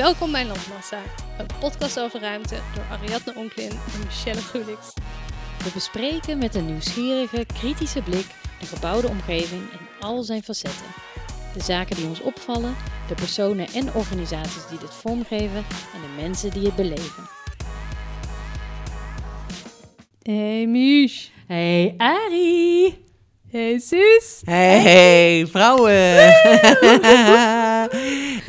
Welkom bij Landmassa, een podcast over ruimte door Ariadne Onklin en Michelle Gulix. We bespreken met een nieuwsgierige, kritische blik de gebouwde omgeving in al zijn facetten. De zaken die ons opvallen, de personen en organisaties die dit vormgeven en de mensen die het beleven. Hey Mich. Hey Ari! Hey Suus. Hey, vrouwen!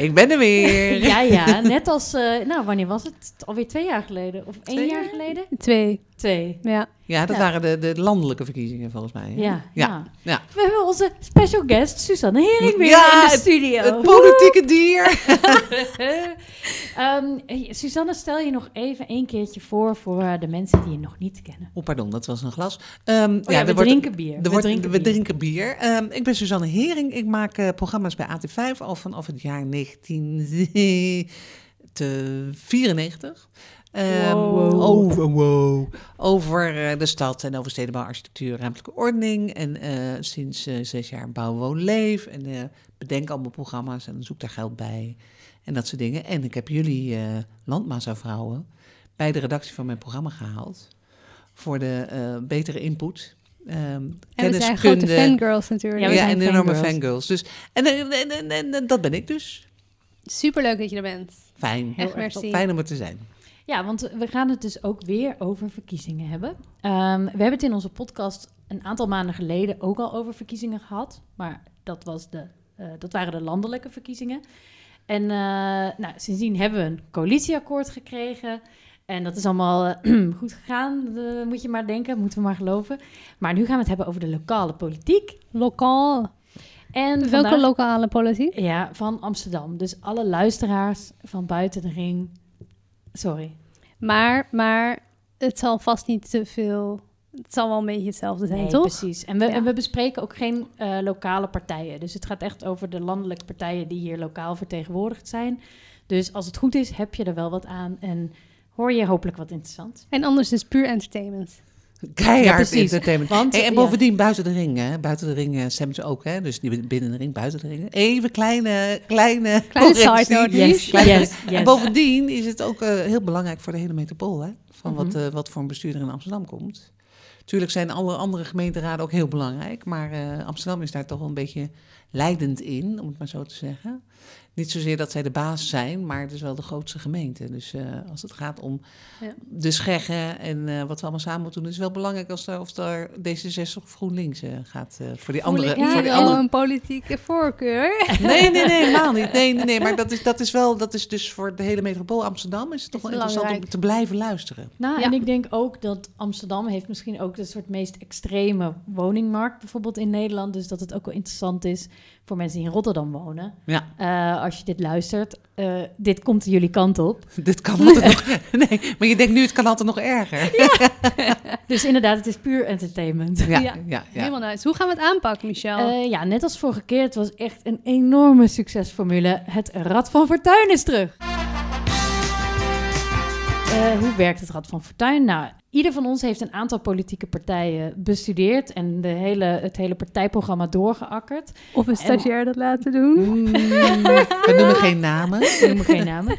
ik ben er weer. Ja, ja, net als, eh, nou wanneer was het? Alweer twee jaar geleden? Of één Twee jaar? geleden? Twee. Twee. Ja. Ja, dat Ja. waren de, de landelijke verkiezingen volgens mij. hè? Ja, ja. ja. ja. We hebben onze special guest Suzanne Hering weer Ja, in de het- studio. Het politieke dier. Ehm, hey, Suzanne, stel je nog even een keertje voor voor eh, de mensen die je nog niet kennen. Oh, pardon, dat was een glas. Ehm, Oh ja, we wordt- drinken bier. Er We wordt, drinken we bier. drinken bier. Ehm, ik ben Suzanne Hering. Ik maak eh, programma's bij AT5 al vanaf het jaar 1994. Ehm, Wow. Over, wow. over eh, de stad en over stedenbouw, architectuur, ruimtelijke ordening. En eh, sinds eh, zes jaar bouw, woon, leef. En bedenk allemaal programma's en zoek daar geld bij. En dat soort dingen. En ik heb jullie landmassa-vrouwen bij de redactie van mijn programma gehaald. Voor de betere input. Ehm En we zijn grote fangirls natuurlijk. Ja, we Ja, zijn en enorme fangirls. fangirls. Dus, en, en, en, en, en- en dat ben ik dus. Superleuk dat je er bent. Fijn. Echt erg merci. Fijn om er te zijn. Ja, want we gaan het dus ook weer over verkiezingen hebben. Ehm, we hebben het in onze podcast een aantal maanden geleden ook al over verkiezingen gehad. Maar dat, was de, eh, dat waren de landelijke verkiezingen. En eh, nou, sindsdien hebben we een coalitieakkoord gekregen. En dat is allemaal eh, goed gegaan, moet je maar denken, moeten we maar geloven. Maar nu gaan we het hebben over de lokale politiek. Lokaal. En Welke vandaag- lokale politiek? Ja, van Amsterdam. Dus alle luisteraars van buiten de ring. Sorry. Maar, maar het zal vast niet te veel... Het zal wel een beetje hetzelfde zijn, Nee, toch? precies. En we, Ja. en we bespreken ook geen eh, lokale partijen. Dus het gaat echt over de landelijke partijen die hier lokaal vertegenwoordigd zijn. Dus als het goed is, heb je er wel wat aan en hoor je hopelijk wat interessant. En anders is puur entertainment. Keihard Ja, entertainment. Want, en ja. bovendien buiten de ring, hè. Buiten de ring stemmen ze ook, hè. Dus niet binnen de ring, buiten de ring. Even kleine, kleine Kleine correctie. side note. Yes, Kleine- yes, En bovendien is het ook eh, heel belangrijk voor de hele metropool, hè. Van wat, Mhm. eh, wat voor een bestuurder in Amsterdam komt. Tuurlijk zijn alle andere gemeenteraden ook heel belangrijk. Maar eh, Amsterdam is daar toch wel een beetje leidend in, om het maar zo te zeggen. Niet zozeer dat zij de baas zijn, maar het is wel de grootste gemeente. Dus eh, als het gaat om Ja. de scheggen en eh, wat we allemaal samen moeten doen, is het wel belangrijk als er, of er D66 of GroenLinks eh, gaat eh, voor die andere. Ja, voor die andere. een politieke voorkeur. Nee, nee, nee, helemaal niet. Nee, nee, nee. Maar dat is, dat is wel, dat is dus voor de hele metropool Amsterdam is het toch Is wel interessant om te blijven luisteren. Nou, Ja. en ik denk ook dat Amsterdam heeft misschien ook de soort meest extreme woningmarkt bijvoorbeeld in Nederland. Dus dat het ook wel interessant is voor mensen die in Rotterdam wonen. Ja, Eh, als je dit luistert, eh, dit komt jullie kant op. dit kan altijd nog. Nee, maar je denkt nu, het kan altijd nog erger. Dus inderdaad, het is puur entertainment. Ja, Ja. ja, ja. Helemaal nice. Hoe gaan we het aanpakken, Michel? Eh, ja, net als vorige keer, het was echt een enorme succesformule. Het Rad van Fortuin is terug. Eh, hoe werkt het Rad van Fortuin? Nou, ieder van ons heeft een aantal politieke partijen bestudeerd en de hele, het hele partijprogramma doorgeakkerd. of een stagiair dat laten doen? Mm, we noemen geen namen. Ik noem geen namen.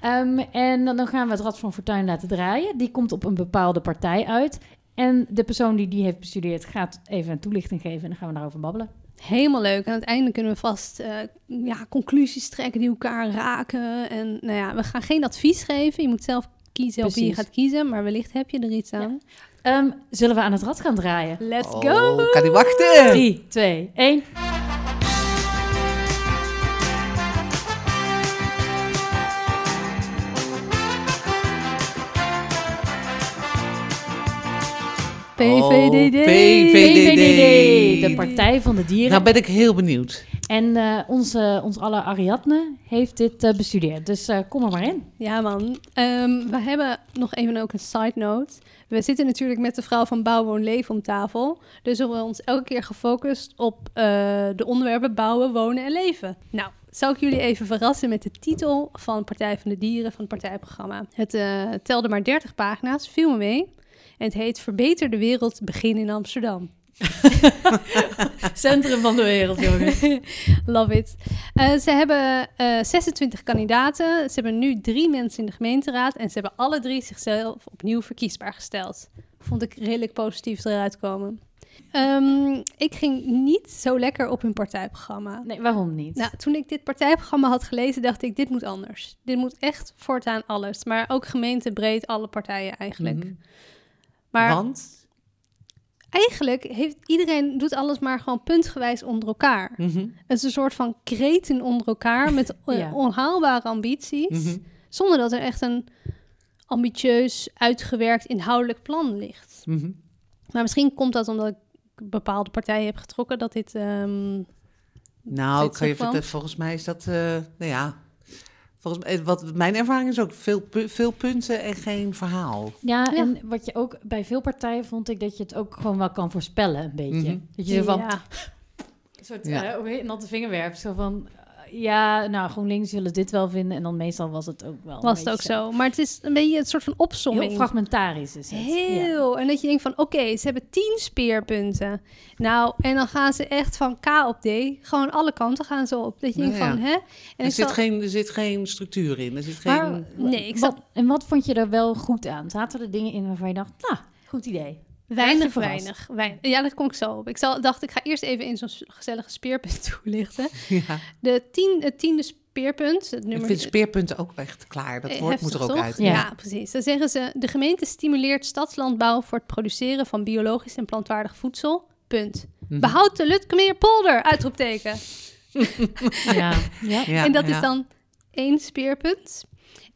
Ehm, en dan, dan gaan we het Rad van Fortuin laten draaien. Die komt op een bepaalde partij uit. En de persoon die die heeft bestudeerd gaat even een toelichting geven en dan gaan we daarover babbelen. Helemaal leuk. Aan het einde kunnen we vast eh, ja, conclusies trekken die elkaar raken. En nou ja, we gaan geen advies geven. Je moet zelf kiezen op wie je Precies. gaat kiezen. Maar wellicht heb je er iets aan. Ehm, zullen we aan het rad gaan draaien? Let's Oh, go! kan niet wachten. 3, 2, 1. PVDD. Oh, PVDD. de Partij van de Dieren. Nou ben ik heel benieuwd. En eh, onze, ons aller Ariadne heeft dit eh, bestudeerd. Dus eh, kom er maar in. Ja man, Ehm, we hebben nog even ook een side note. We zitten natuurlijk met de vrouw van Bouw, Woon, Leven om tafel. Dus we hebben ons elke keer gefocust op de onderwerpen bouwen, wonen en leven. Nou, zal ik jullie even verrassen met de titel van Partij van de Dieren van het partijprogramma. Het telde maar 30 pagina's, viel me mee. En het heet Verbeter de wereld, begin in Amsterdam. Centrum van de wereld, jongens. Love it. Eh, ze hebben eh 26 kandidaten. Ze hebben nu drie mensen in de gemeenteraad. En ze hebben alle drie zichzelf opnieuw verkiesbaar gesteld. Vond ik redelijk positief eruit komen. Ehm, ik ging niet zo lekker op hun partijprogramma. Nee, waarom niet? Nou, toen ik dit partijprogramma had gelezen, dacht ik, dit moet anders. Dit moet echt voortaan alles. Maar ook gemeentebreed, alle partijen eigenlijk. Mhm. Maar Want? Eigenlijk heeft iedereen doet alles maar gewoon puntgewijs onder elkaar. Mhm. Het is een soort van kreten onder elkaar met eh, Ja. onhaalbare ambities. Mhm. Zonder dat er echt een ambitieus, uitgewerkt, inhoudelijk plan ligt. Mhm. Maar misschien komt dat omdat ik bepaalde partijen heb getrokken dat dit... ehm, Nou, Dit ik kan je vertellen, volgens mij is dat, eh, nou ja, volgens mij, wat mijn ervaring is ook veel, veel punten en geen verhaal. Ja, Ja. en wat je ook bij veel partijen vond ik dat je het ook gewoon wel kan voorspellen, een beetje. Mhm. Dat je zo van ja, een soort Ja. eh, heet- natte vinger werpt. Zo van, eh, ja, nou, GroenLinks zullen dit wel vinden. En dan meestal was het ook wel. was het ook zo. Maar het is een beetje een soort van opsomming. Heel fragmentarisch is het. Ja. Heel. En dat je denkt van, oké, ze hebben tien speerpunten. Nou, en dan gaan ze echt van K op D. Gewoon alle kanten gaan ze op. Dat je Ja, denkt van, ja. hè? En Er ik zit, zal- geen, er zit geen structuur in. Er zit geen... Maar, Nee, ik wat, En wat vond je er wel goed aan? Zaten er dingen in waarvan je dacht, nou, goed idee. Weinig, weinig, weinig. Ja, daar kom ik zo op. Ik zal, dacht, ik ga eerst even in zo'n gezellige speerpunt toelichten. ja. De tien, het tiende speerpunt, het Ik nummer... vind speerpunten ook echt klaar. Dat eh, woord moet er ook toch? uit. Ja. Ja. precies. Dan zeggen ze, de gemeente stimuleert stadslandbouw voor het produceren van biologisch en plantwaardig voedsel. Punt. Mhm. Behoud de Lutkemeerpolder, uitroepteken. Ja, ja. En dat is dan één speerpunt.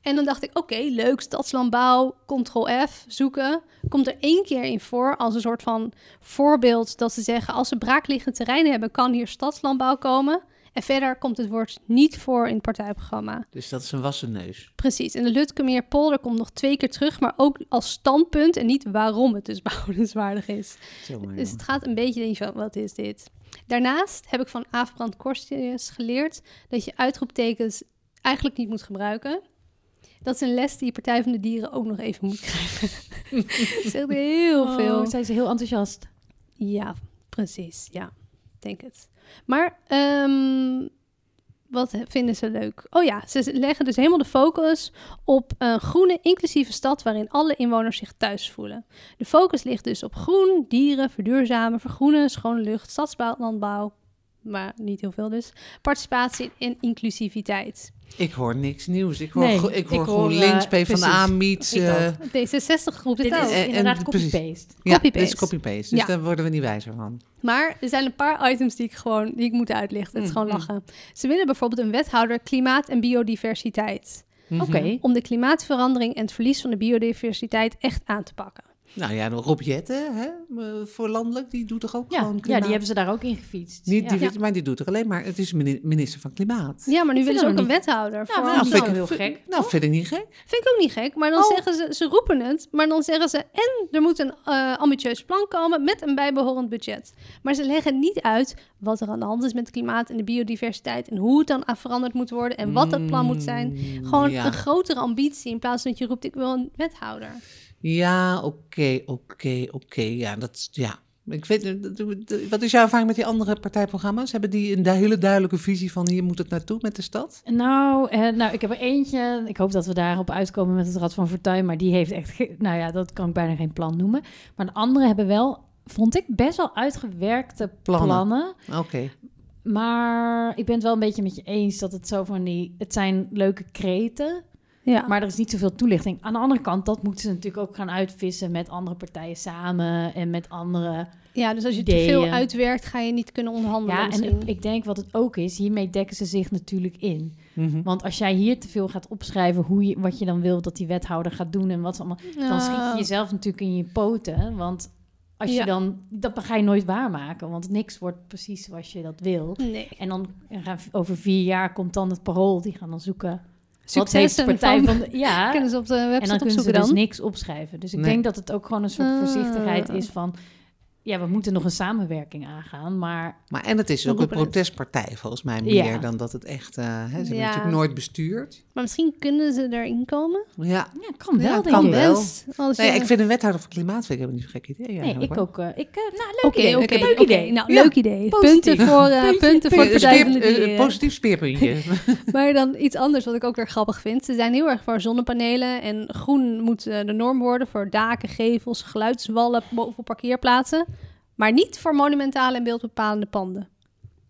En dan dacht ik, oké, leuk, stadslandbouw, ctrl-F, zoeken. Komt er één keer in voor als een soort van voorbeeld dat ze zeggen... als ze braakliggend terrein hebben, kan hier stadslandbouw komen. En verder komt het woord niet voor in het partijprogramma. Dus dat is een wassen neus. Precies, en de Lutkemeerpolder komt nog twee keer terug... maar ook als standpunt en niet waarom het dus behoudenswaardig is. Dus het gaat een beetje denk je van, wat is dit? Daarnaast heb ik van Aafbrand Korstius geleerd dat je uitroeptekens eigenlijk niet moet gebruiken. Dat is een les die Partij van de Dieren ook nog even moet krijgen. Het zegt heel veel. Oh, zijn ze heel enthousiast. Ja, precies. Ja, ik denk het. Maar ehm, wat vinden ze leuk? Oh ja, ze leggen dus helemaal de focus op een groene, inclusieve stad waarin alle inwoners zich thuis voelen. De focus ligt dus op groen, dieren, verduurzamen, vergroenen, schone lucht, stadsbouw, landbouw. Maar niet heel veel dus. Participatie en inclusiviteit. Ik hoor niks nieuws. Ik hoor, Nee, ik hoor ik hoor, GroenLinks, eh, PvdA, precies. meets... Ik eh, ook. D66 groep dit Dit is En- en inderdaad copy-paste. ja, Copy-paste. dit is copy-paste. Dus Ja. daar worden we niet wijzer van. Maar er zijn een paar items die ik gewoon die ik moet uitlichten. Het is gewoon Mhm. lachen. Ze willen bijvoorbeeld een wethouder klimaat en biodiversiteit. Mhm. Oké. om de klimaatverandering en het verlies van de biodiversiteit echt aan te pakken. Nou ja, Rob Jetten, hè, voor landelijk, die doet toch ook Ja, gewoon ja, klimaat? die hebben ze daar ook in gefietst. Niet, ja. die, Maar die doet er alleen maar... Het is mini- minister van Klimaat. Ja, maar nu willen ze ook dat een wethouder. Ja, voor Nou, dat is vind ik- heel gek. Nou, vind ik niet gek. Vind ik ook niet gek. Maar dan Oh. zeggen ze, ze roepen het, maar dan zeggen ze... en er moet een eh, ambitieus plan komen met een bijbehorend budget. Maar ze leggen niet uit wat er aan de hand is met het klimaat en de biodiversiteit... en hoe het dan aan veranderd moet worden en wat het plan moet zijn. Mm, Gewoon ja. een grotere ambitie in plaats van dat je roept... ik wil een wethouder. Ja, oké, oké, oké. Ja, dat, ja. Ik weet, eh, wat is jouw ervaring met die andere partijprogramma's? Hebben die een hele duidelijke visie van hier moet het naartoe met de stad? Nou, eh, nou, ik heb er eentje. Ik hoop dat we daarop uitkomen met het Rad van Fortuin. Maar die heeft echt... Nou ja, dat kan ik bijna geen plan noemen. Maar de anderen hebben wel, vond ik, best wel uitgewerkte Plannen. plannen. Oké. Maar ik ben het wel een beetje met je eens dat het zo van die... Het zijn leuke kreten, Ja, maar er is niet zoveel toelichting. Aan de andere kant, dat moeten ze natuurlijk ook gaan uitvissen met andere partijen samen en met andere... ja dus als je te ideeën. veel uitwerkt, ga je niet kunnen onderhandelen Ja, misschien. en ik denk wat het ook is, hiermee dekken ze zich natuurlijk in. Mhm. Want als jij hier te veel gaat opschrijven hoe je, wat je dan wil dat die wethouder gaat doen en wat ze allemaal, dan schiet je jezelf natuurlijk in je poten. Want als je dan, dat ga je nooit waarmaken, want niks wordt precies zoals je dat wil. Nee. En dan over vier jaar komt dan het parool, die gaan dan zoeken. Succes en partij van- de, ja, Kunnen ze op de en dan website kunnen ze dus dan? niks opschrijven. Dus ik Nee. denk dat het ook gewoon een soort Ah. voorzichtigheid is van... ja, we moeten nog een samenwerking aangaan, maar Maar en het is ook een protestpartij volgens mij meer Ja. dan dat het echt... eh hè, ze hebben Ja. natuurlijk nooit bestuurd. Maar misschien kunnen ze erin komen. Ja, ja, kan wel, Ja, denk kan ik. wel. Als nee, je- ik vind een wethouder voor klimaat vind ik helemaal niet zo'n gek idee. Nee, ik ook. eh, ik, eh, nou, leuk idee. oké, leuk idee. Nou, Ja. leuk idee. Punten voor, eh, Puntje. punten voor het Een Partij speer- van de een Dieren. positief speerpuntje. Maar dan iets anders wat ik ook weer grappig vind. Ze zijn heel erg voor zonnepanelen. En groen moet eh, de norm worden voor daken, gevels, geluidswallen boven parkeerplaatsen. Maar niet voor monumentale en beeldbepalende panden.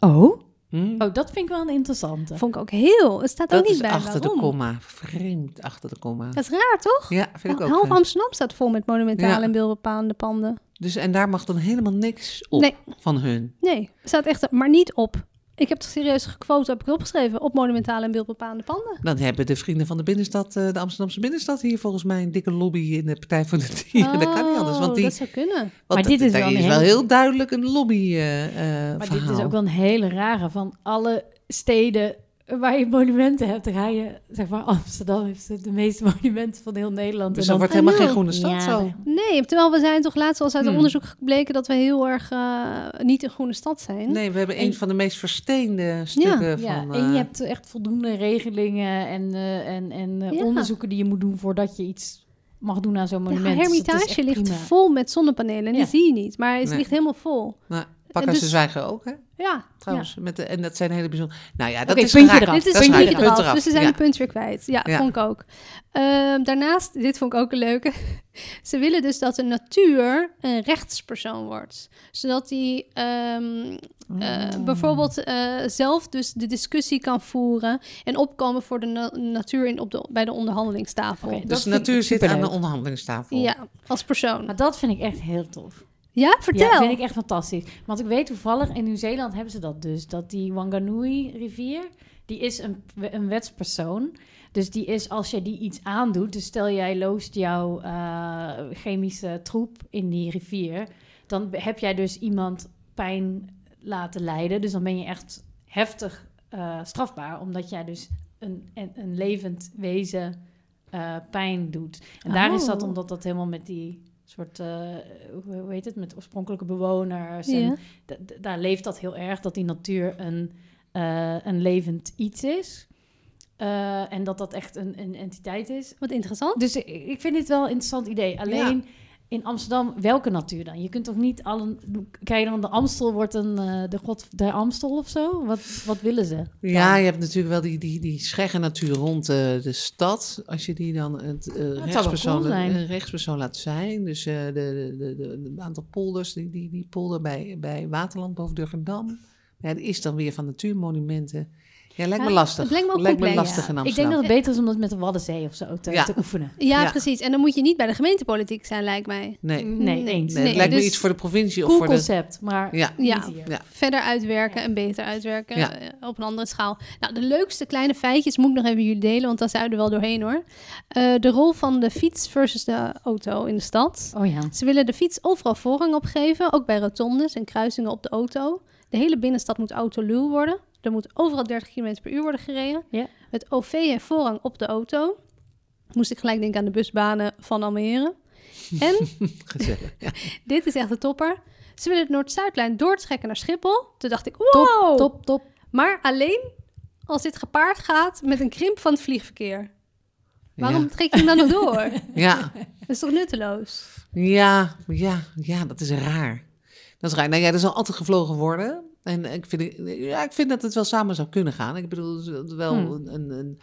Oh? Hm? oh, dat vind ik wel een interessante. Vond ik ook heel. Het staat ook Dat niet is bij. achter de komma. Vreemd achter de komma. Dat is raar, toch? Ja, vind ik ook. Half. Amsterdam staat vol met monumentale Ja. en beeldbepalende panden. Dus, en daar mag dan helemaal niks op Nee. van hun. Nee, staat echt, maar niet op. Ik heb het serieus gequote, heb ik opgeschreven, op monumentale en beeldbepalende panden. Dan hebben de vrienden van de binnenstad, eh, de Amsterdamse binnenstad, hier volgens mij een dikke lobby in de Partij voor de Dieren. dat kan niet anders. Want Oh, die, dat zou kunnen. want Maar dit is wel heel duidelijk een lobby eh eh Maar verhaal. dit is ook wel een hele rare van alle steden waar je monumenten hebt. Dan ga je, zeg maar, Amsterdam heeft de meeste monumenten van heel Nederland. Dus dan, wordt helemaal geen groene stad Ja, zo. Nee, terwijl we zijn toch laatst al uit een Hmm. onderzoek gebleken dat we heel erg eh, niet een groene stad zijn. Nee, we hebben En- een van de meest versteende stukken ja, van... en je eh, hebt echt voldoende regelingen en, eh, en, en eh, Ja. onderzoeken die je moet doen voordat je iets mag doen aan zo'n monument. Dus dat is Hermitage ligt prima. vol met zonnepanelen en Ja. die zie je niet, maar het Nee. ligt helemaal vol. nou, pakken dus- ze zwijgen ook, hè? Ja, Trouwens, met de, en dat zijn hele bijzondere... Nou ja, dat is puntje eraf. dit is puntje eraf, dus ze zijn Ja. de punt weer kwijt. Ja, Ja. vond ik ook. Ehm, daarnaast, dit vond ik ook een leuke. ze willen dus dat de natuur een rechtspersoon wordt. Zodat die ehm, eh, Oh. bijvoorbeeld eh, zelf dus de discussie kan voeren... en opkomen voor de na- natuur in, op de, bij de onderhandelingstafel. Dus de natuur zit aan de onderhandelingstafel. Ja, als persoon. Maar dat vind ik echt heel tof. Ja, vertel. Ja, vind ik echt fantastisch. Want ik weet toevallig, in Nieuw-Zeeland hebben ze dat dus. Dat die Wanganui-rivier, die is een, een wetspersoon. Dus die is, als je die iets aandoet... Dus stel jij loost jouw eh, chemische troep in die rivier... dan heb jij dus iemand pijn laten lijden. Dus dan ben je echt heftig eh, strafbaar... omdat jij dus een, een, een levend wezen eh, pijn doet. En daar is dat Oh. omdat dat helemaal met die soort, eh, hoe heet het, met oorspronkelijke bewoners. En Ja. daar leeft dat heel erg, dat die natuur een, eh, een levend iets is. Eh, en dat dat echt een, een entiteit is. Wat interessant. Dus ik, ik vind dit wel een interessant idee. Alleen in Amsterdam, welke natuur dan? Je kunt toch niet allen... Kijk dan, de Amstel wordt een, eh, de god der Amstel of zo? Wat, wat willen ze? Ja, je hebt natuurlijk wel die, die, die schegge natuur rond eh, de stad. Als je die dan het, wel rechtspersoon, cool een rechtspersoon laat zijn. Dus de, de, de, de, aantal polders, die, die, die polder bij, bij Waterland boven Durgerdam. Ja, die is dan weer van natuurmonumenten. Ja, lijkt me lastig. het lijkt me ook lijkt me complex. lastig in Ik denk dat het beter is om dat met de Waddenzee of zo te, Ja. te oefenen. Ja, Ja. precies. En dan moet je niet bij de gemeentepolitiek zijn, lijkt mij. Nee, Nee, eens. nee, het lijkt dus me iets voor de provincie of voor de... concept, maar Ja. Ja. niet hier. Ja. verder uitwerken en beter uitwerken Ja. eh, op een andere schaal. Nou, de leukste kleine feitjes moet ik nog even jullie delen, want daar zijn we er wel doorheen hoor. Eh, de rol van de fiets versus de auto in de stad. Oh ja. Ze willen de fiets overal voorrang opgeven, ook bij rotondes en kruisingen op de auto. De hele binnenstad moet autoluw worden. Er moet overal 30 km per uur worden gereden. Ja. Het OV heeft voorrang op de auto. Moest ik gelijk denken aan de busbanen van Almere. En Gezellig. Ja. dit is echt de topper. Ze willen de Noord-Zuidlijn doortrekken naar Schiphol. Toen dacht ik, wow! Top, top, top. Maar alleen als dit gepaard gaat met een krimp van het vliegverkeer. Waarom Ja. trek je hem dan nog door? Ja. Dat is toch nutteloos? Ja, ja, ja, dat is raar. Dat is raar. Nou ja, er zal altijd gevlogen worden. En ik vind, ja, ik vind dat het wel samen zou kunnen gaan. Ik bedoel, het is wel Hmm. een... een, een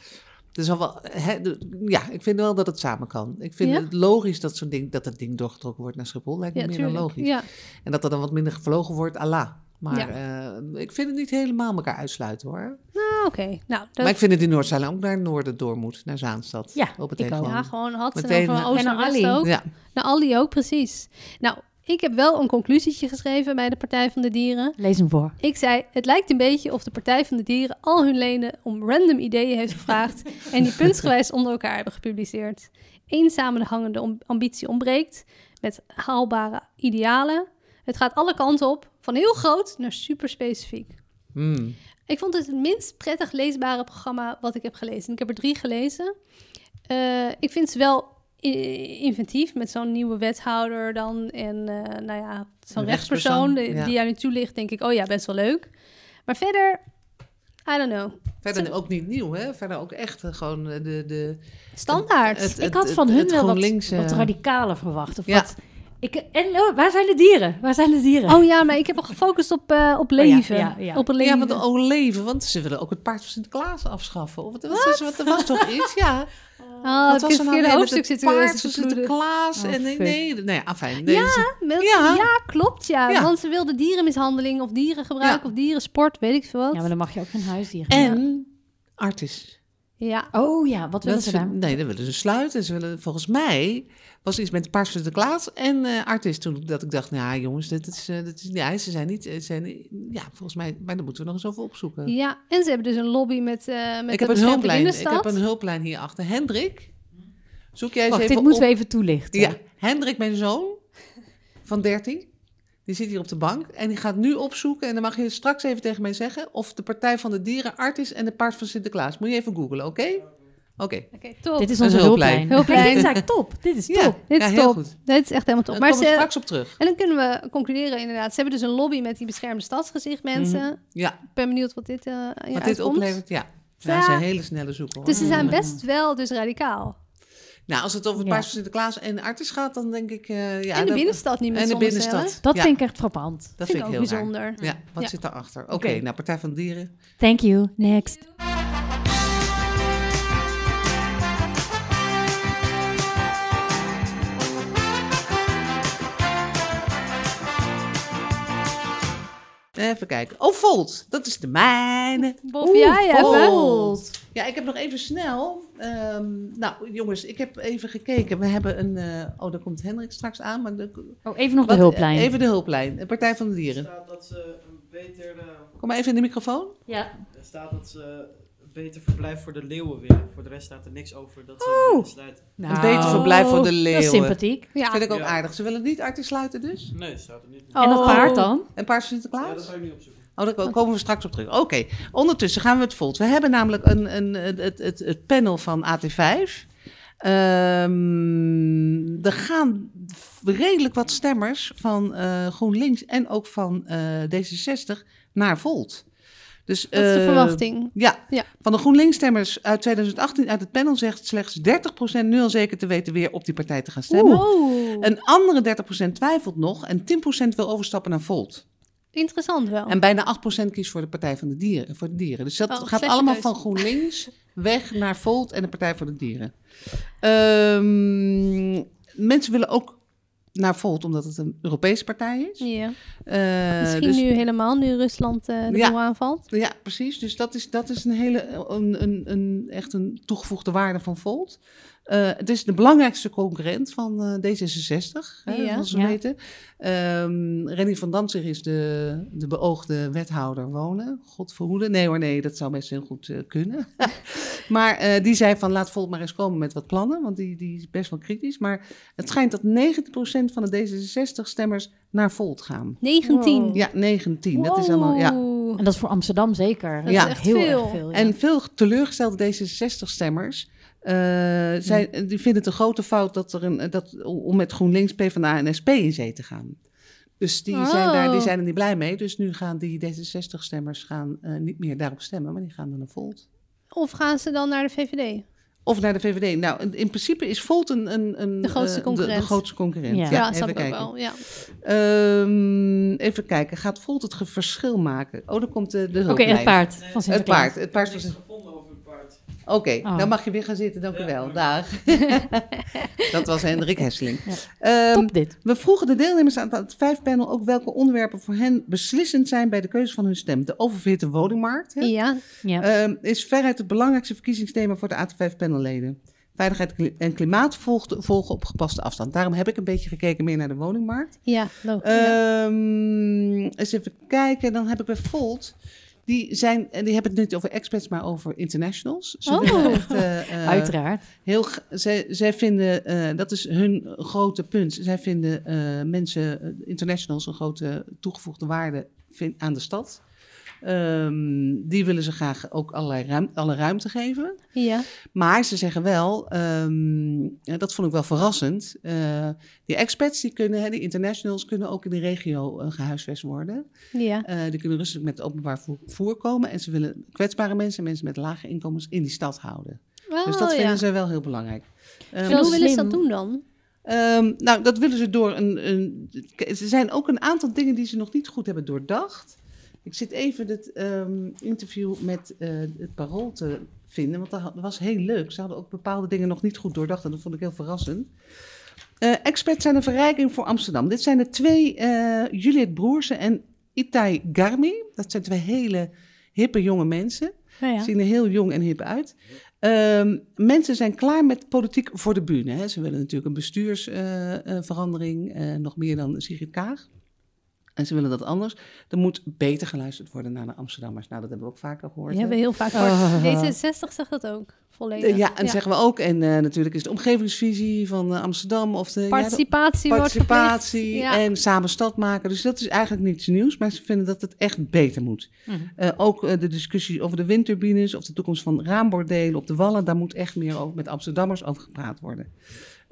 zal wel, hè, de- ja, ik vind wel dat het samen kan. Ik vind Ja? het logisch dat, zo'n ding, dat dat ding doorgetrokken wordt naar Schiphol. Lijkt me Ja, meer dan logisch. Ja. En dat er dan wat minder gevlogen wordt, Allah. Maar eh, ik vind het niet helemaal elkaar uitsluiten hoor. Ah, Oké, nou, dat, Maar ik vind dat die Noordzijlijn ook naar het noorden door moet, naar Zaanstad. Ja, op het ik ook. ja, gewoon had ze Meteen, van Oost en naar Ali. ook. Ja, Naar Ali ook, precies. Nou, ik heb wel een conclusietje geschreven bij de Partij van de Dieren. Lees hem voor. Ik zei, het lijkt een beetje of de Partij van de Dieren al hun leden om random ideeën heeft gevraagd en die puntsgewijs onder elkaar hebben gepubliceerd. Eén samenhangende ambitie ontbreekt met haalbare idealen. Het gaat alle kanten op, van heel groot naar super specifiek. Hmm. Ik vond het het minst prettig leesbare programma wat ik heb gelezen. Ik heb er drie gelezen. Eh, ik vind ze wel inventief met zo'n nieuwe wethouder dan. En eh, nou ja, zo'n rechtspersoon rechtspersoon, die, ja. die jou nu toelicht, denk ik, oh ja, best wel leuk. Maar verder, I don't know. Verder ook niet nieuw, hè? Verder ook echt eh, gewoon eh, de... de Standaard. Het- ik had van het- hun wel wat, wat radicaler verwacht. Of Ja. wat, ik, en oh, waar zijn de dieren? Waar zijn de dieren? Oh ja, maar ik heb al gefocust op, eh, op Oh ja, leven. ja, ja. Op een leven. Ja, want oh, leven, want ze willen ook het paard van Sinterklaas afschaffen. Of wat, wat? Wat, er was toch iets? Ja. Oh, Wat het er nou weer hoofdstuk met zitten het paard van. Sinterklaas. Oh, en nee, nee, nee, afijn. Nee, Ja, Ja. ja. klopt, ja. Ja. Want ze wilden dierenmishandeling of dierengebruik Ja. of dierensport, weet ik veel wat. Ja, maar dan mag je ook geen huisdieren. En artis. Ja. Oh ja, wat willen Dat ze ze- daar? nee, dat willen ze sluiten. Ze willen, volgens mij was iets met van Sinterklaas en eh artis. Toen dat ik dacht, nou jongens, dit is, dit is, ja, ze zijn niet, eh, zijn, ja, volgens mij, maar dan moeten we nog eens over opzoeken. ja, en ze hebben dus een lobby met, eh met ik de heb een hulplijn. Ik heb een hulplijn hierachter. Hendrik, zoek jij eens Wacht, even dit moeten we even toelichten. Ja, Hendrik, mijn zoon van 13, die zit hier op de bank en die gaat nu opzoeken. En dan mag je straks even tegen mij zeggen of de Partij van de Dieren Artis en de Paard van Sinterklaas. Moet je even googlen, oké? Oké. Oké, top. Dit is onze hulplijn. hulplijn. Dit is eigenlijk top. Dit is Ja, top. Dit ja, is heel top. goed. Dit is echt helemaal top. Daar Maar komen we ze, straks op terug. en dan kunnen we concluderen inderdaad. Ze hebben dus een lobby met die beschermde stadsgezicht, mensen. Ja, Ik ben benieuwd wat dit eh hier wat dit oplevert, ja. Ja. Ja, ze zijn hele snelle zoeken. Hoor. Dus ze zijn Mm. best wel dus radicaal. Nou, als het over het Ja. Paard van Sinterklaas en Artis gaat, dan denk ik... eh, ja, en de dat- binnenstad niet meer En de binnenstad. Dat ja, vind ik echt frappant. dat vind ik heel ook raar. bijzonder. Ja, wat Ja. zit daarachter? Oké, Oké. nou, Partij van de Dieren. Thank you. Next. Even kijken. Oh, Volt. Dat is de mijne. Bof Oeh, jij even? Volt. Ja, ik heb nog even snel. ehm, nou, jongens, ik heb even gekeken. We hebben een. eh, oh, daar komt Hendrik straks aan. Maar de, Oh, even nog wat- de hulplijn. Even de hulplijn. De Partij van de Er Dieren. staat dat ze een beter, eh, Kom maar even in de microfoon. Ja. er staat dat ze beter verblijf voor de leeuwen willen. Voor de rest staat er niks over dat ze willen sluiten. Nou, Een beter verblijf voor de Dat is leeuwen. sympathiek. Ja. Vind ik ook Ja. aardig. Ze willen niet Artis sluiten dus. Nee, staat er niet. En dat Oh. paard dan? En Paard van Ja, Sinterklaas? dat ga ik niet opzoeken. Oh, daar komen we straks op terug. Oké, ondertussen gaan we het Volt. We hebben namelijk een, een, het, het, het, het panel van AT5. Ehm, er gaan redelijk wat stemmers van eh, GroenLinks en ook van eh, D66 naar Volt. Dus, Dat is de eh, verwachting. Ja, Ja. van de GroenLinks-stemmers uit 2018 uit het panel zegt slechts 30% nu al zeker te weten weer op die partij te gaan stemmen. Oh, Een andere 30% twijfelt nog en 10% wil overstappen naar Volt. interessant wel. En bijna 8% kiest voor de Partij van de Dieren. Voor de dieren. Dus dat Oh, gaat allemaal van GroenLinks weg naar Volt en de Partij voor de Dieren. Ehm, mensen willen ook naar Volt omdat het een Europese partij is. ja. Eh, Misschien dus- nu helemaal, nu Rusland eh de Ja. boel aanvalt. Ja, precies. Dus dat is, dat is een hele, een, een, een, echt een toegevoegde waarde van Volt. Eh, het is de belangrijkste concurrent van eh, D66, hè, Ja. zoals we Ja. weten. Ehm Renny van Danzig is de, de beoogde wethouder wonen. God verhoede. Nee hoor, nee, dat zou best heel goed eh, kunnen. maar eh, die zei van laat Volt maar eens komen met wat plannen, want die, die is best wel kritisch. Maar het schijnt dat 90% van de D66-stemmers naar Volt gaan. 19. Wow. Ja, 19. Dat is allemaal, ja. En dat is voor Amsterdam zeker. Dat is ja, echt heel veel. erg veel. ja. En veel teleurgestelde D66-stemmers. Zijn, Die vinden het een grote fout dat er een, dat, om met GroenLinks, PvdA en SP in zee te gaan. Dus die, zijn, daar, die Oh. zijn er niet blij mee. Dus nu gaan die D66-stemmers gaan, eh, niet meer daarop stemmen, maar die gaan dan naar Volt. Of gaan ze dan naar de VVD? Of naar de VVD. Nou, in, in principe is Volt een, een, een, De grootste eh, concurrent. De, grootste concurrent. Ja. Ja, even snap ik ook kijken. wel. Ja. Ehm, even kijken. Gaat Volt het verschil maken? Oh, dan komt de, de Oké, het paard van Het Sinterklaas. paard. Het paard van niks Oké, Oh. dan mag je weer gaan zitten. Dank u wel. Dag. dat was Hendrik Hesseling. Ja. Ehm, Top dit. we vroegen de deelnemers aan het vijf panel ook welke onderwerpen voor hen beslissend zijn bij de keuze van hun stem. De oververhitte woningmarkt hè, ja. Ja. ehm, is veruit het belangrijkste verkiezingsthema voor de AT5 panelleden. Veiligheid kli- en klimaat volgt- volgen op gepaste afstand. Daarom heb ik een beetje gekeken meer naar de woningmarkt. Ja, logisch. ja. Ehm, eens even kijken, dan heb ik bij Volt. Die, zijn, en die hebben het niet over expats, maar over internationals. Ze Oh. echt, eh, eh, Uiteraard. Heel, zij, zij vinden, eh, dat is hun grote punt. Zij vinden mensen, internationals, een grote toegevoegde waarde aan de stad. Ehm, die willen ze graag ook allerlei ruim, alle ruimte geven. Ja. Maar ze zeggen wel, ehm, ja, dat vond ik wel verrassend. eh, die expats, die kunnen, hè, die internationals, kunnen ook in de regio eh, gehuisvest worden. Ja. Eh, die kunnen rustig met openbaar vo- vervoer komen. En ze willen kwetsbare mensen en mensen met lage inkomens in die stad houden. Oh, dus dat ja. vinden ze wel heel belangrijk. Wel hoe willen ze dat doen dan? Ehm, nou, dat willen ze door een, een. Er zijn ook een aantal dingen die ze nog niet goed hebben doordacht. Ik zit even het ehm, interview met eh, het Parool te vinden, want dat was heel leuk. Ze hadden ook bepaalde dingen nog niet goed doordacht en dat vond ik heel verrassend. Eh experts zijn een verrijking voor Amsterdam. Dit zijn de twee, eh Juliet Broersen en Itai Garmi. Dat zijn twee hele hippe jonge mensen. Nou ja. Zien er heel jong en hip uit. Ehm, mensen zijn klaar met politiek voor de bühne. Hè. Ze willen natuurlijk een bestuursverandering, nog meer dan Sigrid Kaag. En ze willen dat anders. Er moet beter geluisterd worden naar de Amsterdammers. Nou, dat hebben we ook vaker gehoord. Hè. hebben we heel vaak Ah. gehoord. D66 zegt dat ook. Volledig. Ja, en zeggen we ook. En eh, natuurlijk is de omgevingsvisie van eh, Amsterdam of de ja, de Participatie, wordt participatie verplicht. Ja. en samen stad maken. Dus dat is eigenlijk niets nieuws, maar ze vinden dat het echt beter moet. Mhm. Eh, ook de discussie over de windturbines of de toekomst van raambordelen op de wallen, daar moet echt meer over met Amsterdammers over gepraat worden.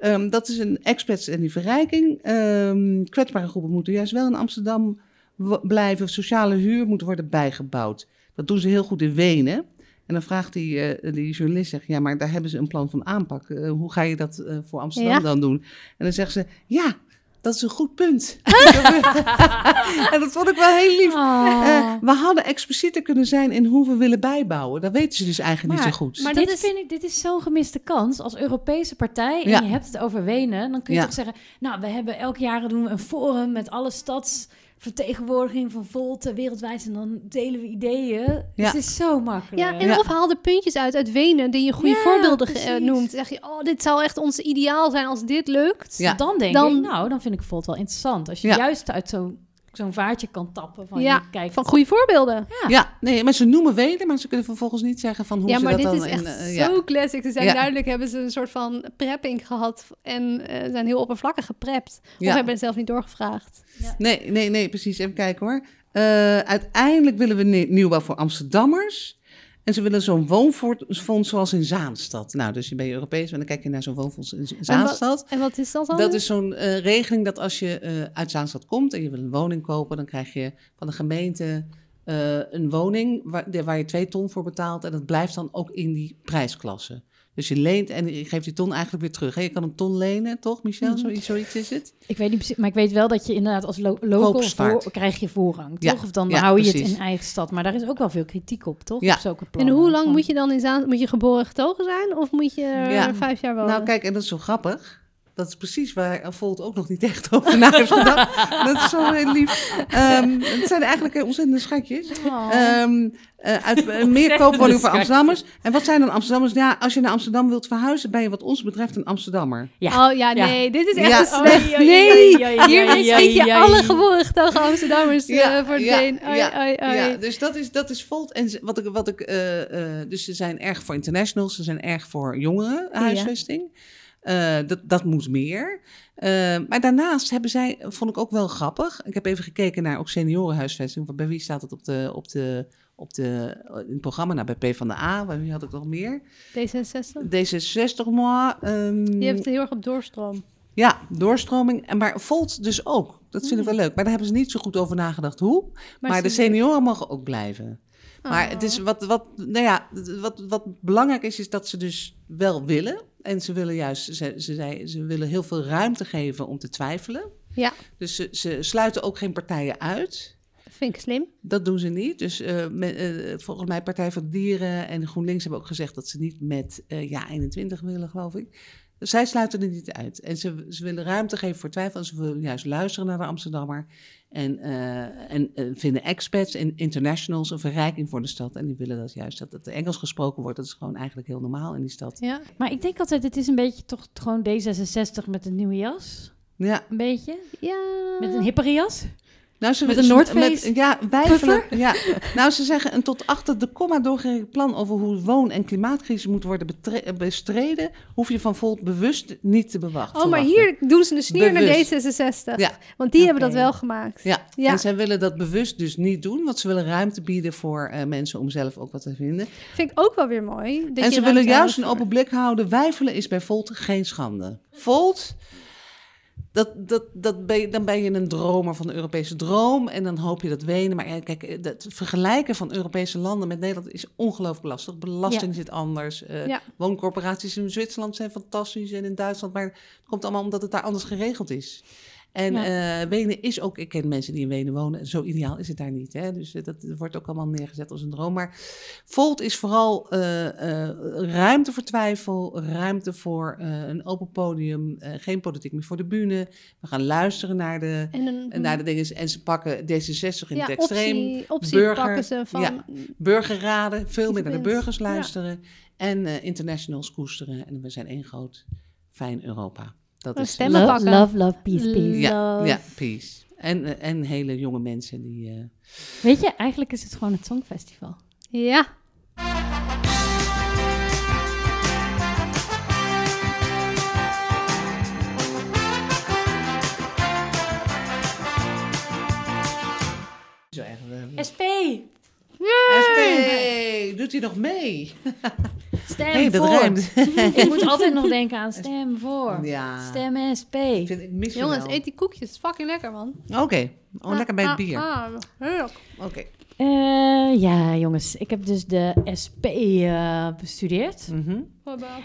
Ehm, dat is een experts en die verrijking. Ehm, kwetsbare groepen moeten juist wel in Amsterdam blijven. Sociale huur moet worden bijgebouwd. Dat doen ze heel goed in Wenen. En dan vraagt die, eh, die journalist, zegt, ja, maar daar hebben ze een plan van aanpak. Eh, hoe ga je dat eh, voor Amsterdam Ja. dan doen? En dan zegt ze, ja, dat is een goed punt. en dat vond ik wel heel lief. Oh. Eh, we hadden explicieter kunnen zijn in hoe we willen bijbouwen. Dat weten ze dus eigenlijk Maar- niet zo goed. maar dit dat is- vind ik, dit is zo'n gemiste kans. Als Europese partij en Ja. je hebt het over Wenen, dan kun je Ja. toch zeggen, nou, we hebben elk jaar doen we een forum met alle stadsvertegenwoordiging van Volt wereldwijd en dan delen we ideeën. Dus het is zo makkelijk. Ja, en Ja. of haal de puntjes uit uit Wenen die je goede Ja, voorbeelden ge- eh, noemt. Dan zeg je, oh, dit zou echt ons ideaal zijn als dit lukt. Ja. Dan denk Dan- ik, nou, dan vind ik Volt wel interessant. Als je Ja. juist uit zo'n zo'n vaartje kan tappen van Ja, je kijkt. Van goede voorbeelden. ja. Ja, nee, maar ze noemen Wenen, maar ze kunnen vervolgens niet zeggen van hoe ja, ze maar dat dit dan... is in, echt eh, ja. zo classic. Ze zijn Ja. duidelijk, hebben ze een soort van prepping gehad en eh, zijn heel oppervlakkig geprept. Of Ja. hebben het zelf niet doorgevraagd. Nee, nee, nee, precies. Even kijken hoor. Eh, uiteindelijk willen we nie- nieuwbouw voor Amsterdammers. En ze willen zo'n woonfonds zoals in Zaanstad. Nou, dus je bent Europees en dan kijk je naar zo'n woonfonds in Zaanstad. En wat is dat dan? Dat is zo'n eh, regeling dat als je eh, uit Zaanstad komt en je wil een woning kopen, dan krijg je van de gemeente eh, een woning waar, waar je twee ton voor betaalt. En dat blijft dan ook in die prijsklasse. Dus je leent en je geeft die ton eigenlijk weer terug. Hè? Je kan een ton lenen, toch, Michel? Mhm. Zoiets, zoiets is het. Ik weet niet precies, maar ik weet wel dat je inderdaad als lo local voor, krijg je voorrang, Ja, toch? Of dan ja, hou je het in eigen stad. Maar daar is ook wel veel kritiek op, toch? Ja. Op zulke en hoe lang moet je dan in Zaan... Moet je geboren getogen zijn? Of moet je Ja. vijf jaar wonen? Nou, kijk, en dat is zo grappig. Dat is precies waar Volt ook nog niet echt over na heeft gedacht. dat is zo heel lief. Ehm, het zijn eigenlijk eh, ontzettende schatjes. Oh. Ehm, eh, uit eh, meer koopwoningen voor Amsterdammers. En wat zijn dan Amsterdammers? Ja, als je naar Amsterdam wilt verhuizen, ben je wat ons betreft een Amsterdammer. Ja. Oh ja, Ja. nee, dit is echt Ja. een slecht. Nee, hiermee schiet je alle geboren getogen Amsterdammers eh, voor ja, been. Ja, dus dat is, dat is Volt. En wat ik, wat ik, eh, eh, dus ze zijn erg voor internationals, ze zijn erg voor jongeren huisvesting. Eh, dat, dat moet meer. Eh, maar daarnaast hebben zij, vond ik ook wel grappig. Ik heb even gekeken naar ook seniorenhuisvesting. Bij wie staat het op de, op de, op de, in het programma? Nou, bij P van de A. Bij wie had ik nog meer? D66? D66, moi. ehm, Je hebt het heel erg op doorstroom. ja, doorstroming. En maar Volt dus ook. Dat vind ik wel leuk. Maar daar hebben ze niet zo goed over nagedacht hoe. Maar, de senioren mogen ook blijven. Maar Oh. het is wat, wat, nou ja, wat, wat belangrijk is, is dat ze dus wel willen. En ze willen juist, ze, ze, ze willen heel veel ruimte geven om te twijfelen. Ja, Dus ze, ze sluiten ook geen partijen uit. vind ik slim. Dat doen ze niet. Dus eh, eh, volgens mij Partij voor de Dieren en GroenLinks hebben ook gezegd dat ze niet met eh, ja 21 willen, geloof ik. Zij sluiten er niet uit. En ze, ze willen ruimte geven voor twijfel. En ze willen juist luisteren naar de Amsterdammer. En, eh, en eh, vinden expats en internationals een verrijking voor de stad. En die willen dat juist, dat het Engels gesproken wordt. Dat is gewoon eigenlijk heel normaal in die stad. Ja. Maar ik denk altijd, het is een beetje toch gewoon D66 met een nieuwe jas. Ja, Een beetje. Ja. Met een hippere jas. Nou, ze, Met een Noordface Ja, wijfelen. Ja. Nou, ze zeggen een tot achter de komma doorgerekend plan over hoe woon- en klimaatcrisis moet worden bestreden, hoef je van Volt bewust niet te bewachten. Oh, maar hier doen ze de sneer naar Bewust. D66. Ja. Want die hebben dat wel gemaakt. Ja. Ja. en zij willen dat bewust dus niet doen, want ze willen ruimte bieden voor eh, mensen om zelf ook wat te vinden. Vind ik ook wel weer mooi. dat en je ze willen juist een open blik houden. Wijfelen is bij Volt geen schande. Volt, dat, dat, dat ben je, dan ben je een dromer van de Europese droom en dan hoop je dat wenen. Maar ja, kijk, eh, het vergelijken van Europese landen met Nederland is ongelooflijk lastig. Belasting zit anders. eh, Ja. Wooncorporaties in Zwitserland zijn fantastisch en in Duitsland, maar het komt allemaal omdat het daar anders geregeld is. En eh, Wenen is ook, ik ken mensen die in Wenen wonen, zo ideaal is het daar niet. Hè? Dus eh, dat wordt ook allemaal neergezet als een droom. Maar Volt is vooral eh, ruimte voor twijfel, ruimte voor een open podium, geen politiek meer voor de bühne. We gaan luisteren naar de, En een naar de dingen en ze pakken D66 in ja, het extreem. optie, optie burger, pakken ze van... ja. Burgerraden, veel meer naar de burgers Ja. luisteren. En internationals koesteren. En we zijn één groot fijn Europa. Dat is stemmen Love, pakken. love, love, peace, peace. ja, Love. ja, peace. En, eh, en hele jonge mensen die. eh, Weet je, eigenlijk is het gewoon het Songfestival. Ja. zo erg. eh, SP! SP, doet hij nog mee? Stem Nee, dat voor. rijmt. Ik moet altijd nog denken aan stem voor. Ja. Stem SP. Ik vind, ik mis je Jongens, wel. eet die koekjes. Fucking lekker, man. Oké, oh, lekker bij het Ah, bier. Ah, heerlijk. Oké. Eh, ja, jongens. Ik heb dus de SP eh, bestudeerd. Mhm.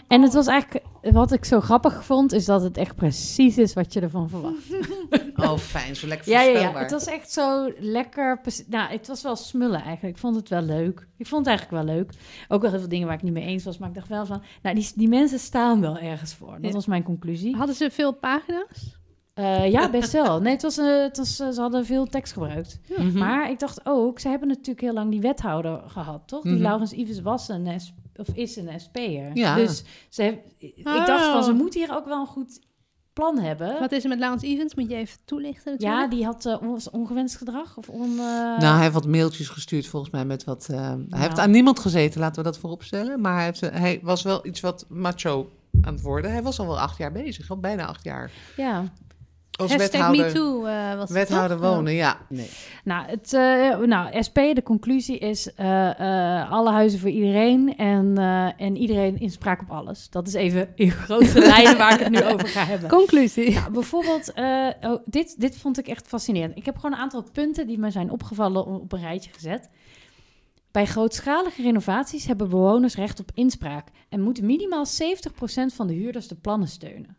En het was eigenlijk... Wat ik zo grappig vond, is dat het echt precies is wat je ervan verwacht. Oh, fijn, zo lekker Ja, ja, voorspelbaar. ja. Het was echt zo lekker... Nou, het was wel smullen eigenlijk. Ik vond het wel leuk. Ik vond het eigenlijk wel leuk. Ook wel heel veel dingen waar ik niet mee eens was. Maar ik dacht wel van... Nou, die, die mensen staan wel ergens voor. Dat was mijn conclusie. Hadden ze veel pagina's? Eh, ja, best wel. Nee, het was, eh, het was, eh, ze hadden veel tekst gebruikt. Mhm. Maar ik dacht ook, ze hebben natuurlijk heel lang die wethouder gehad, toch? Die Mhm. Laurens Ives was een S- of is een SP'er. Ja. Dus ze ik dacht van, ze Oh. moeten hier ook wel een goed plan hebben. Wat is er met Laurens Evans? Moet je even toelichten ja, die had on- ongewenst gedrag of on... Nou, hij heeft wat mailtjes gestuurd volgens mij met wat... Hij heeft aan niemand gezeten, laten we dat vooropstellen. Maar hij, heeft, hij was wel iets wat macho aan het worden. Hij was al wel acht jaar bezig, al bijna acht jaar. ja. Als wethouder, MeToo eh, was wethouder toch? wonen, ja. Nee. Nou, het, eh, nou, SP, de conclusie is eh, eh, alle huizen voor iedereen en, eh, en iedereen inspraak op alles. Dat is even in grote lijnen waar ik het nu over ga hebben. Conclusie. Nou, bijvoorbeeld, eh, oh, dit, dit vond ik echt fascinerend. Ik heb gewoon een aantal punten die me zijn opgevallen op een rijtje gezet. Bij grootschalige renovaties hebben bewoners recht op inspraak en moeten minimaal 70% van de huurders de plannen steunen.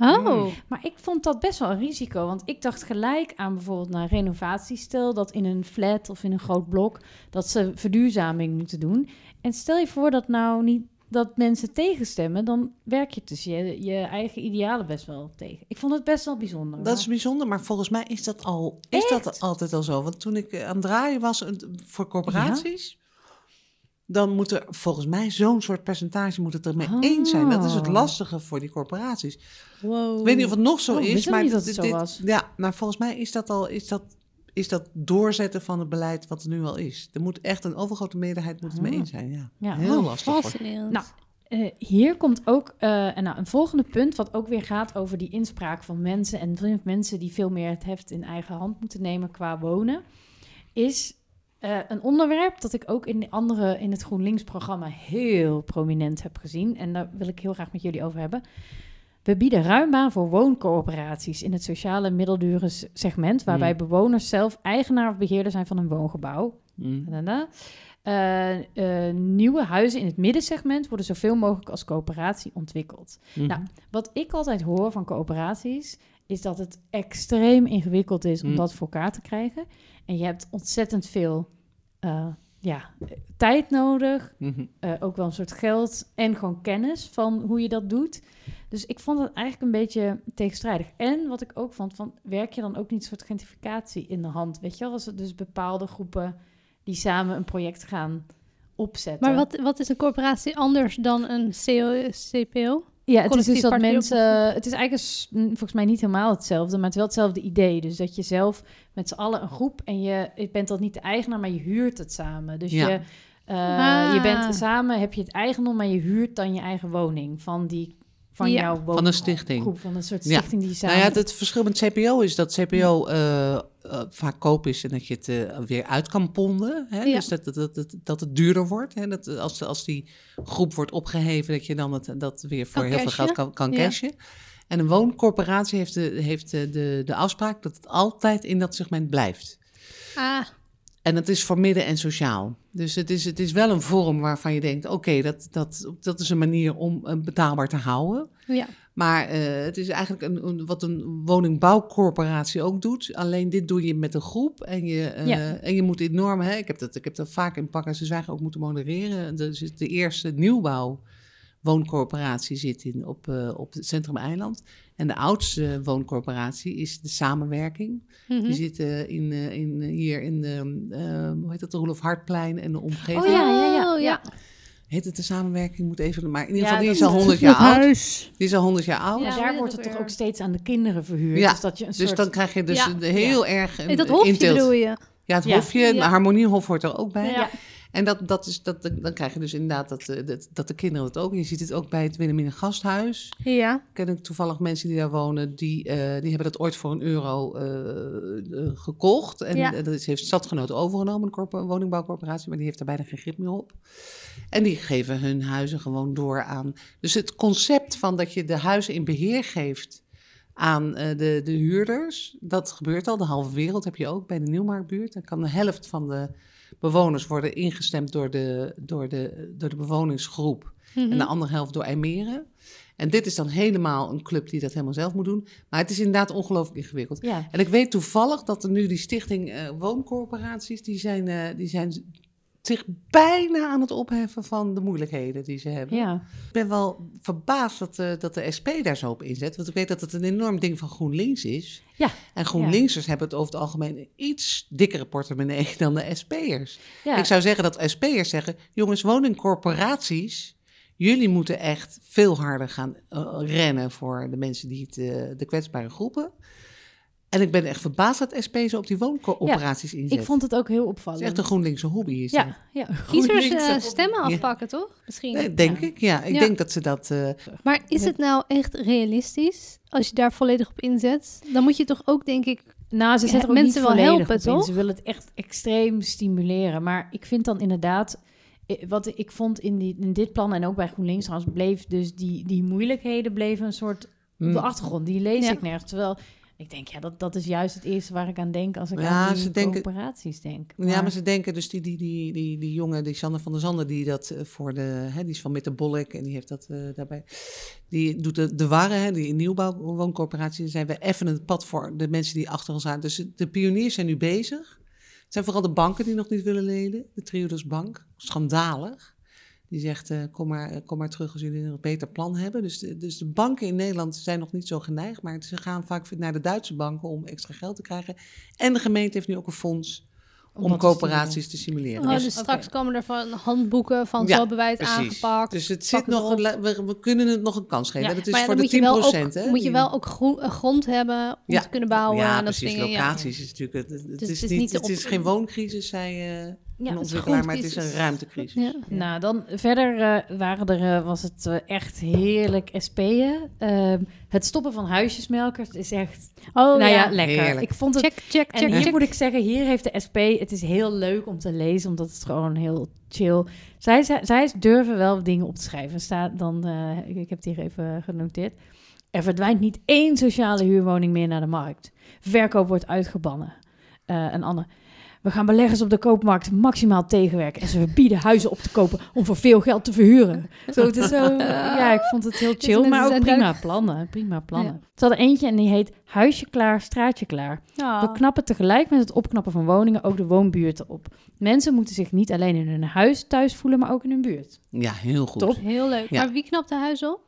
Oh. Maar ik vond dat best wel een risico, want ik dacht gelijk aan bijvoorbeeld naar renovatie. Stel dat in een flat of in een groot blok dat ze verduurzaming moeten doen. En stel je voor dat nou niet dat mensen tegenstemmen, dan werk je tussen je, je eigen idealen best wel tegen. Ik vond het best wel bijzonder. Dat is bijzonder, maar volgens mij is dat, al, is dat altijd al zo. Want toen ik eh, aan het draaien was eh, voor corporaties... dan moet er volgens mij zo'n soort percentage moet het ermee Oh. eens zijn. Dat is het lastige voor die corporaties. Wow. Ik weet niet of het nog zo Oh, is, maar niet dat het dit- zo dit- was. Ja, maar volgens mij is dat al is dat, is dat doorzetten van het beleid wat er nu al is. Er moet echt een overgrote meerderheid moet het mee Ah. eens zijn. Ja, Ja. heel Oh, lastig. Nou, Eh, hier komt ook eh, nou, een volgende punt, wat ook weer gaat over die inspraak van mensen en van mensen die veel meer het heft in eigen hand moeten nemen qua wonen, is eh, een onderwerp dat ik ook in de andere in het GroenLinks-programma heel prominent heb gezien. En daar wil ik heel graag met jullie over hebben. We bieden ruim baan voor wooncoöperaties in het sociale middeldure segment, waarbij Hmm. bewoners zelf eigenaar of beheerder zijn van een woongebouw. Mm. Eh, eh, nieuwe huizen in het middensegment worden zoveel mogelijk als coöperatie ontwikkeld. Mhm. Nou, Wat ik altijd hoor van coöperaties, is dat het extreem ingewikkeld is om Mm. dat voor elkaar te krijgen. En je hebt ontzettend veel eh, ja, tijd nodig, Mhm. eh, ook wel een soort geld en gewoon kennis van hoe je dat doet. Dus ik vond het eigenlijk een beetje tegenstrijdig. En wat ik ook vond, van, werk je dan ook niet een soort gentrificatie in de hand? Weet je wel, als er dus bepaalde groepen die samen een project gaan opzetten. Maar wat, wat is een corporatie anders dan een CO, CPO? Ja, het is dus dat mensen... Het is eigenlijk een volgens mij niet helemaal hetzelfde, maar het is wel hetzelfde idee. Dus dat je zelf met z'n allen een groep en je, je bent dan niet de eigenaar, maar je huurt het samen. Dus Ja. je, eh, Ah. je bent samen, heb je het eigendom, maar je huurt dan je eigen woning van die van Ja. jouw woning. Van een stichting. Groep, van een soort Ja. stichting die je samen... Nou ja, het verschil met CPO is dat CPO eh, eh, vaak koop is en dat je het eh, weer uit kan ponden. Hè? Ja. Dus dat, dat, dat, het duurder wordt. Hè? Dat, als, als die groep wordt opgeheven, dat je dan het, dat weer voor Kan heel veel geld kan, kan Ja. cashen. En een wooncorporatie heeft, de, heeft de, de, de afspraak dat het altijd in dat segment blijft. Ah, En het is voor midden en sociaal. Dus het is, het is wel een vorm waarvan je denkt: oké, dat, dat, dat is een manier om het betaalbaar te houden. ja. Maar eh, het is eigenlijk een, een- wat een woningbouwcorporatie ook doet. Alleen dit doe je met een groep. En je, eh, Ja. en je moet enorm... Hè, ik, heb dat, ik heb dat vaak in Pakken en Zwijgen ook moeten modereren. Dus de eerste nieuwbouw wooncorporatie zit in, op, eh, op het Centrum Eiland. En de oudste wooncorporatie is de samenwerking. Mhm. Die zit eh, in, eh, in, hier in de, eh, hoe heet dat, de Roelof Hartplein en de omgeving. Oh ja, ja, ja. Oh, ja. Heet het de samenwerking? Moet even, maar in ieder Ja, geval, die is al is 100 jaar oud. huis. Die is al 100 jaar oud. Ja, daar wordt het toch ook steeds aan de kinderen verhuurd. Ja, Dus dat je een Dus soort... dan krijg je dus Ja. een- heel erg een dat hofje inteelt. bedoel je? Ja, het Ja. hofje, Ja. de harmoniehof hoort er ook bij. En dat, dat is, dat, dan krijg je dus inderdaad dat, eh, dat, dat de kinderen het ook. Je ziet het ook bij het Wilhelmina Gasthuis. Ja. Ken ik toevallig mensen die daar wonen, die, eh, die hebben dat ooit voor een euro eh, gekocht. En Ja. dat is, heeft Stadgenoot overgenomen, een corpo- woningbouwcorporatie, maar die heeft er bijna geen grip meer op. En die geven hun huizen gewoon door aan. Dus het concept van dat je de huizen in beheer geeft aan de, de huurders, dat gebeurt al. De halve wereld heb je ook bij de Nieuwmarktbuurt. Dan kan de helft van de bewoners worden ingestemd door de, door de, door de bewoningsgroep. Mhm. En de andere helft door IJmeren. En dit is dan helemaal een club die dat helemaal zelf moet doen. Maar het is inderdaad ongelooflijk ingewikkeld. Ja. En ik weet toevallig dat er nu die stichting eh, wooncorporaties... Die zijn, eh, die zijn zich bijna aan het opheffen van de moeilijkheden die ze hebben. ja. Ik ben wel verbaasd dat, eh, dat de SP daar zo op inzet. Want ik weet dat het een enorm ding van GroenLinks is. Ja. En GroenLinksers hebben het over het algemeen een iets dikkere portemonnee dan de SP'ers. ja. Ik zou zeggen dat SP'ers zeggen: jongens, woningcorporaties, jullie moeten echt veel harder gaan eh, rennen voor de mensen die het, eh, de kwetsbare groepen. En ik ben echt verbaasd dat SP zo op die wooncorporaties inzet. Ik vond het ook heel het opvallend. is echt een GroenLinkse hobby. Is Ja, ja. Kiezers eh, op- stemmen Ja. afpakken, toch? Misschien. Nee, denk Ja. ik, ja. Ik Ja. denk dat ze dat... eh, Maar is het nou echt realistisch? Als je daar volledig op inzet, dan moet je toch ook, denk ik... Nou, ze zetten ook mensen wel helpen, toch? Ze willen het echt extreem stimuleren. Maar ik vind dan inderdaad... eh, Wat ik vond in, die, in dit plan en ook bij GroenLinks trouwens... bleef dus die, die moeilijkheden bleven een soort op mm, de achtergrond. Die lees Ja. ik nergens. Terwijl ik denk, ja, dat, dat is juist het eerste waar ik aan denk... als ik Ja, aan die denken- corporaties denk. Ja, maar ze denken dus die, die, die, die, die jongen, die Sander van der Zanden, die dat eh, voor de, hè, die is van Metabolic en die heeft dat eh, daarbij, die doet de, de warre, hè, die nieuwbouwwooncorporatie, zijn we even het pad voor de mensen die achter ons aan. Dus de pioniers zijn nu bezig. Het zijn vooral de banken die nog niet willen lenen. De Triodos Bank, schandalig. Die zegt, eh, kom, maar, eh, kom maar terug als jullie een beter plan hebben. Dus de, dus de banken in Nederland zijn nog niet zo geneigd. Maar ze gaan vaak naar de Duitse banken om extra geld te krijgen. En de gemeente heeft nu ook een fonds om, dat coöperaties te stimuleren. Oh, Dus- dus straks komen er van handboeken van Ja, zo precies. aangepakt. Dus het zit het nog, een- we, we kunnen het nog een kans geven. Ja, Dat is ja, voor de moet je 10%. wel ook, hè? moet je wel ook groen- eh, grond hebben om te kunnen bouwen ja, dat precies. ja. Locaties is natuurlijk... Het, het Dus is, het is niet, het is geen wooncrisis, zei eh, Ja, een het maar het is een ruimtecrisis. Ja. Nou, dan verder eh, waren er, eh, was het eh, echt heerlijk SP'en. Ehm, het stoppen van huisjesmelkers is echt, Oh nou ja, ja, lekker. Heerlijk. Ik vond het, check, check, en check, hier check. moet ik zeggen, hier heeft de SP, het is heel leuk om te lezen, omdat het gewoon heel chill. Zij, zij, zij durven wel dingen op te schrijven. Staat dan, eh, ik, ik heb het hier even genoteerd. Er verdwijnt niet één sociale huurwoning meer naar de markt. Verkoop wordt uitgebannen. Eh een ander. We gaan beleggers op de koopmarkt maximaal tegenwerken. En ze verbieden huizen op te kopen om voor veel geld te verhuren. Zo, het is zo, ja, ik vond het heel chill, maar ook prima plannen. Prima plannen. Ja. Ze hadden eentje en die heet Huisje klaar, straatje klaar. Oh. We knappen tegelijk met het opknappen van woningen ook de woonbuurten op. Mensen moeten zich niet alleen in hun huis thuis voelen, maar ook in hun buurt. Ja, heel goed. Top. Heel leuk. Ja. Maar wie knapt de huis op?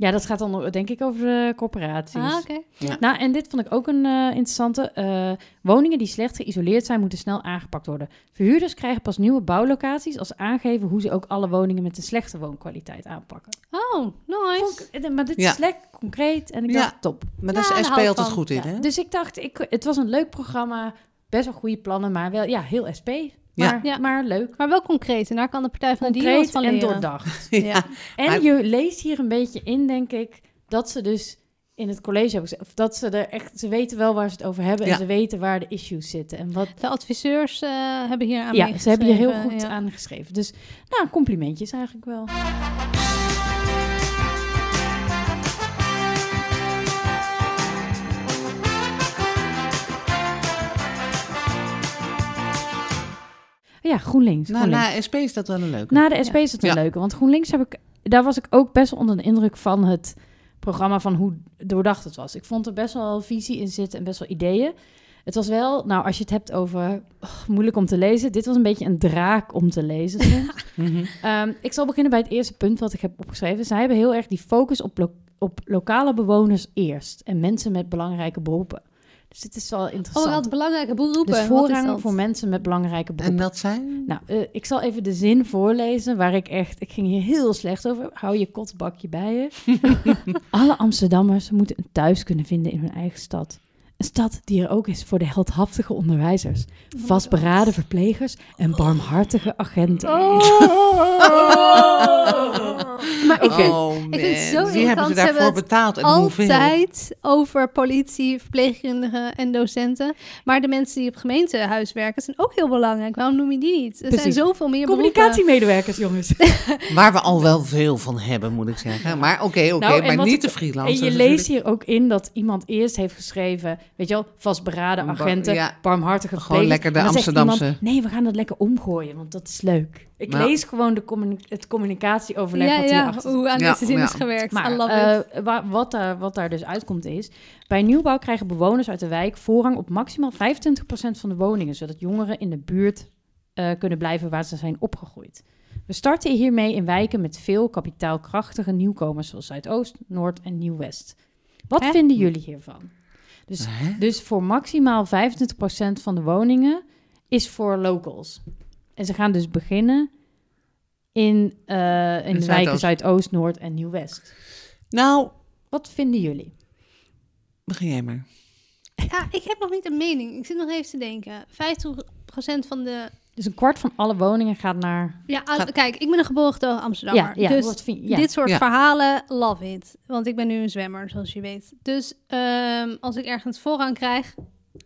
Ja, dat gaat dan denk ik over de corporaties. Ah, oké. Nou, en dit vond ik ook een eh, interessante. Eh, woningen die slecht geïsoleerd zijn, moeten snel aangepakt worden. Verhuurders krijgen pas nieuwe bouwlocaties als aangeven hoe ze ook alle woningen met een slechte woonkwaliteit aanpakken. Oh, nice. Vond ik- maar dit Ja. is lekker concreet en ik Ja. dacht top. Maar Ja, is daar SP altijd goed in, Ja, hè? dus ik dacht, ik, het was een leuk programma, best wel goede plannen, maar wel ja, heel SP. Ja. Maar, Ja. maar leuk. Maar wel concreet. En daar kan de Partij van de Dieren Concreet van en leren. doordacht. Ja. En Maar- je leest hier een beetje in, denk ik, dat ze dus in het college hebben gezegd, of dat ze er echt, ze weten wel waar ze het over hebben Ja. en ze weten waar de issues zitten. En wat, De adviseurs eh, hebben hier aan ja, ze hebben hier heel goed ja. aan geschreven. Dus, nou, complimentjes eigenlijk wel. Ja, GroenLinks. Nou, GroenLinks. na SP is dat wel een leuke. Na de SP Ja. is het een Ja. leuke. Want GroenLinks heb ik... Daar was ik ook best wel onder de indruk van het programma... van hoe doordacht het was. Ik vond er best wel visie in zitten en best wel ideeën. Het was wel... Nou, als je het hebt over... oh, moeilijk om te lezen. Dit was een beetje een draak om te lezen. Mhm. Ehm, ik zal beginnen bij het eerste punt wat ik heb opgeschreven. Zij hebben heel erg die focus op, lo- op lokale bewoners eerst. En mensen met belangrijke beroepen. Dus dit is wel Oh, interessant. wat belangrijke beroepen. dus voorrang voor mensen met belangrijke beroepen. En dat zijn? Nou, eh, ik zal even de zin voorlezen waar ik echt... Ik ging hier heel slecht over. Hou je kotbakje bij je. Alle Amsterdammers moeten een thuis kunnen vinden in hun eigen stad. Een stad die er ook is voor de heldhaftige onderwijzers, vastberaden verplegers en barmhartige agenten. Maar ik vind oh, ik vind het zo Wie hebben ze daarvoor hebben betaald en hoeveel? altijd over politie, verpleegkundigen en docenten. Maar de mensen die op gemeentehuis werken zijn ook heel belangrijk. Waarom noem je die niet? Er zijn zoveel meer. Communicatiemedewerkers, jongens. Waar we al wel veel van hebben, moet ik zeggen. Maar oké, oké, Nou, en maar niet ik- de En freelancers. je leest hier ook in dat iemand eerst heeft geschreven, weet je wel, vastberaden agenten, ja. barmhartige Gewoon lekker de Amsterdamse. iemand, nee, we gaan dat lekker omgooien, want dat is leuk. Ik Nou. lees gewoon de communi- het communicatieoverleg Ja, wat ja, hoe aan Ja, deze zin ja. is gewerkt. I Maar eh, wa- wat, daar, wat daar dus uitkomt is... bij nieuwbouw krijgen bewoners uit de wijk voorrang op maximaal 25% van de woningen... zodat jongeren in de buurt eh, kunnen blijven waar ze zijn opgegroeid. We starten hiermee in wijken met veel kapitaalkrachtige nieuwkomers... zoals Zuidoost, Noord en Nieuw-West. Wat Hè? vinden jullie hiervan? Dus, dus voor maximaal 25% van de woningen is voor locals. En ze gaan dus beginnen in, eh, in de wijken Zuidoost. Zuidoost, Noord en Nieuw-West. Nou, Wat vinden jullie? begin jij maar. Ja, ik heb nog niet een mening. Ik zit nog even te denken. 50% van de... Dus een kwart van alle woningen gaat naar... Ja, als- Gaat- kijk, ik ben een geboren Amsterdammer. Ja, ja, dus wat vind, ja. dit soort Ja. verhalen, love it. Want ik ben nu een zwemmer, zoals je weet. Dus ehm, als ik ergens voorrang krijg...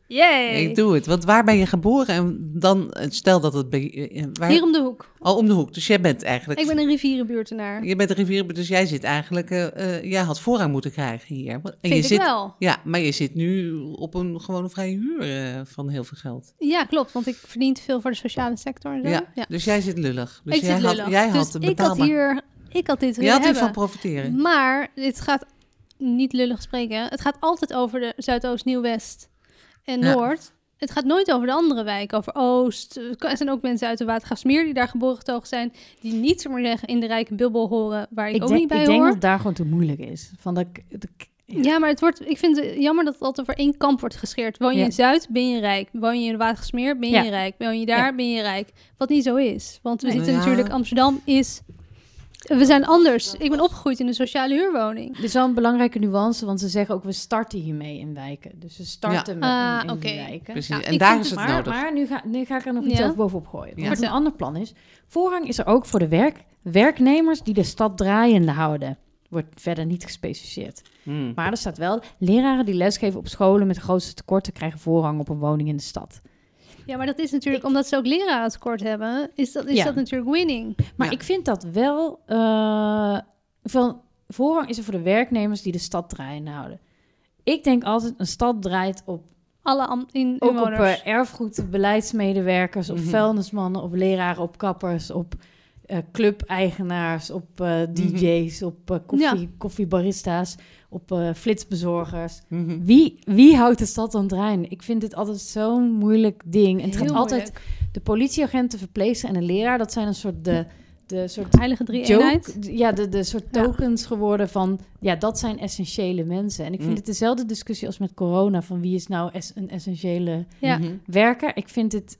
Yay! Ik doe het. Want waar ben je geboren? En dan, eh, stel dat het bij, eh, waar, Hier om de hoek. Oh, om de hoek. Dus jij bent eigenlijk... Ik ben een rivierenbuurtenaar. Je bent een rivier, dus jij zit eigenlijk... eh, eh, jij had voorrang moeten krijgen hier. En Vind je ik zit, wel. Ja, maar je zit nu op een gewone vrije huur eh, van heel veel geld. Ja, klopt. Want ik verdien veel voor de sociale sector en zo. Ja, Ja. dus jij zit lullig. Dus ik jij zit had, lullig. Jij dus had ik had hier... Ik had dit Je had hiervan profiteren. Maar dit gaat niet lullig spreken. Het gaat altijd over de Zuidoost, En Ja. Noord. Het gaat nooit over de andere wijk, over Oost. Er zijn ook mensen uit de Watergraafsmeer die daar geboren getogen zijn, die niet, zeg maar zeggen, in de rijke bubbel horen, waar ik, Ik, ook denk, niet bij ik denk hoor. dat het daar gewoon te moeilijk is. Van dat, Ja, maar het wordt, ik vind het jammer dat het altijd over één kamp wordt gescheerd. Woon je Ja. in Zuid, ben je rijk. Woon je in de ben je Ja. rijk. Woon je daar, Ja. ben je rijk. Wat niet zo is. Want we Nee. zitten Ja. natuurlijk, Amsterdam is... We zijn anders. Ik ben opgegroeid in een sociale huurwoning. Er is wel een belangrijke nuance, want ze zeggen ook we starten hiermee in wijken. Dus we starten met Ah, in, wijken. Precies. Ja, en daar is het Maar, nodig. maar nu, ga, nu ga ik er nog iets Ja? over bovenop gooien. Ja. Want een ander plan is, voorrang is er ook voor de werk, werknemers die de stad draaiende houden. Wordt verder niet gespecificeerd. Hmm. Maar er staat wel, leraren die lesgeven op scholen met de grootste tekorten krijgen voorrang op een woning in de stad. Ja, maar dat is natuurlijk, omdat ze ook leraren tekort hebben, is dat, is Ja. dat natuurlijk winning. Maar Ja. ik vind dat wel, eh, van, voorrang is er voor de werknemers die de stad draaiende houden. Ik denk altijd, een stad draait op Alle in Ook op eh, erfgoed, beleidsmedewerkers, op Mhm. vuilnismannen, op leraren, op kappers, op eh club-eigenaars, op eh, DJ's, op koffie, Ja. koffiebarista's, op eh, flitsbezorgers. Mhm. Wie, wie houdt de stad dan draaiende? Ik vind dit altijd zo'n moeilijk ding. En het gaat altijd de politieagent, de verpleegster en een leraar. Dat zijn een soort de, de soort Heilige drie eenheid. ja, de, de soort Ja. tokens geworden van, ja, dat zijn essentiële mensen. En ik vind Mm. het dezelfde discussie als met corona, van wie is nou es- een essentiële Ja. Werker. Ik vind het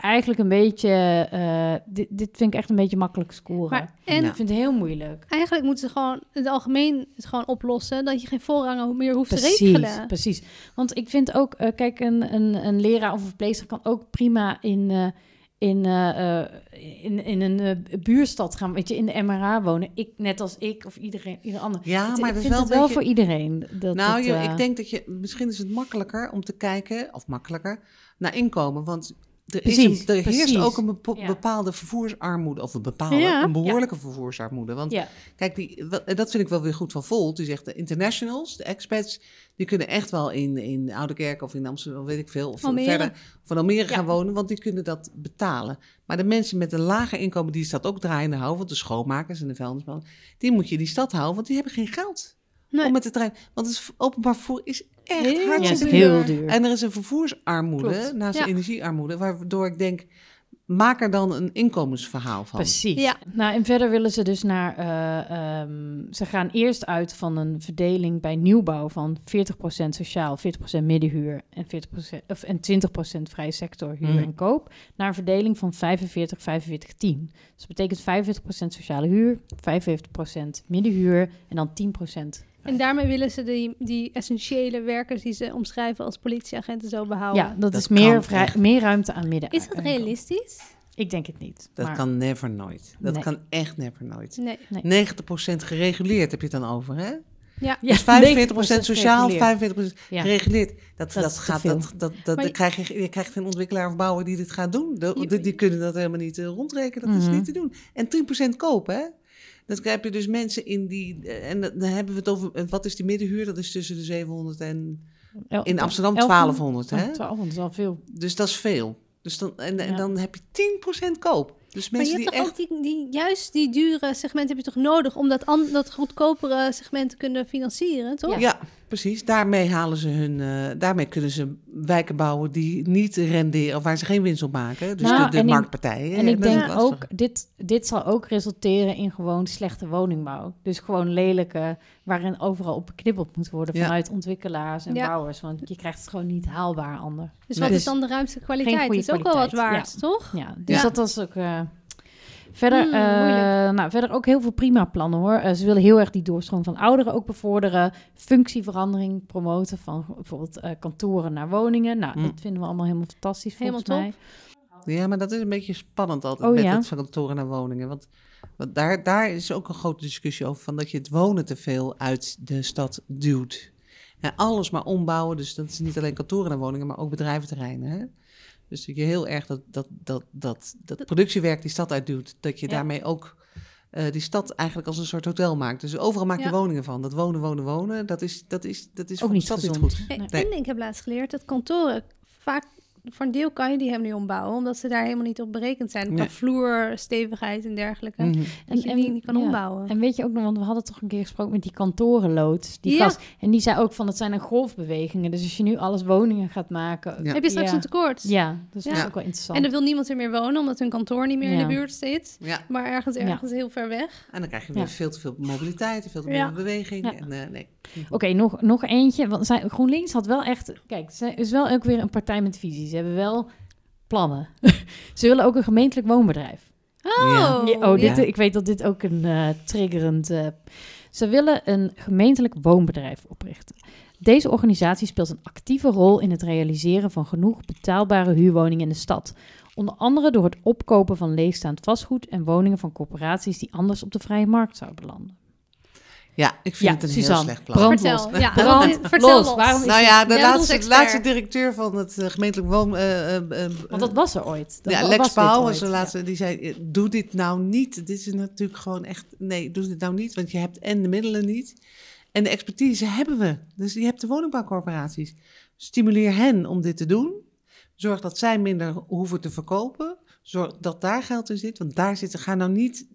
eigenlijk een beetje, eh, dit, dit vind ik echt een beetje makkelijk scoren. Maar, en Ja. Ik vind het heel moeilijk. eigenlijk moeten ze gewoon in het algemeen het gewoon oplossen. Dat je geen voorrangen meer hoeft te regelen. precies. Want ik vind ook, eh, kijk, een, een, een leraar of een verpleegster kan ook prima in, eh, in, in, in een eh, buurstad gaan, weet je, in de MRA wonen. Ik, net als ik of iedereen, ieder ander. Ja, Het- maar ik vind wel het wel beetje... voor iedereen. Dat nou, het, joh, ik denk dat je... Misschien is het makkelijker om te kijken, of makkelijker, naar inkomen. Want er, is een, er heerst ook een Ja. bepaalde vervoersarmoede. Of een bepaalde, Ja. een behoorlijke vervoersarmoede. Want ja, Kijk, die, dat vind ik wel weer goed van Volt. Die zegt de internationals, de expats, die kunnen echt wel in, in Oudekerk of in Amsterdam, weet ik veel, of Almere. verder van Almere gaan wonen, want die kunnen dat betalen. Maar de mensen met een lager inkomen die de stad ook draaiende houden, want de schoonmakers en de vuilnisman, die moet je in die stad houden, want die hebben geen geld Nee. om met de trein. Want het is- openbaar vervoer is echt Heel ja, het hartstikke is duur. heel duur. En er is een vervoersarmoede Klopt. naast Ja. de energiearmoede, waardoor ik denk, maak er dan een inkomensverhaal van. Precies. Ja. Nou, en verder willen ze dus naar. eh, ehm, ze gaan eerst uit van een verdeling bij nieuwbouw van 40% sociaal, 40% middenhuur en, 40%, of, en 20% vrije sector huur Mhm. en koop. Naar een verdeling van 45, 45, 10. Dus dat betekent 45% sociale huur, 55% middenhuur en dan 10%. En daarmee willen ze die, die essentiële werkers die ze omschrijven als politieagenten zo behouden. Ja, dat, Dat is meer, vrij, meer ruimte aan midden. Is dat realistisch? Ik denk het niet. Dat maar- kan never nooit. Dat Nee. kan echt never nooit. Nee. 90% gereguleerd heb je het dan over, hè? Ja. Dus 45% 90% sociaal, gereguleerd. 45% Ja. gereguleerd. Dat, Dat gaat, dat, dat, dat, je- krijg je, je krijgt geen ontwikkelaar of bouwer die dit gaat doen. De- Je- die, die kunnen dat helemaal niet uh, rondrekenen. Dat Mhm. is niet te doen. En 10% kopen, hè? Dan heb je dus mensen in die... eh, En dan hebben we het over... eh, Wat is die middenhuur? Dat is tussen de 700 en... El- In Amsterdam 1100. 1200, hè? Oh, 1200 is al veel. Dus dat is veel. Dus dan, en, en Ja. dan heb je 10% koop. Dus Maar je mensen hebt die toch echt... ook die, die, juist die dure segmenten heb je toch nodig om dat, an, dat goedkopere segment te kunnen financieren, toch? Ja, precies. Daarmee halen ze hun. eh, daarmee kunnen ze wijken bouwen die niet renderen, of waar ze geen winst op maken. Dus Nou, de, de en ik- marktpartijen. En ik denk ook, dit, dit zal ook resulteren in gewoon slechte woningbouw. Dus gewoon lelijke, waarin overal op beknibbeld moet worden Ja. vanuit ontwikkelaars en Ja. bouwers. Want je krijgt het gewoon niet haalbaar ander. Dus wat Dus is dan de ruimste kwaliteit? is ook wel wat waard, toch? Ja, dus Ja. dat was ook... eh, Verder, Hmm, eh, nou, verder ook heel veel prima plannen hoor. Eh, ze willen heel erg die doorstroom van ouderen ook bevorderen. Functieverandering promoten van bijvoorbeeld eh, kantoren naar woningen. Nou, Hmm. dat vinden we allemaal helemaal fantastisch volgens Helemaal mij. Ja, maar dat is een beetje spannend altijd Oh, met ja? het van kantoren naar woningen. Want, want daar, daar is ook een grote discussie over van dat je het wonen te veel uit de stad duwt. En alles maar ombouwen, dus dat is niet alleen kantoren naar woningen, maar ook bedrijventerreinen. Hè? Dus dat je heel erg dat, dat, dat, dat, dat productiewerk die stad uitduwt, dat je Ja. daarmee ook eh, die stad eigenlijk als een soort hotel maakt. Dus overal maak je Ja. woningen van. Dat wonen, wonen, wonen, dat is, dat is, dat is Ook voor de niet stad gezond. niet goed. Nee. en ik heb laatst geleerd dat kantoren vaak voor een deel kan je die helemaal niet ombouwen, omdat ze daar helemaal niet op berekend zijn. Qua Nee. vloer, stevigheid en dergelijke. Mhm. Dat je die niet kan ja. ombouwen. En weet je ook nog, want we hadden toch een keer gesproken met die kantorenloods. Die Ja. gast. En die zei ook van, het zijn een golfbewegingen. Dus als je nu alles woningen gaat maken... Ja. Heb je straks ja. een tekort? Ja, dus dat is Ja. ook wel interessant. En dan wil niemand er meer wonen, omdat hun kantoor niet meer in de buurt zit. Ja. Maar ergens, Ja. ergens heel ver weg. En dan krijg je weer Ja. veel te veel mobiliteit, veel te veel Ja. beweging. Ja. En, eh, nee. Oké, nog, nog eentje. Want zij, GroenLinks had wel echt... Kijk, ze is wel ook weer een partij met visie. Ze hebben wel plannen. ze willen ook een gemeentelijk woonbedrijf. Oh, Ja, oh, dit, Ja. ik weet dat dit ook een eh, triggerend... eh, ze willen een gemeentelijk woonbedrijf oprichten. Deze organisatie speelt een actieve rol in het realiseren van genoeg betaalbare huurwoningen in de stad. Onder andere door het opkopen van leegstaand vastgoed en woningen van corporaties die anders op de vrije markt zouden belanden. Ja, ik vind Ja, het een Suzanne, heel slecht plan. brand Vertel. los. Ja, Brand vertel los. los. Waarom is Nou ja, de laatste, laatste directeur van het eh, gemeentelijk woon... eh, eh, eh, Want dat was er ooit. Dat ja, Lex was Pauw de laatste, die zei, doe dit nou niet. Dit is natuurlijk gewoon echt, nee, doe dit nou niet, want je hebt en de middelen niet. En de expertise hebben we. Dus je hebt de woningbouwcorporaties. Stimuleer hen om dit te doen. Zorg dat zij minder hoeven te verkopen. Zorg dat daar geld in zit, want daar zitten, ga nou niet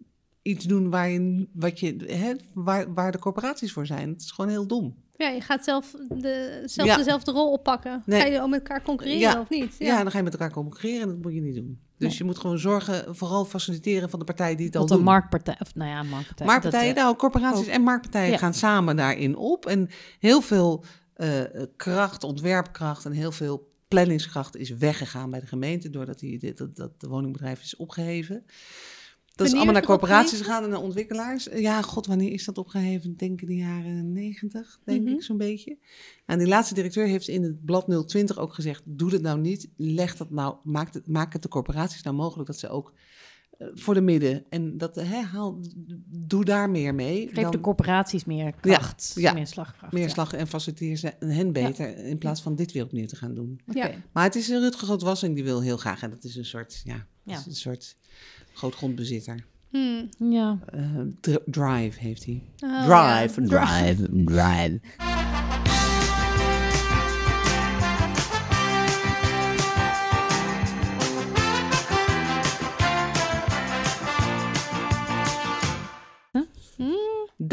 iets doen waar, je, wat je, hè, waar, waar de corporaties voor zijn. Het is gewoon heel dom. Ja, je gaat zelf, de, zelf Ja. dezelfde rol oppakken. Nee. Ga je ook met elkaar concurreren Ja. of niet? Ja. dan ga je met elkaar concurreren en dat moet je niet doen. Dus Nee. je moet gewoon zorgen, vooral faciliteren van de partijen die het al Tot doen. marktpartij, of nou ja, marktpartij. Marktpartijen, dat, eh, nou, corporaties ook. en marktpartijen Ja. gaan samen daarin op. En heel veel eh, kracht, ontwerpkracht en heel veel planningskracht is weggegaan bij de gemeente... doordat die, dat, dat de woningbedrijf is opgeheven. Dat is allemaal naar corporaties gegaan en naar ontwikkelaars. Ja, god, wanneer is dat opgeheven? Denk in de jaren negentig, denk Mhm. ik zo'n beetje. En die laatste directeur heeft in het blad 020 ook gezegd... doe dat nou niet, leg dat nou, maak het, maak het de corporaties nou mogelijk... dat ze ook eh, voor de midden en dat hè, haal, doe daar meer mee. Geef Dan de corporaties meer kracht, ja. meer slagkracht. meer ja. slag en faciliteer ze hen beter in plaats van dit weer opnieuw te gaan doen. Ja. Maar het is een Rutger Grootwassing die wil heel graag en dat is een soort ja, Ja. is een soort grootgrondbezitter. Hmm. Ja. Eh, dr- drive heeft hij. Oh, drive, ja. drive, drive.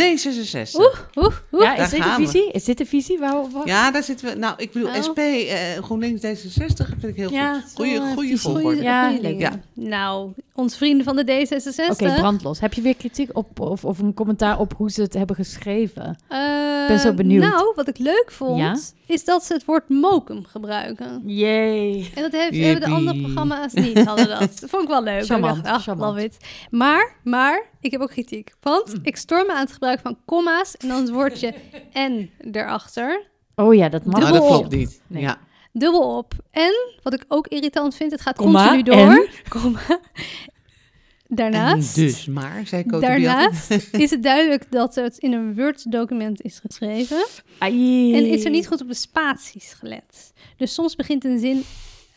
D66. Oeh, oeh, oeh. Ja, is dit de we. visie? Is dit de visie? Waar, waar- Ja, daar zitten we. Nou, ik bedoel, Oh. SP, eh, GroenLinks D66 vind ik heel Ja, goed. Goeie, goede volgorde. Ja, leuk. dingen. Nou, onze vrienden van de D66. Oké, brandlos. Heb je weer kritiek op of, of een commentaar op hoe ze het hebben geschreven? Eh, ben zo benieuwd. Nou, wat ik leuk vond, Ja? is dat ze het woord mokum gebruiken. Yay. En dat heeft, hebben de andere programma's niet, hadden dat. Dat vond ik wel leuk. Charmant, ik dacht, ach, love it. Maar, maar, ik heb ook kritiek. Want ik stoor me aan het gebruik van comma's en dan het woordje en erachter. Oh ja, dat mag. Nou, dat klopt niet. Nee. Ja. Dubbel op. En, wat ik ook irritant vind, het gaat Komma, continu door. Komma. En Daarnaast, dus maar, zei Cote daarnaast is het duidelijk dat het in een Word-document is geschreven. Ai. En is er niet goed op de spaties gelet. Dus soms begint een zin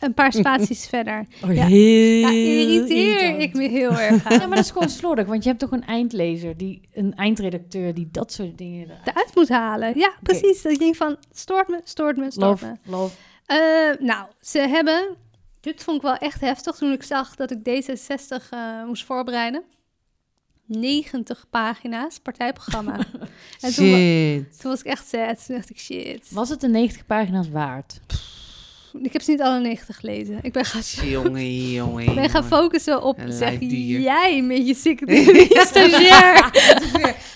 een paar spaties verder. Oh, Ja. heel Daar irriteer irritant. ik me heel erg aan. Ja, maar dat is gewoon slordig, want je hebt toch een eindlezer, die, een eindredacteur die dat soort dingen... eruit moet halen. Ja, precies. Dat je denkt van, stoort me, stoort me, stoort Love, me. love. Eh, nou, ze hebben... Dit vond ik wel echt heftig toen ik zag dat ik D66 eh, moest voorbereiden. 90 pagina's partijprogramma. en toen, toen was ik echt sad. Toen dacht ik, shit. Was het de 90 pagina's waard? Ik heb ze niet alle 90 gelezen. Ik ben gaan, Jongen, jongen. ik ben gaan focussen op, Een zeg jij met je secretaris stagiair.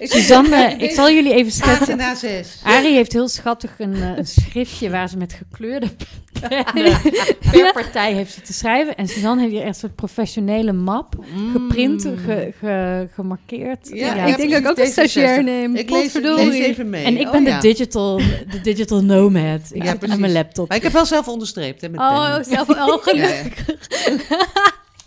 Suzanne, ik zal jullie even schetsen. Pagina 6. Arie heeft heel schattig een, eh, een schriftje waar ze met gekleurde pennen per partij heeft ze te schrijven. En Suzanne heeft hier echt zo'n professionele map geprint, ge- ge- gemarkeerd. Ja, Ja, ik denk dat ik ook een stagiair neem. Ik lees, even mee. En ik Oh, ben ja. de, digital, de digital nomad. Ik Ja, zit precies. aan mijn laptop. Maar ik heb wel zelf onderstreept, hè, met Oh, pen. zelf oh, gelukkig.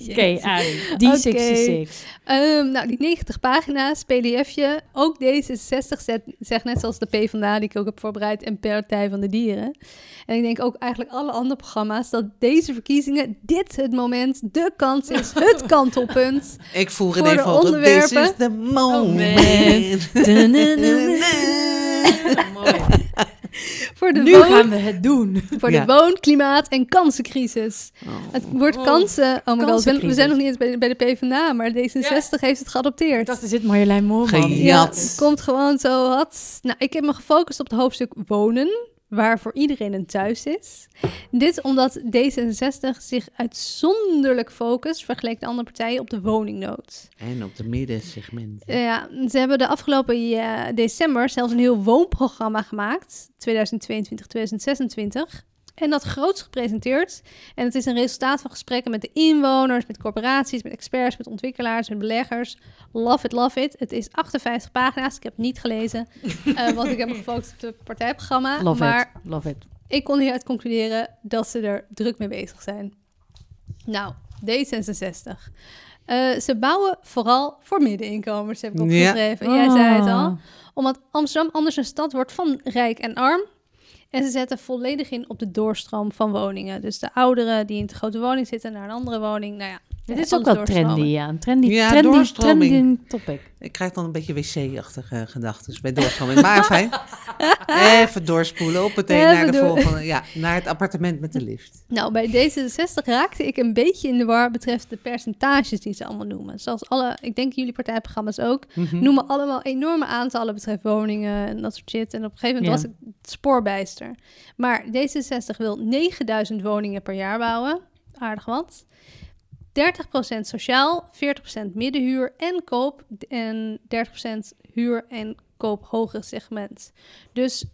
Oké, Arie, D66. Ehm, nou, die 90 pagina's, pdfje. Ook D66 zet, zegt net zoals de PvdA, die ik ook heb voorbereid, en Partij van de Dieren. En ik denk ook eigenlijk alle andere programma's, dat deze verkiezingen, dit het moment, de kans is, het kantelpunt. Ik voel Voor René de Vogel. This is the moment. Mooi. Voor de, Nu woon, gaan we het doen. voor Ja. de woon-, klimaat- en kansencrisis. Het woord Oh. kansen, oh my god, we zijn- nog niet eens bij, bij de PvdA, maar D66 heeft het geadopteerd. Ik dacht, er zit Marjolein Moorman. Ja, het komt gewoon zo wat. Nou, ik heb me gefocust op het hoofdstuk wonen, waar voor iedereen een thuis is. Dit omdat D66 zich uitzonderlijk focust, vergeleken de andere partijen, op de woningnood. En op de middensegment. Eh, ja, ze hebben de afgelopen ja, december zelfs een heel woonprogramma gemaakt, 2022-2026. En dat groots gepresenteerd. En het is een resultaat van gesprekken met de inwoners, met corporaties, met experts, met ontwikkelaars, met beleggers. Love it, love it. Het is 58 pagina's. Ik heb het niet gelezen, eh, want ik heb me gefocust op het partijprogramma. Love maar it, love it. ik kon hieruit concluderen dat ze er druk mee bezig zijn. Nou, D66. Eh, ze bouwen vooral voor middeninkomens, heb ik Ja. opgeschreven. Jij zei het al Ah. omdat Amsterdam anders een stad wordt van rijk en arm. En ze zetten volledig in op de doorstroom van woningen. Dus de ouderen die in te grote woning zitten naar een andere woning. Nou ja, Dit is ook wel trendy, ja. Een trendy, Ja, trendy, trending topic. Ik krijg dan een beetje wc-achtige gedachten bij doorstroming. Maar fijn, even doorspoelen op meteen Even naar de door. volgende. Ja, naar het appartement met de lift. Nou, bij D66 raakte ik een beetje in de war betreft de percentages die ze allemaal noemen. Zoals alle, ik denk jullie partijprogramma's ook, Mhm. noemen allemaal enorme aantallen betreft woningen en dat soort shit. En op een gegeven moment Ja. was ik spoorbijster. Maar D66 wil 9000 woningen per jaar bouwen. Aardig wat. 30% sociaal, 40% middenhuur en koop en 30% huur en koop hoger segment. Dus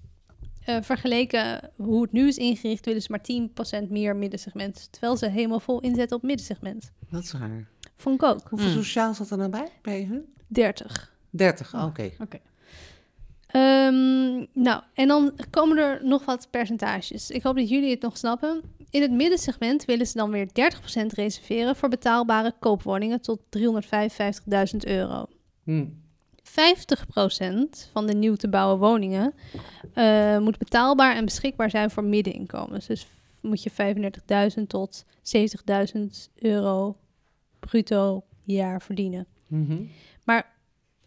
eh, vergeleken hoe het nu is ingericht, willen ze maar 10% meer middensegment. Terwijl ze helemaal vol inzetten op middensegment. Dat is raar. Vond ik ook. Hoeveel Mm. sociaal zat er nou bij, bij hun? 30. 30, oké. Ehm, nou, en dan komen er nog wat percentages. Ik hoop dat jullie het nog snappen. In het middensegment willen ze dan weer 30% reserveren voor betaalbare koopwoningen tot 355.000 euro. Hm. 50% van de nieuw te bouwen woningen eh, moet betaalbaar en beschikbaar zijn voor middeninkomens. Dus moet je 35.000 tot 70.000 euro bruto jaar verdienen. Mhm. Maar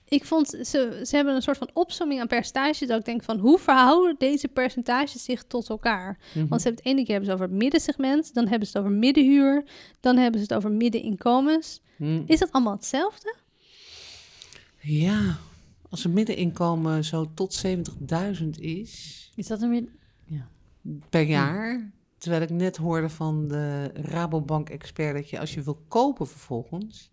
ik vond, ze, ze hebben een soort van opsomming aan percentages. Dat ik denk van, hoe verhouden deze percentages zich tot elkaar? Mhm. Want ze hebben het ene keer hebben ze over het middensegment. Dan hebben ze het over middenhuur. Dan hebben ze het over middeninkomens. Hm. Is dat allemaal hetzelfde? Ja, als het middeninkomen zo tot 70.000 is Is dat een weer... per jaar. Terwijl ik net hoorde van de Rabobank-expert dat je als je wil kopen vervolgens,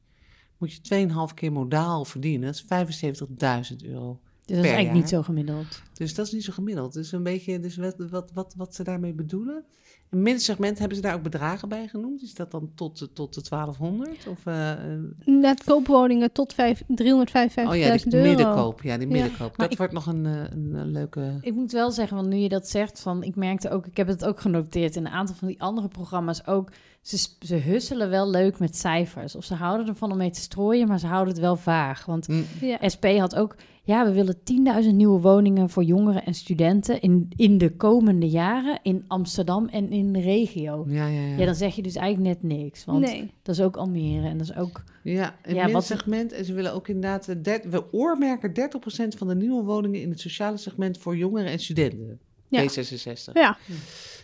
moet je 2,5 keer modaal verdienen. Dat is 75.000 euro. Dus dat is eigenlijk jaar. niet zo gemiddeld. Dus dat is niet zo gemiddeld. Dus een beetje dus wat, wat, wat, wat ze daarmee bedoelen. Een middensegment, hebben ze daar ook bedragen bij genoemd? Is dat dan tot, de- tot de 1200? Of, eh, eh, Net koopwoningen tot vijf- 355.000 oh ja, die euro. middenkoop. Ja, die Ja. middenkoop. Dat ik- wordt nog een, eh, een, een leuke... Ik moet wel zeggen, want nu je dat zegt, van, ik merkte ook, ik heb het ook genoteerd in een aantal van die andere programma's ook. Ze, ze husselen wel leuk met cijfers. Of ze houden ervan om mee te strooien, maar ze houden het wel vaag. Want. Ja. SP had ook, ja, we willen 10.000 nieuwe woningen voor jongeren en studenten in, in de komende jaren in Amsterdam en in de regio. Ja, ja, ja. Ja, dan zeg je dus eigenlijk net niks. Want nee. dat is ook Almere en dat is ook... Ja, een Ja, wat- middensegment. En ze willen ook inderdaad... eh, we oormerken 30% van de nieuwe woningen in het sociale segment voor jongeren en studenten. Ja. D66. Ja.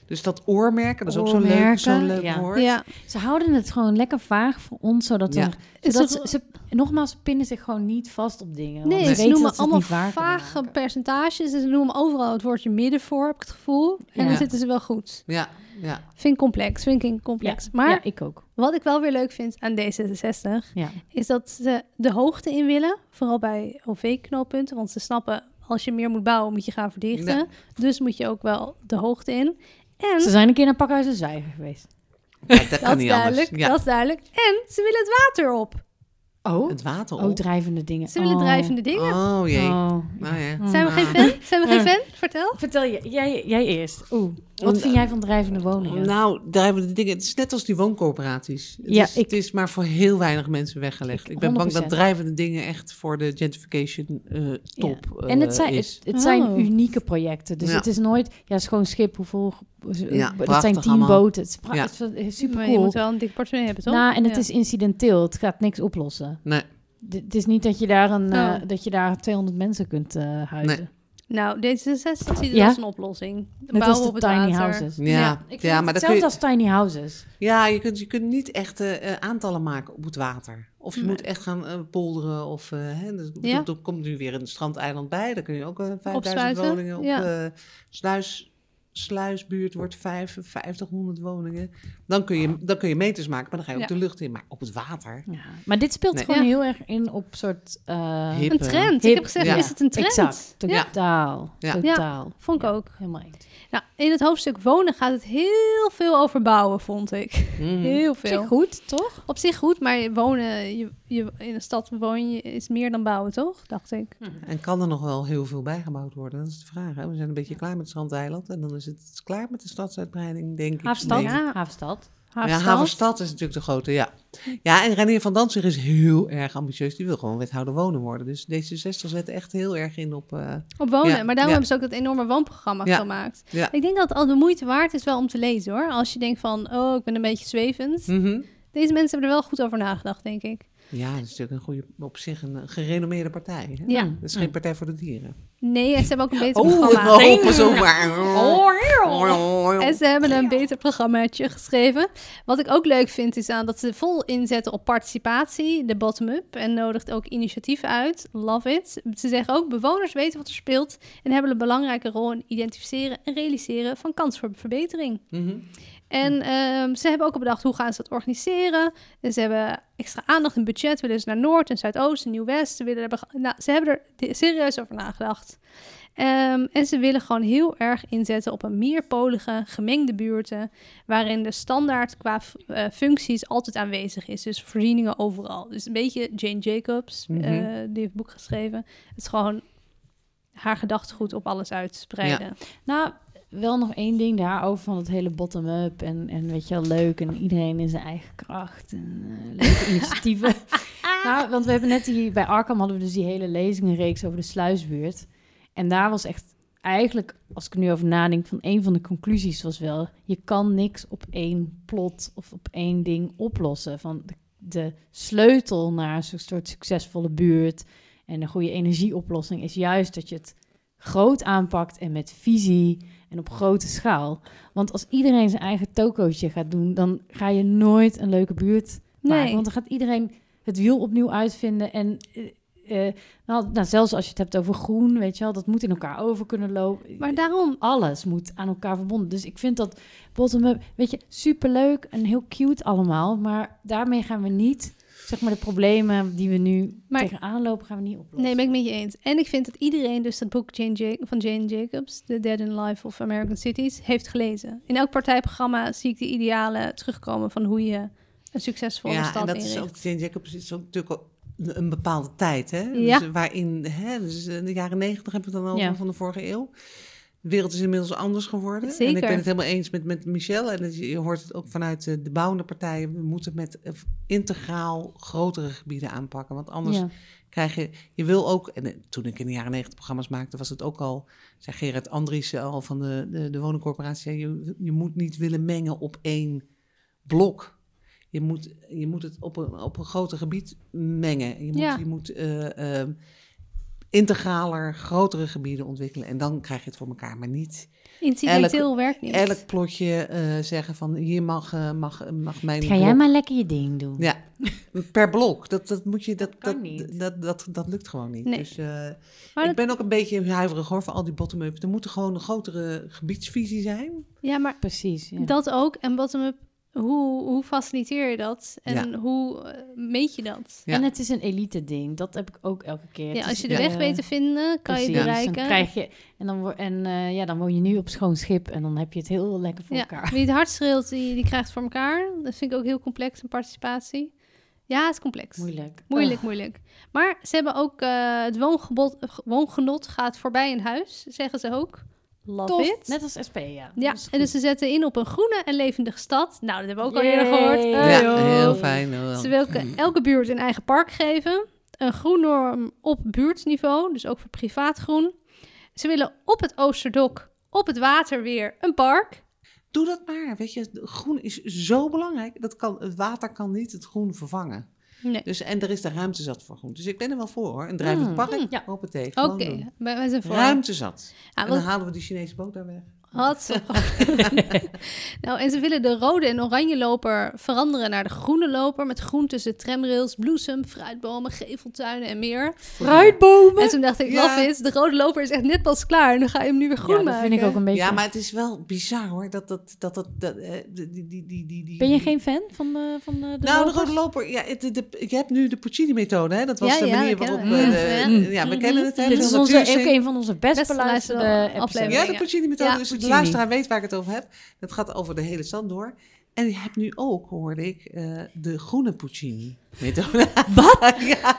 Dus dat oormerken, dat is ook zo'n leuk, zo'n leuk ja. woord. ja. Ze houden het gewoon lekker vaag voor ons, zodat Ja. er... Is Zodat het- ze, ze- nogmaals, ze pinnen zich gewoon niet vast op dingen. Nee, ze noemen dat ze het allemaal vage percentages. En ze noemen overal het woordje midden voor, heb ik het gevoel. En Ja. dan zitten ze wel goed. Ja, ja. Vind ik complex, vind ik complex. Ja, Maar ja, ik ook. wat ik wel weer leuk vind aan D66... Ja. is dat ze de hoogte in willen. Vooral bij OV-knooppunten. Want ze snappen, als je meer moet bouwen, moet je gaan verdichten. Ja. Dus moet je ook wel de hoogte in. En Ze zijn een keer naar Pakhuis en geweest. Ja, dat, dat kan is niet duidelijk. anders. Ja. Dat is duidelijk. En ze willen het water op. Oh? Het water op. Oh, drijvende dingen. Ze willen Oh. drijvende dingen. Oh jee. Oh. Nou ja. Zijn we Ah. geen fan? Zijn we geen Ah. fan? Vertel. Vertel je, jij, jij eerst. Oeh, wat vind jij van drijvende woningen? Nou, daar hebben we de dingen. Het is net als die wooncorporaties. Het, Ja, is, ik- het is maar voor heel weinig mensen weggelegd. Ik, Ik- ben bang dat 100%. drijvende dingen echt voor de gentrification eh, top en het eh, zijn, is. het, het zijn Oh. unieke projecten. Dus Ja. het is nooit, ja, schoon schip, hoeveel, Ja, dat zijn tien boten. Het is, pra- Ja. het is- het is super Maar je cool. moet wel een dik portemonnee hebben, toch? Nou, en het Ja. is incidenteel. Het gaat niks oplossen. Nee, D- Het is niet dat je daar, een, eh, Oh. dat je daar 200 mensen kunt eh huizen. Nou, D66 ziet het Ja? als een oplossing. Net als de op het tiny water. houses. Ja, Ja, Ik vind maar hetzelfde je, als tiny houses. ja je, kunt, je kunt niet echt eh, eh, aantallen maken op het water. Of je Nee. moet echt gaan eh, polderen. Of, eh, hè, dus, Ja. Er komt nu weer een strandeiland bij. Daar kun je ook eh 5000 Opsluiten, woningen op. ja. eh, sluis, sluisbuurt wordt 5, 500 woningen. Dan kun, je, dan kun je meters maken, maar dan ga je ook Ja. de lucht in. Maar op het water... Ja. Maar dit speelt Nee. gewoon Ja. heel erg in op soort... eh, Een trend. Ik heb gezegd, ja. is het een trend? Exact. Ja, Totaal. Ja. Totaal. vond ik ook. Helemaal eens. Nou, in het hoofdstuk wonen gaat het heel veel over bouwen, vond ik. mhm. Heel Op zich veel. goed, toch? Op zich goed, maar je wonen, je, je, in een stad woon je is meer dan bouwen, toch? Dacht ik. En kan er nog wel heel veel bijgebouwd worden? Dat is de vraag. Hè? We zijn een beetje klaar met het strandeiland. En dan is het klaar met de stadsuitbreiding, denk ik. Nee. Ja. Havenstad. Ja, Havenstad. Haverstad is natuurlijk de grote, ja. Ja, en Renier van Danzig is heel erg ambitieus. Die wil gewoon wethouder wonen worden. Dus D66 zet echt heel erg in op... eh, Op wonen. Ja, Maar daarom ja. hebben ze ook dat enorme woonprogramma Ja. gemaakt. Ik denk dat het al de moeite waard is wel om te lezen hoor. Als je denkt van, oh, ik ben een beetje zwevend. mhm. Deze mensen hebben er wel goed over nagedacht, denk ik. Ja, dat is natuurlijk een goede, op zich een, eh, gerenommeerde partij. Hè? Ja. Dat is geen partij voor de dieren. Nee, en ze hebben ook een beter Oh, programma. oh, pas op. En ze hebben een beter programmaatje geschreven. Wat ik ook leuk vind is aan dat ze vol inzetten op participatie, de bottom-up. En nodigt ook initiatieven uit. Love it. Ze zeggen ook, bewoners weten wat er speelt en hebben een belangrijke rol in identificeren en realiseren van kans voor verbetering. Mhm. En ehm, ze hebben ook al bedacht hoe gaan ze dat organiseren. En ze hebben extra aandacht en budget. Willen ze naar Noord en Zuidoost en Nieuw-West. Ze, willen, nou, ze hebben er serieus over nagedacht. Ehm, en ze willen gewoon heel erg inzetten op een meerpolige, gemengde buurten. Waarin de standaard qua eh, functies altijd aanwezig is. Dus voorzieningen overal. Dus een beetje Jane Jacobs, Mhm. eh, die heeft het boek geschreven. Het is gewoon haar gedachtegoed op alles uitspreiden. Nou, wel nog één ding daarover van het hele bottom-up en, en weet je wel, leuk en iedereen in zijn eigen kracht en eh, leuke initiatieven. nou, want we hebben net hier bij Arkham hadden we dus die hele lezingenreeks over de sluisbuurt. En daar was echt eigenlijk, als ik er nu over nadenk, van een van de conclusies was wel, je kan niks op één plot of op één ding oplossen. Van de, de sleutel naar een soort succesvolle buurt en een goede energieoplossing is juist dat je het groot aanpakt en met visie en op grote schaal. Want als iedereen zijn eigen tokootje gaat doen, dan ga je nooit een leuke buurt maken. Nee. Want dan gaat iedereen het wiel opnieuw uitvinden. En eh, eh, nou, nou, zelfs als je het hebt over groen, weet je wel, dat moet in elkaar over kunnen lopen. Maar daarom, Alles moet aan elkaar verbonden. Dus ik vind dat bottom-up, weet je, superleuk en heel cute allemaal. Maar daarmee gaan we niet, zeg maar, de problemen die we nu Maar- tegenaan lopen, gaan we niet oplossen. Nee, ben ik met je eens. En ik vind dat iedereen dus dat boek Jane Ja- van Jane Jacobs, The Dead in Life of American Cities, heeft gelezen. In elk partijprogramma zie ik de idealen terugkomen van hoe je een succesvolle Ja, stad en dat is inricht. ook, Jane Jacobs is ook natuurlijk ook een bepaalde tijd, hè? Ja. Dus waarin, hè, dus in de jaren negentig hebben we het dan over Ja. van de vorige eeuw. De wereld is inmiddels anders geworden. En Zeker. ik ben het helemaal eens met, met Michel. En je hoort het ook vanuit de, de bouwende partijen. We moeten met eh, integraal grotere gebieden aanpakken. Want anders Ja. krijg je... Je wil ook... En eh, toen ik in de jaren negentig programma's maakte, was het ook al... Zei Gerard Andriessen al van de, de, de woningcorporatie... Je, je moet niet willen mengen op één blok. Je moet, je moet het op een, op een groter gebied mengen. Je moet, Ja. je moet eh, eh, integraler, grotere gebieden ontwikkelen. En dan krijg je het voor elkaar. Maar niet Incidenteel werkt niet. elk plotje eh, zeggen van... hier mag, eh, mag, mag mijn Ga jij maar lekker je ding doen. Ja, per blok. Dat, dat, moet je, dat, Dat kan dat, niet. Dat, dat, dat, lukt gewoon niet. Nee. Dus uh, Maar ik dat- ben ook een beetje huiverig hoor voor al die bottom-up. Er moet gewoon een grotere gebiedsvisie zijn. Ja, maar Precies. Ja. dat ook. En bottom-up, hoe, hoe faciliteer je dat? En Ja. hoe eh, meet je dat? Ja. En het is een elite ding. Dat heb ik ook elke keer. Ja, als je de eh, weg weet te vinden, kan je precies. bereiken. Dan krijg je, en dan, en, eh, ja, dan woon je nu op schoon schip en dan heb je het heel lekker voor ja, elkaar. wie het hard schreeuwt, die, die krijgt het voor elkaar. Dat vind ik ook heel complex, een participatie. Ja, het is complex. Moeilijk. Moeilijk, moeilijk. Maar ze hebben ook eh, het woongebod, woongenot gaat voorbij in huis, zeggen ze ook. Love Tof. it. Net als SP, ja. ja, en dus ze zetten in op een groene en levendige stad. Nou, dat hebben we ook al Yay. eerder gehoord. Ja, heel fijn. wel. Ze willen elke buurt een eigen park geven. Een groennorm op buurtniveau, dus ook voor privaat groen. Ze willen op het Oosterdok, op het water weer, een park. Doe dat maar. Weet je, groen is zo belangrijk. Dat kan, het water kan niet het groen vervangen. Nee. Dus, en er is de ruimte zat voor groen. Dus ik ben er wel voor hoor. Een drijvend Mm. park, ja. Oké, wij, zijn voor. Ruimte zat. Ja, en dan halen we die Chinese boot daar weg. Had zo. nou, en ze willen de rode en oranje loper veranderen naar de groene loper. Met groen tussen tramrails, bloesem, fruitbomen, geveltuinen en meer. Fruitbomen! En toen dacht ik, Ja. it, de rode loper is echt net pas klaar. En dan ga je hem nu weer groen Ja, dat maken. vind ik ook een beetje... Ja, maar het is wel bizar hoor. Dat, dat, dat, dat, dat, eh, die, die, die, die, Ben je geen fan van de, van de, de nou, de rode loper, ja, het, de, ik heb nu de Puccini-methode, hè? Dat was Ja, de manier waarop... we. eh, Ja. de- ja, we kennen het. hè, Dit is onze, een van onze best Best beluisterde episodes. Ja, de Puccini-methode. Ja, dus de Puccini. luisteraar weet waar ik het over heb. Dat gaat over de hele stad door. En je hebt nu ook, hoorde ik, eh, de groene Puccini-methode. Wat? ja.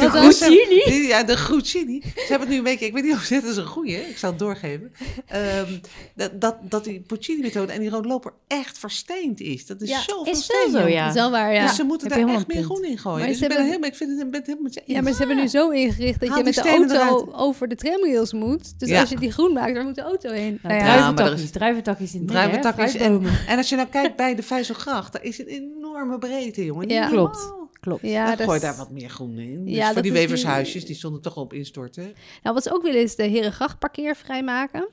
Dan? Puccini? Ja, de Puccini. Ze hebben het nu een beetje, ik weet niet of dit is een goeie, ik zal het doorgeven. Ehm, dat, dat, dat die Puccini-methode en die rode loper echt versteend is. Dat is Ja, zo is versteend. zo, ja. Is wel waar, ja. Dus ze moeten Heb daar echt meer groen in gooien. Maar Dus ze ik ben, hebben- ik vind het, ik ben het helemaal met je Ja, maar ze hebben nu zo ingericht dat Haal je met de auto eruit. over de tramrails moet. Dus Ja. als je die groen maakt, dan moet de auto heen. Nou, Nou ja, maar er druiventakjes, is- druiventakjes in het Druiventakjes midden, hè? en, en als je nou kijkt bij de Vijzelgracht, daar is een enorm enorme breedte, jongen. Ja. Klopt. Klopt. Ja, Dan dat gooi is- daar wat meer groen in. Dus Ja, voor die is die- wevershuisjes, die stonden toch op instorten. Nou, wat ze ook willen is de Herengrachtparkeer vrijmaken.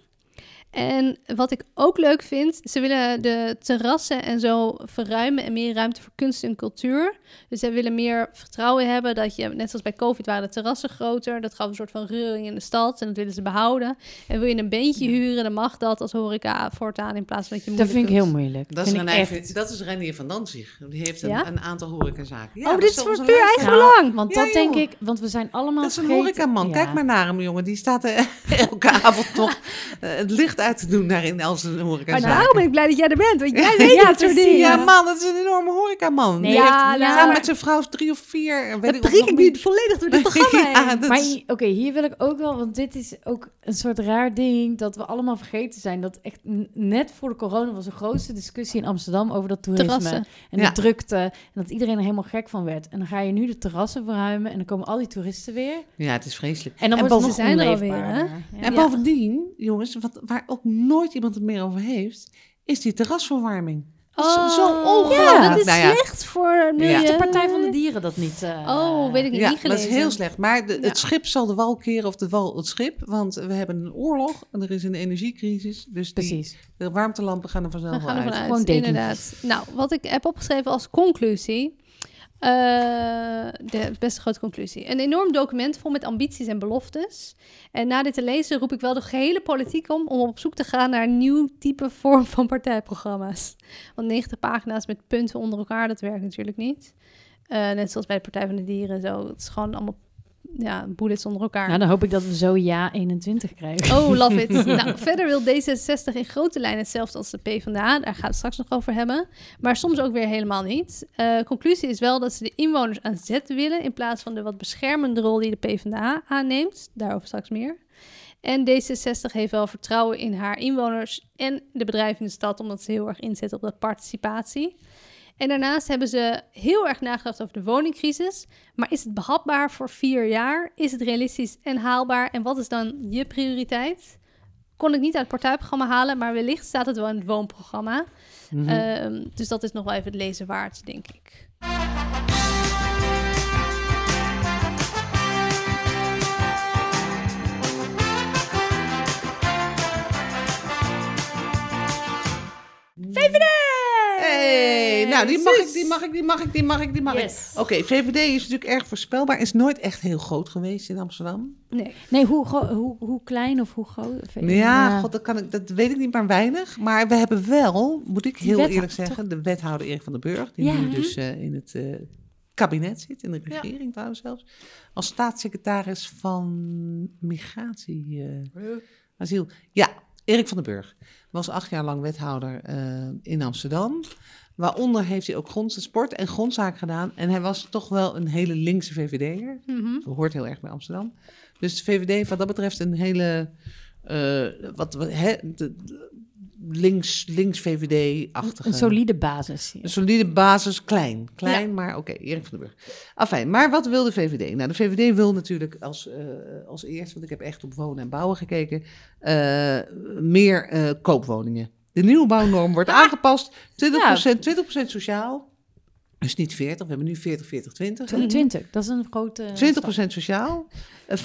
En wat ik ook leuk vind, ze willen de terrassen en zo verruimen en meer ruimte voor kunst en cultuur. Dus ze willen meer vertrouwen hebben dat je, net zoals bij COVID waren de terrassen groter. Dat gaf een soort van reuring in de stad en dat willen ze behouden. En wil je een beentje huren, dan mag dat als horeca voortaan in plaats van dat je Dat moeilijk vind ik heel moeilijk. Dat is, ik René, echt. dat is Renier van Danzig. Die heeft een, Ja? een aantal horecazaken. Ja, oh, dat dit is voor puur eigen Nou, belang. Want Ja, dat denk ik, want we zijn allemaal Dat is een vergeten- horecaman. Ja. Kijk maar naar hem, jongen. Die staat er elke avond toch eh, het licht uit te doen daar in al zijn Maar daarom ben ik blij dat jij er bent, want jij weet Ja, dat soort dingen. Ja, man, dat is een enorme horecaman. Nee, Die ja, heeft nou, samen met zijn vrouw drie of vier. Weet Dat ik prik niet volledig door dit programma Ja, heen. dat Maar oké, hier wil ik ook wel, want dit is ook een soort raar ding dat we allemaal vergeten zijn. Dat echt net voor de corona was een grootste discussie in Amsterdam over dat toerisme Terrassen. en Ja. de drukte. En dat iedereen er helemaal gek van werd. En dan ga je nu de terrassen verruimen en dan komen al die toeristen weer. ja, het is vreselijk. En dan En wordt het boven- nog ze zijn er alweer. Ja. En bovendien, jongens, wat, waar ook nooit iemand het meer over heeft, is die terrasverwarming. Dat is Oh, zo ongelooflijk. Ja, dat is Nou ja, slecht voor milieu. Ja. de Partij van de Dieren dat niet. eh, Oh, weet ik niet. Ja, niet dat is heel slecht. Maar de, Ja. het schip zal de wal keren of de wal het schip. Want we hebben een oorlog en er is een energiecrisis. Dus die, Precies. de warmtelampen gaan er vanzelf We gaan wel uit. uit, Gewoon inderdaad. Nou, wat ik heb opgeschreven als conclusie. Eh, de best een grote conclusie. Een enorm document vol met ambities en beloftes. En na dit te lezen roep ik wel de gehele politiek om... om op zoek te gaan naar een nieuw type vorm van partijprogramma's. Want 90 pagina's met punten onder elkaar, dat werkt natuurlijk niet. Eh, net zoals bij de Partij van de Dieren en zo. Het is gewoon allemaal ja, bullets onder elkaar. Nou, dan hoop ik dat we zo ja 21 krijgen. Oh, love it. nou, verder wil D66 in grote lijnen hetzelfde als de PvdA. Daar gaan we het straks nog over hebben. Maar soms ook weer helemaal niet. Eh, conclusie is wel dat ze de inwoners aan zet willen... in plaats van de wat beschermende rol die de PvdA aanneemt. Daarover straks meer. En D66 heeft wel vertrouwen in haar inwoners en de bedrijven in de stad... omdat ze heel erg inzetten op dat participatie. En daarnaast hebben ze heel erg nagedacht over de woningcrisis. Maar is het behapbaar voor vier jaar? Is het realistisch en haalbaar? En wat is dan je prioriteit? Kon ik niet uit het partijprogramma halen, maar wellicht staat het wel in het woonprogramma. Mhm. Ehm, dus dat is nog wel even het lezen waard, denk ik. VVD! Hey, nou, die mag, ik, die mag ik, die mag ik, die mag ik, die mag ik. Oké, VVD is natuurlijk erg voorspelbaar. Is nooit echt heel groot geweest in Amsterdam. Nee. Nee, hoe, hoe, hoe klein of hoe groot? Ja, God, dat, kan ik, dat weet ik niet, maar weinig. Maar we hebben wel, moet ik heel eerlijk zeggen, de wethouder Erik van den Burg, die Ja. nu dus eh, in het eh, kabinet zit, in de Ja. regering trouwens zelfs, als staatssecretaris van migratie, eh, asiel. Ja, Erik van den Burg was acht jaar lang wethouder eh, in Amsterdam. Waaronder heeft hij ook grond, sport en grondzaak gedaan. En hij was toch wel een hele linkse VVD'er. Dat hoort heel erg bij Amsterdam. Dus de VVD heeft wat dat betreft een hele... eh, wat, wat, de- links, links VVD-achtige... Een solide basis. Een solide basis, klein. Klein, maar oké, Erik van den Burg. Afijn, maar wat wil de VVD? Nou, de VVD wil natuurlijk als, eh, als eerste, want ik heb echt op wonen en bouwen gekeken, eh, meer eh, koopwoningen. De nieuwe bouwnorm wordt aangepast. 20%, 20% sociaal. Dus niet 40, we hebben nu 40, 40, 20. hè? 20, dat is een grote... 20% sociaal, eh,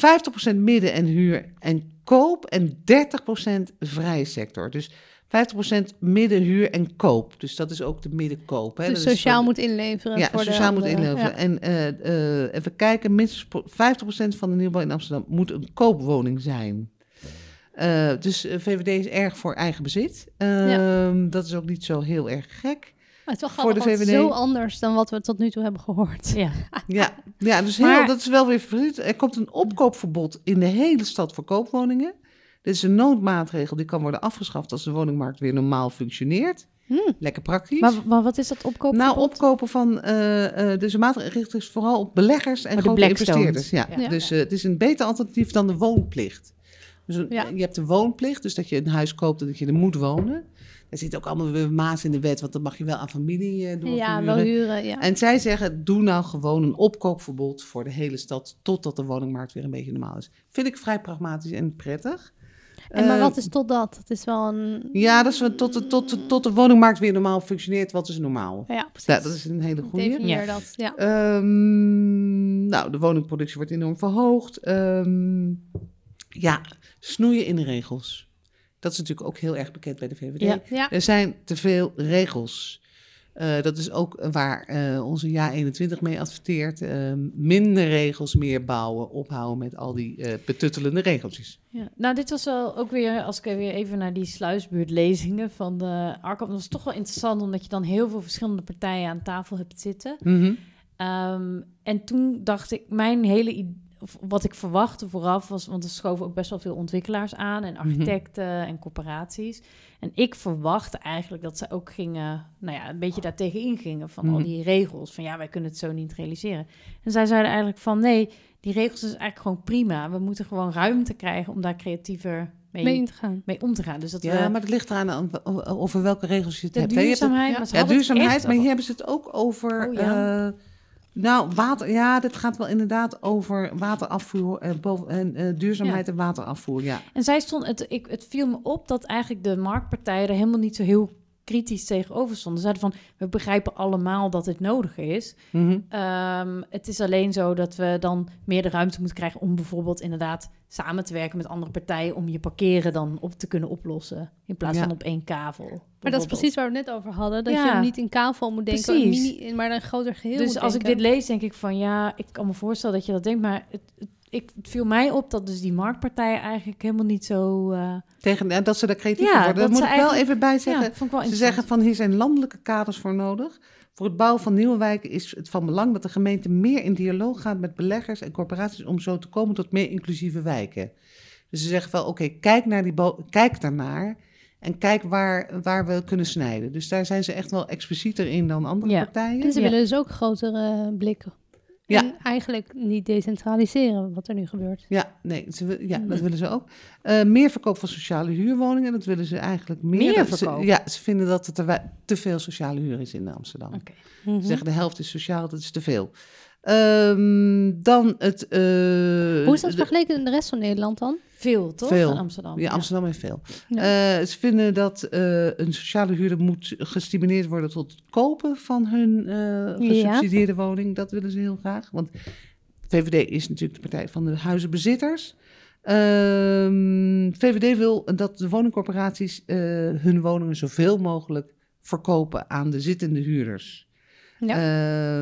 50% midden- en huur- en koop en 30% vrije sector. Dus 50% midden, huur en koop. Dus dat is ook de middenkoop. Hè? Dus Dat is sociaal moet inleveren. ja, voor sociaal de moet inleveren. ja. En eh, eh, even kijken, minstens po- 50% van de nieuwbouw in Amsterdam moet een koopwoning zijn. Eh, dus VVD is erg voor eigen bezit. Ehm, Dat is ook niet zo heel erg gek. Maar het is wel voor de VVD. zo anders dan wat we tot nu toe hebben gehoord. Ja. Ja, ja dus heel, Maar- dat is wel weer vervelend. Er komt een opkoopverbod in de hele stad voor koopwoningen. Dit is een noodmaatregel die kan worden afgeschaft als de woningmarkt weer normaal functioneert. Hmm. Lekker praktisch. Maar, maar wat is dat opkopen? nou, opkopen van. eh eh dus een maatregel richt zich vooral op beleggers en Oh, grote investeerders. Ja. Ja. Dus eh, het is een beter alternatief dan de woonplicht. Dus een- Ja. je hebt de woonplicht, dus dat je een huis koopt en dat je er moet wonen. Er zit ook allemaal weer maas in de wet, want dat mag je wel aan familie doorverhuren. Ja, wel huren, ja. En zij zeggen, doe nou gewoon een opkoopverbod voor de hele stad... totdat de woningmarkt weer een beetje normaal is. Vind ik vrij pragmatisch en prettig. En maar Eh, wat is tot dat? Het is wel een... Ja, dat is tot de, tot, de, tot de woningmarkt weer normaal functioneert. Wat is normaal? Ja, precies. Ja, dat is een hele goede. Definieer Ja. dat, ja. Ehm, nou, de woningproductie wordt enorm verhoogd. Ehm, ja, snoeien in de regels. Dat is natuurlijk ook heel erg bekend bij de VVD. Ja. Ja, Er zijn te veel regels. Eh, dat is ook waar eh, onze Ja 21 mee adverteert. Ehm, minder regels, meer bouwen, ophouden met al die eh, betuttelende regeltjes. Ja. Nou, dit was wel ook weer, als ik weer even naar die sluisbuurtlezingen van de Arkham, dat was toch wel interessant, omdat je dan heel veel verschillende partijen aan tafel hebt zitten. Mhm. Ehm, en toen dacht ik, mijn hele i- of wat ik verwachtte vooraf was, want er schoven ook best wel veel ontwikkelaars aan en architecten en corporaties. En ik verwachtte eigenlijk dat ze ook gingen, nou ja, een beetje daartegen ingingen van al Mhm. die regels. Van ja, wij kunnen het zo niet realiseren. En zij zeiden eigenlijk van nee, die regels is eigenlijk gewoon prima. We moeten gewoon ruimte krijgen om daar creatiever mee, mee in te gaan. mee om te gaan. Dus dat Ja, we maar dat ligt eraan aan over welke regels je het de hebt. het- duurzaamheid, ja. maar ze Ja, hadden het duurzaamheid, maar hier over- hebben ze het ook over. Oh, ja. eh, nou, water. Ja, dit gaat wel inderdaad over waterafvoer en, boven, en eh, duurzaamheid en waterafvoer. Ja. En zij stond, het, ik, het viel me op dat eigenlijk de marktpartijen er helemaal niet zo heel kritisch tegenover stonden. Ze zeiden van, we begrijpen allemaal dat het nodig is. Mhm. Ehm, het is alleen zo dat we dan meer de ruimte moeten krijgen om bijvoorbeeld inderdaad samen te werken met andere partijen om je parkeren dan op te kunnen oplossen. In plaats Ja. van op één kavel. Maar dat is precies waar we het net over hadden. Dat je Ja. niet in kavel moet denken, mini, maar een groter geheel Dus moet als ik dit lees, denk ik van ja, ik kan me voorstellen dat je dat denkt, maar het, het, ik, het viel mij op dat dus die marktpartijen eigenlijk helemaal niet zo. eh, Tegen, en dat ze daar creatief Ja, worden. dat Daar moet ik wel even bij ja, zeggen. vond ik wel Ze zeggen van hier zijn landelijke kaders voor nodig. Voor het bouwen van nieuwe wijken is het van belang dat de gemeente meer in dialoog gaat met beleggers en corporaties om zo te komen tot meer inclusieve wijken. Dus ze zeggen wel, oké, kijk naar die kijk daarnaar en kijk waar, waar we kunnen snijden. Dus daar zijn ze echt wel explicieter in dan andere Ja. partijen. En ze Ja. willen dus ook grotere blikken. Ja. En eigenlijk niet decentraliseren, wat er nu gebeurt. Ja, nee, ze, ja, dat Mhm. willen ze ook. Eh, meer verkoop van sociale huurwoningen, dat willen ze eigenlijk meer. Meer ze- ja, ze vinden dat er te, veel sociale huur is in Amsterdam. Oké. Mhm. Ze zeggen de helft is sociaal, dat is te veel. Ehm, dan het... eh, Hoe is dat vergeleken in de rest van Nederland dan? Veel, toch? Veel. In Amsterdam. Ja, Amsterdam heeft veel. Ja. Eh, ze vinden dat eh, een sociale huurder moet gestimuleerd worden tot het kopen van hun eh, gesubsidieerde woning. Dat willen ze heel graag. Want VVD is natuurlijk de partij van de huizenbezitters. Ehm, VVD wil dat de woningcorporaties hun woningen zoveel mogelijk verkopen aan de zittende huurders. Ja.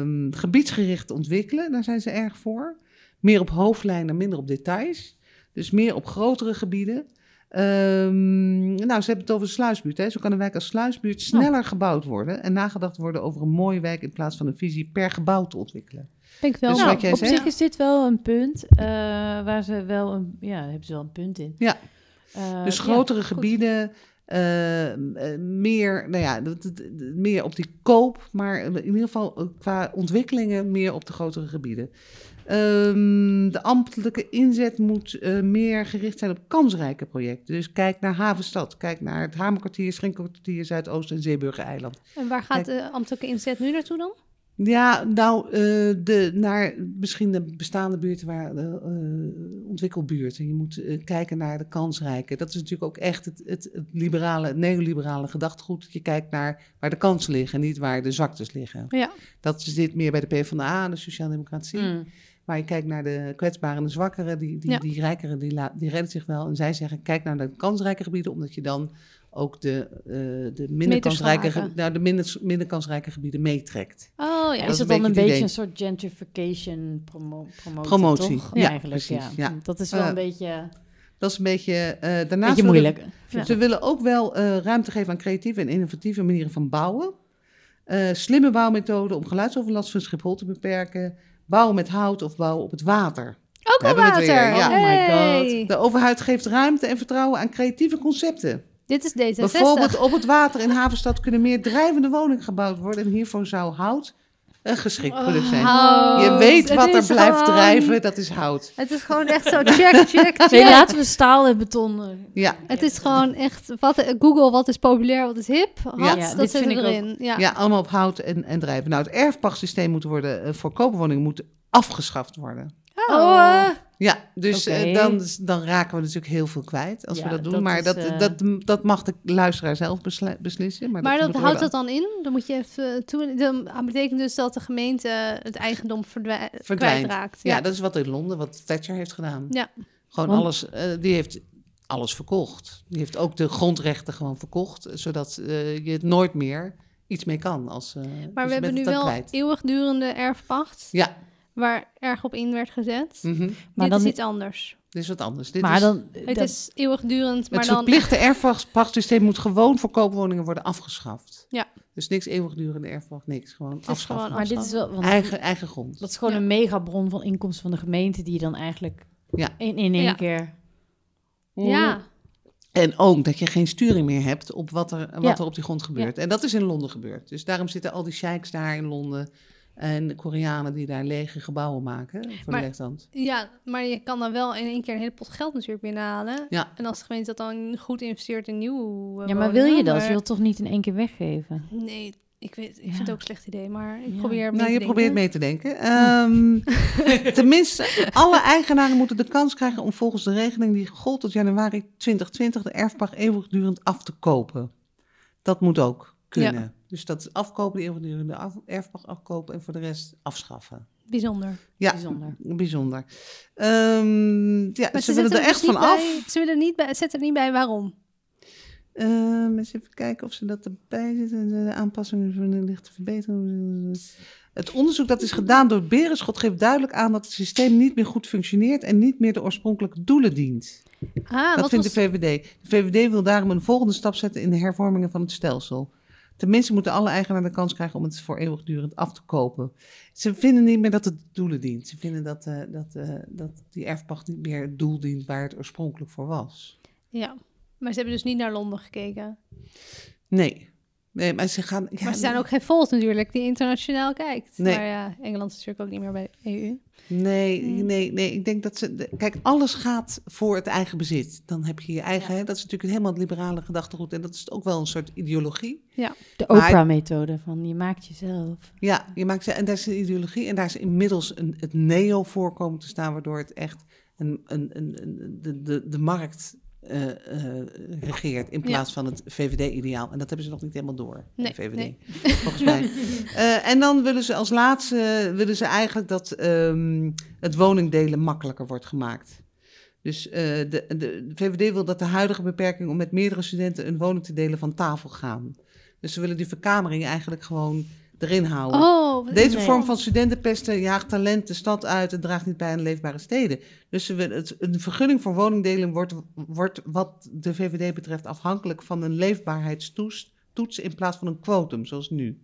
Ehm, gebiedsgericht ontwikkelen, daar zijn ze erg voor. Meer op hoofdlijnen, minder op details. Dus meer op grotere gebieden. Ehm, nou, ze hebben het over sluisbuurt. Hè. Zo kan een wijk als sluisbuurt sneller gebouwd worden en nagedacht worden over een mooie wijk in plaats van een visie per gebouw te ontwikkelen. Ben ik wel. Dus nou, wat jij op zegt- zich is dit wel een punt eh, waar ze wel een, ja, hebben ze wel een punt in. Ja. Eh, Dus grotere gebieden, eh, meer, nou ja, meer op die koop, maar in ieder geval qua ontwikkelingen meer op de grotere gebieden. Ehm, de ambtelijke inzet moet eh, meer gericht zijn op kansrijke projecten. Dus kijk naar Havenstad, kijk naar het Hamerkwartier, Schenkelkwartier, Zuidoost en Zeeburger-eiland. En waar gaat de ambtelijke inzet nu naartoe dan? Ja, nou, eh, de, naar misschien de bestaande buurten waar de eh, ontwikkelbuurten. Je moet eh, kijken naar de kansrijke. Dat is natuurlijk ook echt het, het, het liberale, het neoliberale gedachtegoed. Dat je kijkt naar waar de kansen liggen, niet waar de zwaktes liggen. Ja. Dat zit meer bij de PvdA, de Sociaal-Democratie. Mm. Maar je kijkt naar de kwetsbaren en de zwakkeren, die, die, Ja. die rijkeren, die, die redden zich wel. En zij zeggen, kijk naar de kansrijke gebieden, omdat je dan ook de, eh, de, minder, kansrijke, nou, de minder, minder kansrijke gebieden meetrekt. Oh ja. dat is een dan een beetje idee. een soort gentrification promo promotie? Promotie, toch? ja, eigenlijk. precies, Ja. ja. Dat is wel Eh, een beetje, Dat is een beetje... eh daarnaast beetje moeilijk. Ze willen ook wel eh, ruimte geven aan creatieve en innovatieve manieren van bouwen. Eh, slimme bouwmethoden om geluidsoverlast van Schiphol te beperken. Bouwen met hout of bouwen op het water. Ook al Hebben we het water. ja. Oh my Hey. De overheid geeft ruimte en vertrouwen aan creatieve concepten. Dit is D66. Bijvoorbeeld op het water in Havenstad kunnen meer drijvende woningen gebouwd worden. En hiervoor zou hout een geschikt product zijn. Hout. Je weet wat er blijft gewoon- drijven, dat is hout. Het is gewoon echt zo check, check, check. Nee, laten we staal en beton. Ja, Het is gewoon echt, wat, Google, wat is populair, wat is hip? Had, Ja, dat zit erin. Ja. ja. allemaal op hout en, en drijven. Nou, het erfpachtsysteem moet worden, eh, voor koopwoningen moet afgeschaft worden. Oh, eh, Ja, dus eh, dan, dan raken we natuurlijk heel veel kwijt als Ja, we dat doen. dat maar is, dat, eh, dat, dat mag de luisteraar zelf besli- beslissen. Maar, Maar dat houdt dat dan in? Dan moet je even toe. Dat betekent dus dat de gemeente het eigendom verdwij- Verdwijnt. kwijtraakt. Ja, dat is wat in Londen, wat Thatcher heeft gedaan. Ja. Gewoon Want- alles, eh, die heeft alles verkocht. Die heeft ook de grondrechten gewoon verkocht, zodat eh, je het nooit meer iets mee kan. Als, eh, dus Maar we hebben nu wel kwijt. eeuwigdurende erfpacht, Ja, waar erg op in werd gezet. mhm. Maar Dit dan, is iets anders. dit is wat anders. Dit maar is, dan, Het dat- is eeuwigdurend, maar het dan... verplichte erfpachtsysteem moet gewoon voor koopwoningen worden afgeschaft. Ja. Dus niks eeuwigdurende erfpacht, niks. Gewoon is afschaffen. gewoon maar dit is wel, want Eigen, eigen grond. dat is gewoon Ja. een megabron van inkomsten van de gemeente die je dan eigenlijk Ja. in, in één Ja. keer. Ja, En ook dat je geen sturing meer hebt op wat er, wat Ja. er op die grond gebeurt. En dat is in Londen gebeurd. Dus daarom zitten al die sheiks daar in Londen. En de Koreanen die daar lege gebouwen maken voor Maar- de leegstand. ja, maar je kan dan wel in één keer een hele pot geld natuurlijk binnenhalen. Ja. En als de gemeente dat dan goed investeert in nieuw Ja, maar wil je dat? Je wilt toch niet in één keer weggeven? Nee, ik, weet, ik Ja. vind het ook een slecht idee, maar ik Ja. probeer mee Nou, je probeert mee te denken. Ehm, tenminste, alle eigenaren moeten de kans krijgen om volgens de regeling die gold tot januari 2020 de erfpacht eeuwigdurend af te kopen. Dat moet ook kunnen. Dus dat is afkopen, de eeuwigdurende af, erfpacht afkopen en voor de rest afschaffen. Bijzonder. Ja, Bijzonder. bijzonder. Ehm, ja, Maar ze, willen zetten er echt dus van af. ze willen er niet bij, zetten er niet bij waarom. Ehm, eens even kijken of ze dat erbij zitten. De aanpassingen van de lichte verbetering. Het onderzoek dat is gedaan door Berenschot geeft duidelijk aan dat het systeem niet meer goed functioneert en niet meer de oorspronkelijke doelen dient. Ah, dat wat vindt was... de VVD. De VVD wil daarom een volgende stap zetten in de hervormingen van het stelsel. Tenminste moeten alle eigenaren de kans krijgen om het voor eeuwigdurend af te kopen. Ze vinden niet meer dat het doelen dient. Ze vinden dat, eh, dat, eh, dat die erfpacht niet meer het doel dient waar het oorspronkelijk voor was. Ja, maar ze hebben dus niet naar Londen gekeken. Nee. Nee, maar ze gaan... ja, maar ze zijn ook geen volk natuurlijk die internationaal kijkt. Nee. Maar ja, Engeland is natuurlijk ook niet meer bij de E EU. Nee, Hmm. nee, nee. Ik denk dat ze. de- Kijk, alles gaat voor het eigen bezit. Dan heb je je eigen. hè, Dat is natuurlijk helemaal het liberale gedachtegoed. En dat is ook wel een soort ideologie. De Maar- Oprah-methode van je maakt jezelf. Ja, je maakt ze. En daar is een ideologie. En daar is inmiddels een, het neo voorkomen te staan. Waardoor het echt een, een, een, een- de, de, de markt eh, regeert. In plaats van het VVD-ideaal. En dat hebben ze nog niet helemaal door. Nee, de VVD. nee. Volgens mij. Eh, en dan willen ze als laatste willen ze eigenlijk dat ehm, het woningdelen makkelijker wordt gemaakt. Dus de, de, de VVD wil dat de huidige beperking om met meerdere studenten een woning te delen van tafel gaan. Dus ze willen die verkamering eigenlijk gewoon erin houden. Oh, Deze vorm van studentenpesten jaagt talent de stad uit en draagt niet bij aan leefbare steden. Dus het, een vergunning voor woningdelen wordt, wordt wat de VVD betreft afhankelijk van een leefbaarheidstoets toets in plaats van een quotum, zoals nu.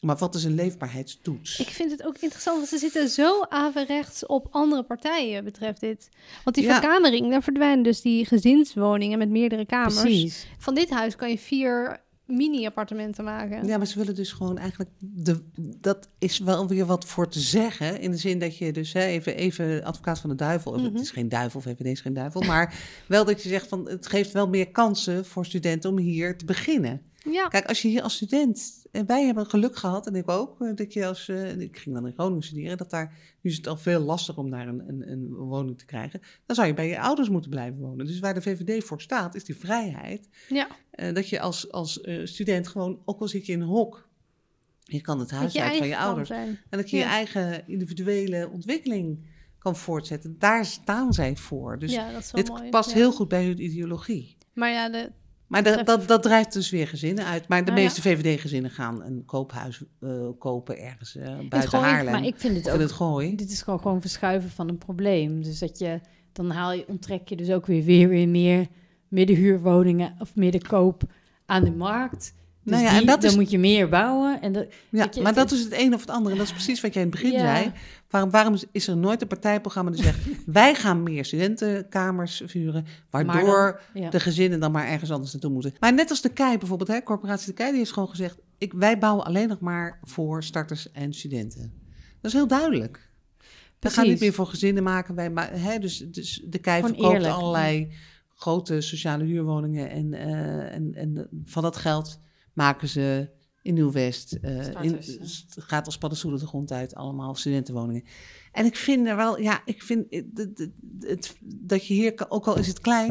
Maar wat is een leefbaarheidstoets? Ik vind het ook interessant, want ze zitten zo averechts op andere partijen betreft dit. Want die Ja. verkamering, daar verdwijnen dus die gezinswoningen met meerdere kamers. Precies. Van dit huis kan je vier mini-appartementen maken. Ja, maar ze willen dus gewoon eigenlijk. De, dat is wel weer wat voor te zeggen. In de zin dat je dus hè, even, even advocaat van de duivel. of Mhm. Het is geen duivel, VVD is geen duivel. Maar wel dat je zegt van het geeft wel meer kansen voor studenten om hier te beginnen. Ja. Kijk, als je hier als student. En wij hebben geluk gehad, en ik ook, eh, dat je als. eh, ik ging dan in Groningen studeren. Dat daar. Nu is het al veel lastiger om daar een, een, een woning te krijgen. Dan zou je bij je ouders moeten blijven wonen. Dus waar de VVD voor staat, is die vrijheid. ja. Eh, dat je als, als eh, student gewoon, ook al zit je in een hok, je kan het huis uit van je ouders. zijn. En dat je je eigen individuele ontwikkeling kan voortzetten. Daar staan zij voor. Dus ja, dit mooi. past ja. heel goed bij hun ideologie. Maar ja, de, Maar de- dat, dat drijft dus weer gezinnen uit. Maar de Nou meeste VVD-gezinnen gaan een koophuis eh, kopen ergens buiten. Haarlem. Maar ik vind het ook... het gooien. Dit is gewoon, gewoon verschuiven van een probleem. Dus dat je... Dan haal je, onttrek je dus ook weer, weer, weer meer middenhuurwoningen of middenkoop aan de markt. Dus Nou ja, die- en dat dan is- moet je meer bouwen. En dat, Ja, je, maar dat is het een of het andere. En dat is precies wat jij in het begin Ja. zei. Waarom, waarom is er nooit een partijprogramma die zegt... wij gaan meer studentenkamers vuren... waardoor ja. de gezinnen dan maar ergens anders naartoe moeten. Maar net als de KEI bijvoorbeeld, hè, corporatie de KEI... die heeft gewoon gezegd... Ik, wij bouwen alleen nog maar voor starters en studenten. Dat is heel duidelijk. We gaan niet meer voor gezinnen maken. Wij ma- hè, dus, dus de KEI verkoopt eerlijk. allerlei grote sociale huurwoningen... En, eh, en, en van dat geld maken ze in Nieuw-West. eh, in, het gaat als paddenstoelen de grond uit, allemaal studentenwoningen. En ik vind er wel, ja, ik vind het, het, het- dat je hier, ook al is het klein,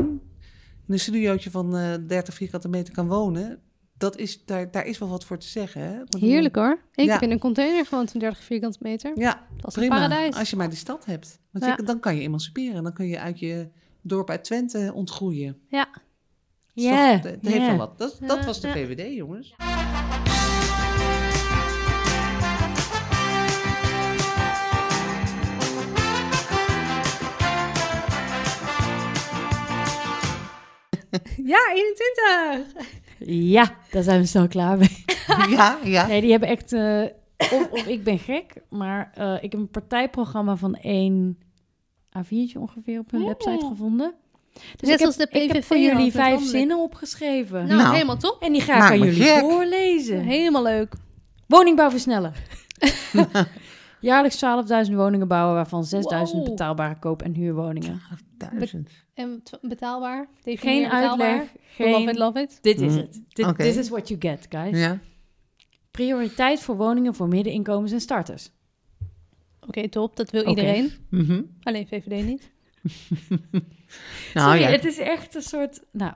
in een studiootje van eh 30 vierkante meter kan wonen, dat is, daar, daar is wel wat voor te zeggen. Hè? Want- Heerlijk hoor. Ik Ja. heb in een container gewoond van 30 vierkante meter. Ja, Dat is een prima. paradijs. Als je maar die stad hebt. Want Ja. je- dan kan je emanciperen. Dan kun je uit je dorp uit Twente ontgroeien. Ja. Ja, Dat heeft wel wat. Dat, dat was de. VVD, jongens. Ja, 21! Ja, daar zijn we snel klaar mee. ja, ja. Nee, die hebben echt... eh, of, of ik ben gek, maar eh, ik heb een partijprogramma van één A4'tje ongeveer op hun Oh. website gevonden. Dus Net ik als heb, de ik heb PVV voor jullie vijf landelijk. zinnen opgeschreven. Nou, Nou. helemaal top. En die ga ik Maak aan jullie gek. voorlezen. Helemaal leuk. Woningbouw versnellen. Jaarlijks 12.000 woningen bouwen, waarvan 6.000 Wow. betaalbare koop- en huurwoningen. Duizend. En t- betaalbaar? Definieer Geen betaalbaar. uitleg, Love geen... it, love it. Dit is Mm. het. Dit this is what you get, guys. Ja. Prioriteit voor woningen voor middeninkomens en starters. Oké, top. Dat wil iedereen. Mhm. Alleen VVD niet. Nou Sorry, ja. het is echt een soort... Nou,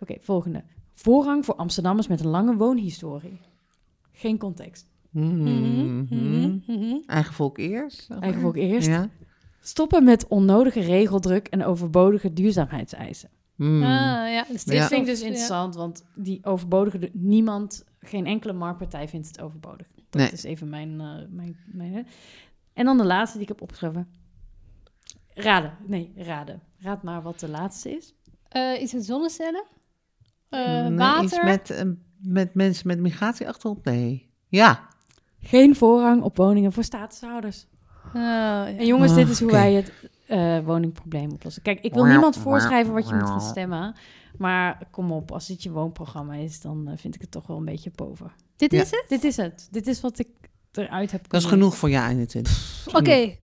oké, volgende. Voorrang voor Amsterdammers met een lange woonhistorie. Geen context. Mhm. Eigen volk eerst. Eigen volk eerst. Ja. Stoppen met onnodige regeldruk en overbodige duurzaamheidseisen. Mm. Ah, ja. Dus dit Ja. vind ik dus ja. interessant, want die overbodige... Niemand, geen enkele marktpartij vindt het overbodig. Dat Nee. is even mijn, eh, mijn, mijn... En dan de laatste die ik heb opgeschreven. Raden. Nee, raden. Raad maar wat de laatste is. Eh, iets met zonnecellen? Eh, Nee, water? Iets met, eh, met mensen met migratieachtergrond? Nee. Ja. Geen voorrang op woningen voor statushouders. Oh. En jongens, dit is hoe wij het eh, woningprobleem oplossen. Kijk, ik wil niemand voorschrijven wat je moet gaan stemmen. Maar kom op, als dit je woonprogramma is, dan vind ik het toch wel een beetje boven. Dit Ja. is het? Dit is het. Dit is wat ik eruit heb Dat is genoeg voor jaar 21. Oké.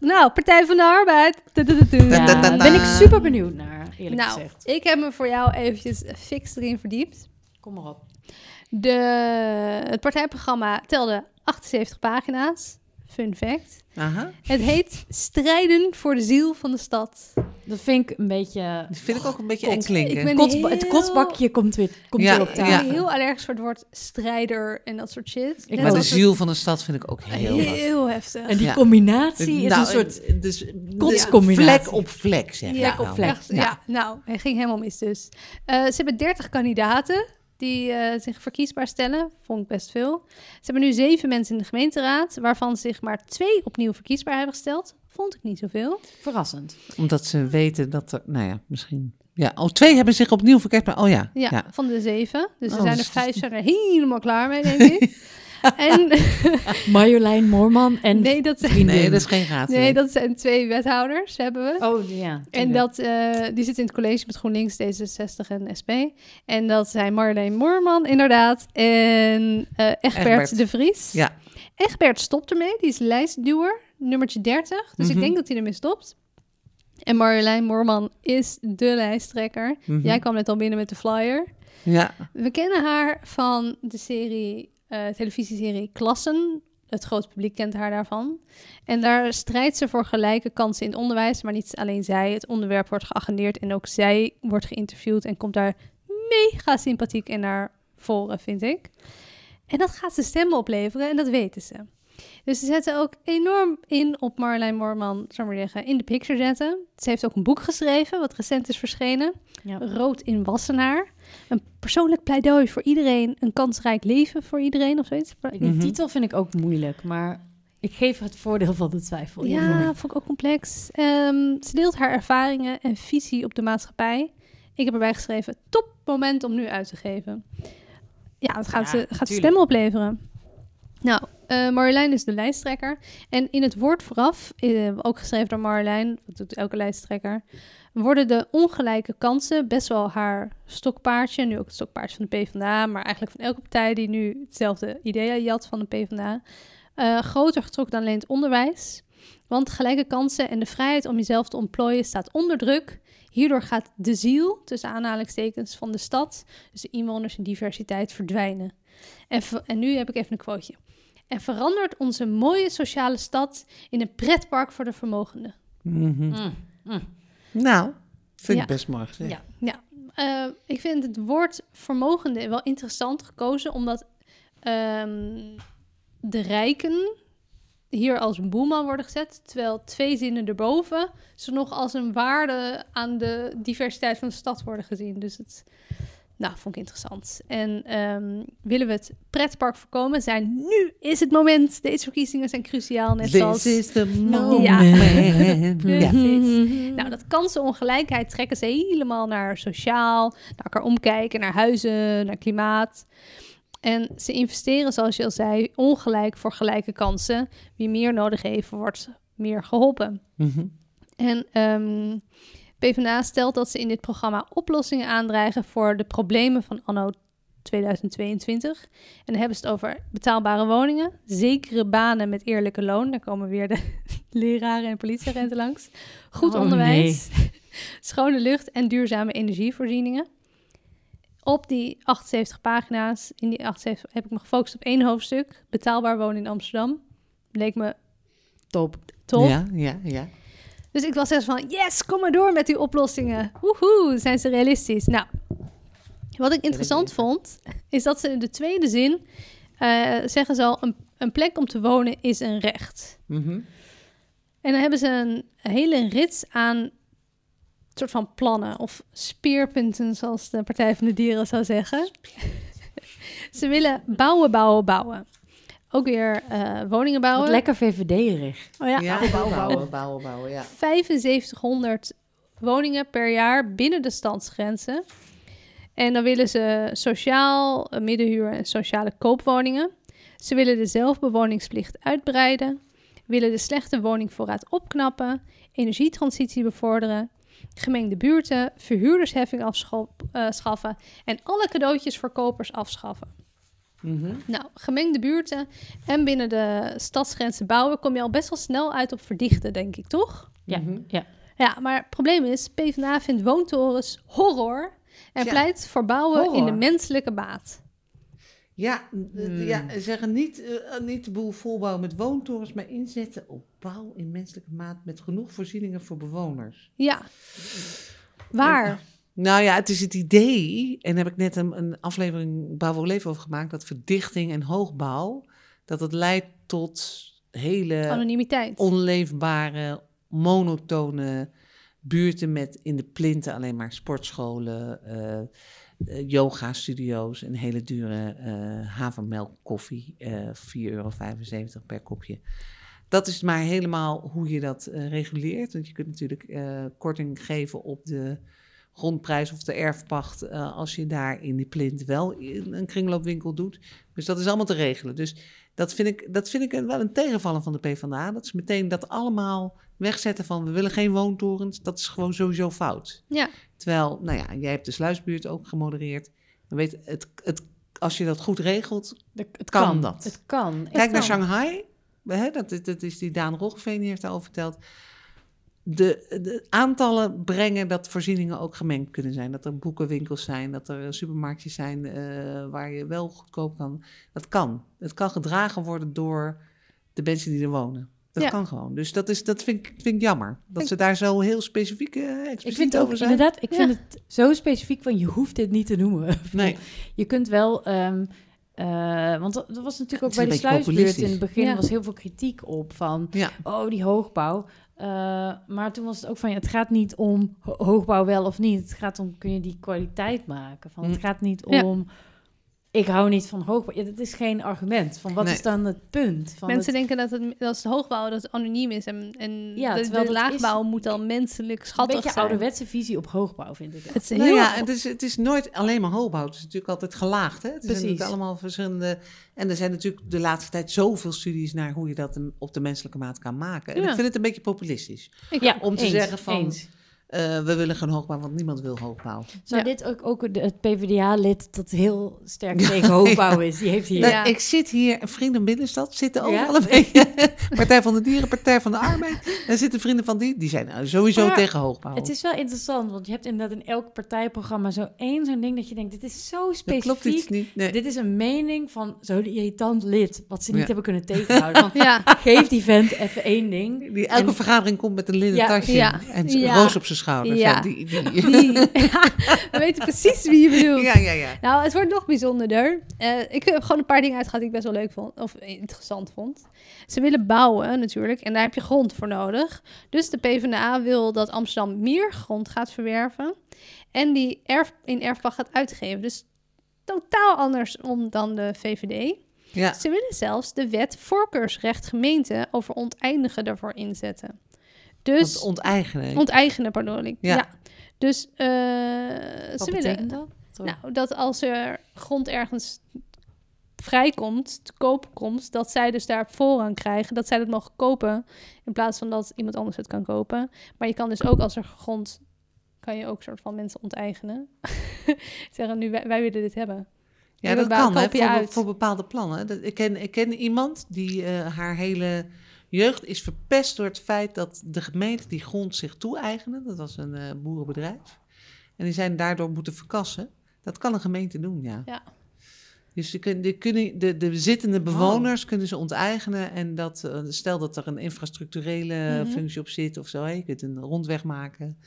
Nou, Partij van de Arbeid. Ja, daar ben ik super benieuwd naar, eerlijk Nou, gezegd. ik heb me voor jou eventjes fix erin verdiept. Kom maar op. De, het partijprogramma telde 78 pagina's. Fun fact. Aha. Het heet Strijden voor de ziel van de stad. Dat vind ik een beetje... Dat vind ik ook een beetje Kot. eng klinken. Het kotsbakje komt weer, komt Ja, weer op Ik tafel. ben heel allergisch voor het woord strijder en dat soort shit. Ik maar de ziel van de stad vind ik ook heel wat. heel heftig. En die Ja. combinatie is Nou, een soort... eh, dus, kotscombinatie. Vlek op vlek, zeg Ja, ik dan. vlek. Ja. nou, het ging helemaal mis dus. Eh, ze hebben 30 kandidaten die eh, zich verkiesbaar stellen. Vond ik best veel. Ze hebben nu zeven mensen in de gemeenteraad, waarvan zich maar twee opnieuw verkiesbaar hebben gesteld. Vond ik niet zoveel. Verrassend. Omdat ze weten dat er, nou ja, misschien... Ja, oh, twee hebben zich opnieuw verkeerd, maar oh ja. Ja, ja. van de zeven. Dus er Oh, zijn er dus- vijf zijn er helemaal klaar mee, denk ik. en Marjolein Moorman en nee, dat zijn, vriendin. Nee, dat is geen raad. nee, dat zijn twee wethouders, hebben we. Oh, ja. En dat, eh, die zitten in het college met GroenLinks, D66 en SP. En dat zijn Marjolein Moorman, inderdaad. En eh Egbert, Egbert. de Vries. Ja. Egbert stopt ermee. Die is lijstduwer, nummertje 30. Dus Mhm. ik denk dat hij ermee stopt. En Marjolein Moorman is de lijsttrekker. Mhm. Jij kwam net al binnen met de flyer. Ja, We kennen haar van de serie, eh, televisieserie Klassen. Het grote publiek kent haar daarvan. En daar strijdt ze voor gelijke kansen in het onderwijs. Maar niet alleen zij. Het onderwerp wordt geagendeerd en ook zij wordt geïnterviewd en komt daar mega sympathiek in naar voren, vind ik. En dat gaat ze stemmen opleveren en dat weten ze. Dus ze zetten ook enorm in op Marjolein Moorman, zou ik maar zeggen, in de picture zetten. Ze heeft ook een boek geschreven, wat recent is verschenen. Ja. Rood in Wassenaar. Een persoonlijk pleidooi voor iedereen. Een kansrijk leven voor iedereen of zoiets. Die Mhm. titel vind ik ook moeilijk, maar ik geef het voordeel van de twijfel. Ja, hiervoor. vond ik ook complex. Ehm, ze deelt haar ervaringen en visie op de maatschappij. Ik heb erbij geschreven, top moment om nu uit te geven. Ja, het gaat, Ja, ze, gaat stemmen opleveren. Nou, eh Marjolein is de lijsttrekker. En in het woord vooraf, eh, ook geschreven door Marjolein, dat doet elke lijsttrekker, worden de ongelijke kansen best wel haar stokpaardje, nu ook het stokpaardje van de PvdA, maar eigenlijk van elke partij die nu hetzelfde idee jat van de PvdA, eh, groter getrokken dan alleen het onderwijs. Want gelijke kansen en de vrijheid om jezelf te ontplooien staat onder druk. Hierdoor gaat de ziel, tussen aanhalingstekens, van de stad, dus de inwoners en diversiteit, verdwijnen. En, en nu heb ik even een quoteje. En verandert onze mooie sociale stad in een pretpark voor de vermogenden. Mhm. Mm, mm. Nou, vind Ja. ik best mooi gezegd. Ja. Ja, eh, ik vind het woord vermogende wel interessant gekozen, omdat ehm, de rijken hier als een boeman worden gezet, terwijl twee zinnen erboven ze nog als een waarde aan de diversiteit van de stad worden gezien. Dus het, nou, vond ik interessant. En ehm, willen we het pretpark voorkomen, zijn nu is het moment. Deze verkiezingen zijn cruciaal, net zoals... This is the moment. Ja. Ja. Nou, dat kansenongelijkheid trekken ze helemaal naar sociaal, naar elkaar omkijken, naar huizen, naar klimaat. En ze investeren, zoals je al zei, ongelijk voor gelijke kansen. Wie meer nodig heeft, wordt meer geholpen. Mhm. En ehm, PvdA stelt dat ze in dit programma oplossingen aandreigen voor de problemen van anno 2022. En dan hebben ze het over betaalbare woningen, zekere banen met eerlijke loon. Daar komen weer de leraren en politieagenten langs. Goed Oh, onderwijs, schone lucht en duurzame energievoorzieningen. Op die 78 pagina's, in die 78 heb ik me gefocust op één hoofdstuk. Betaalbaar wonen in Amsterdam. Leek me Top. top. Ja, ja, ja. Dus ik was echt van, yes, kom maar door met die oplossingen. Woehoe, zijn ze realistisch? Nou, wat ik interessant vond, is dat ze in de tweede zin eh, zeggen ze al, een, een plek om te wonen is een recht. Mhm. En dan hebben ze een hele rits aan soort van plannen of speerpunten, zoals de Partij van de Dieren zou zeggen. ze willen bouwen, bouwen, bouwen. Ook weer eh, woningen bouwen. Wat lekker VVD-erig. Oh ja, Ja, bouwen, bouwen, bouwen, bouwen, ja. 7500 woningen per jaar binnen de stadsgrenzen. En dan willen ze sociaal, eh, middenhuur en sociale koopwoningen. Ze willen de zelfbewoningsplicht uitbreiden. Willen de slechte woningvoorraad opknappen. Energietransitie bevorderen. Gemengde buurten, verhuurdersheffing afschaffen. En alle cadeautjes voor kopers afschaffen. Mhm. Nou, gemengde buurten en binnen de stadsgrenzen bouwen... kom je al best wel snel uit op verdichten, denk ik, toch? Ja, Mhm. ja. Ja, maar het probleem is, PvdA vindt woontorens horror en Ja. pleit voor bouwen in de menselijke maat. Ja, n- Hmm. ja, zeggen niet, eh, niet de boel volbouwen met woontorens, maar inzetten op bouw in menselijke maat met genoeg voorzieningen voor bewoners. Ja. Waar? Nou ja, het is het idee, en daar heb ik net een, een aflevering Bouw voor Leven over gemaakt, dat verdichting en hoogbouw, dat het leidt tot hele Anonimiteit. onleefbare, monotone buurten met in de plinten alleen maar sportscholen, eh eh, yoga-studio's en hele dure eh havermelk koffie, eh 4,75 euro per kopje. Dat is maar helemaal hoe je dat reguleert. Want je kunt natuurlijk korting geven op de grondprijs of de erfpacht eh, als je daar in die plint wel in een kringloopwinkel doet. Dus dat is allemaal te regelen. Dus dat vind ik, dat vind ik een- wel een tegenvallen van de PvdA. Dat ze meteen dat allemaal wegzetten van we willen geen woontorens. Dat is gewoon sowieso fout. Ja. Terwijl, nou ja, jij hebt de sluisbuurt ook gemodereerd. Weet het, het, als je dat goed regelt, Het Kan dat? Het kan. Kijk naar kan. Shanghai. Hè, dat, dat is die Daan Roggeveen die heeft daarover verteld. De, de aantallen brengen dat voorzieningen ook gemengd kunnen zijn. Dat er boekenwinkels zijn, dat er supermarktjes zijn eh, waar je wel goedkoop kan. Dat kan. Het kan gedragen worden door de mensen die er wonen. Dat Ja. kan gewoon. Dus dat, is, dat vind, ik, vind ik jammer. Dat ze daar zo heel specifiek eh, Ik vind ook over zijn. inderdaad, ik Ja. vind het zo specifiek van je hoeft dit niet te noemen. Nee. Je kunt wel, ehm, eh, want dat was natuurlijk ook bij de sluisbuurt in het begin Ja. was heel veel kritiek op van, Ja. oh die hoogbouw. Eh, maar toen was het ook van, ja, het gaat niet om ho- hoogbouw wel of niet. Het gaat om, kun je die kwaliteit maken? Van, het Mm. gaat niet Ja. Ik hou niet van hoogbouw. Ja, dat is geen argument. Van wat Nee. is dan het punt? Van Mensen het, denken dat het, dat het hoogbouw dat het anoniem is en, en Ja, de, de laagbouw is- moet dan menselijk een schattig beetje zijn. ouderwetse visie op hoogbouw, vind ik. Het is heel Nou ja, het is, het is nooit alleen maar hoogbouw. Het is natuurlijk altijd gelaagd. Hè? Het is Precies. natuurlijk allemaal verschillende. En er zijn natuurlijk de laatste tijd zoveel studies naar hoe je dat op de menselijke maat kan maken. En Ja. ik vind het een beetje populistisch. Ik Ja. Om te eens, zeggen van- eens. Eh, we willen geen hoogbouw, want niemand wil hoogbouw. Zou Ja. dit ook, ook de- het PvdA-lid dat heel sterk tegen hoogbouw is? Die heeft hier... Nou, Ja. Ik zit hier, Vrienden Binnenstad zitten Ja? overal een beetje. Partij van de Dieren, Partij van de Arbeid. Daar zitten vrienden van die, die zijn nou sowieso Maar tegen hoogbouw. Het is wel interessant, want je hebt inderdaad in elk partijprogramma zo één zo'n ding dat je denkt, dit is zo dat specifiek. klopt iets niet. Nee. Dit is een mening van zo'n irritant lid, wat ze niet Ja. hebben kunnen tegenhouden. Want Ja, geef die vent even één ding. Die elke En- vergadering komt met een linnen Ja. tasje Ja. en Ja. roos op zijn schouders. Ja. Die, die, die, ja, we weten precies wie je bedoelt. ja, ja, ja. Nou, het wordt nog bijzonderder. Eh, ik heb gewoon een paar dingen uitgehaald die ik best wel leuk vond. Of interessant vond. Ze willen bouwen natuurlijk. En daar heb je grond voor nodig. Dus de PvdA wil dat Amsterdam meer grond gaat verwerven. En die erf, in erfpacht gaat uitgeven. Dus totaal andersom dan de VVD. ja. Ze willen zelfs de wet voorkeursrecht gemeente over onteinigen daarvoor inzetten. Dus Want onteigenen. onteigenen, pardon ik. Ja. Ja. Dus eh, Wat ze willen betekent dat? nou, dat als er grond ergens vrijkomt, te koop komt, dat zij dus daar voorrang krijgen, dat zij dat mogen kopen, in plaats van dat iemand anders het kan kopen. Maar je kan dus ook als er grond, kan je ook soort van mensen onteigenen. Zeggen nu, wij, wij willen dit hebben. Ja, dat kan hè, voor, bepaalde plannen. Ik, ken, ik ken iemand die eh, haar hele jeugd is verpest door het feit dat de gemeente die grond zich toe-eigende. Dat was een eh, boerenbedrijf. En die zijn daardoor moeten verkassen. Dat kan een gemeente doen, ja. Ja. Dus die kunnen, de, de zittende bewoners kunnen ze onteigenen. En dat, eh, stel dat er een infrastructurele Mhm. functie op zit of zo. Je kunt een rondweg maken.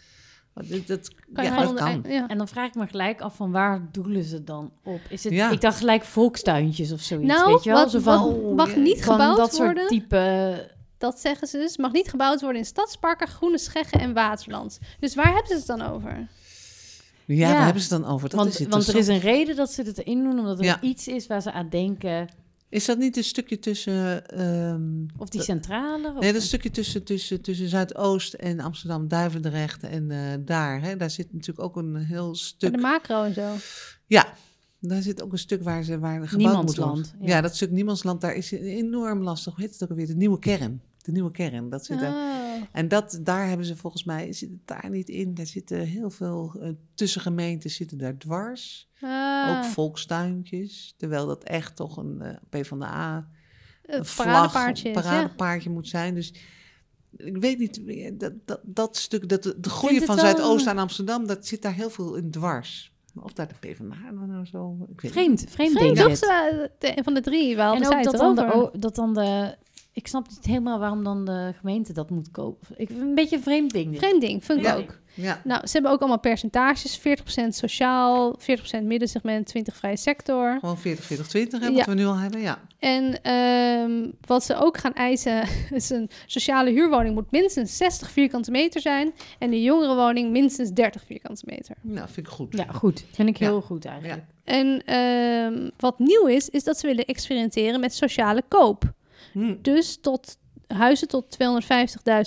Dat, dat, Kan je ja, dat kan. onteig- ja. En dan vraag ik me gelijk af van waar doelen ze dan op? Is het, Ja. Ik dacht gelijk volkstuintjes of zoiets, Nou, weet je wel? wat, Zo van, wat mag ja, niet van gebouwd dat worden, soort type... dat zeggen ze dus, mag niet gebouwd worden in stadsparken, groene scheggen en waterland. Dus waar hebben ze het dan over? Ja, Ja. waar hebben ze het dan over? Dat want, is want er is een reden dat ze het erin doen, omdat er Ja. iets is waar ze aan denken. Is dat niet een stukje tussen... ehm, Of die centrale. Of Nee, dat een stukje tussen, tussen, tussen Zuidoost en Amsterdam, Duivendrecht en eh, daar. Hè, daar zit natuurlijk ook een heel stuk... de macro en zo. Ja, daar zit ook een stuk waar ze waar gebouwd moet worden. Niemandsland, Ja. ja. dat stuk Niemandsland, daar is enorm lastig. Hoe heet het ook alweer? De nieuwe kern. De nieuwe kern, dat zit er. Oh. En dat, daar hebben ze volgens mij, zit het daar niet in. Daar zitten heel veel uh, tussengemeenten zitten daar dwars. Ah, Ook volkstuintjes. Terwijl dat echt toch een uh, P van de A een vlag, paradepaardje een is, paradepaardje moet zijn. Dus ik weet niet, dat, dat, dat stuk, dat, de groei van wel Zuidoost aan Amsterdam, dat zit daar heel veel in dwars. Of daar de PvdA nou zo. Ik weet Vreemd, vreemd, Vreemd, denk ik. Van de drie. We hadden En zij ook dat dan, de, dat dan de... Ik snap niet helemaal waarom dan de gemeente dat moet kopen. Ik vind het een beetje een vreemd ding. dit. Vreemd ding, vind ik Ja. ook. Ja, Nou, ze hebben ook allemaal percentages. 40% sociaal, 40% middensegment, 20 vrije sector. gewoon 40, 40, 20, hè, wat Ja. we nu al hebben. Ja. En ehm, wat ze ook gaan eisen, is een sociale huurwoning moet minstens 60 vierkante meter zijn. En de jongerenwoning minstens 30 vierkante meter. Nou, vind ik goed. Ja, goed. Vind ik Ja. heel goed eigenlijk. En ehm, wat nieuw is, is dat ze willen experimenteren met sociale koop. Hm. Dus tot huizen tot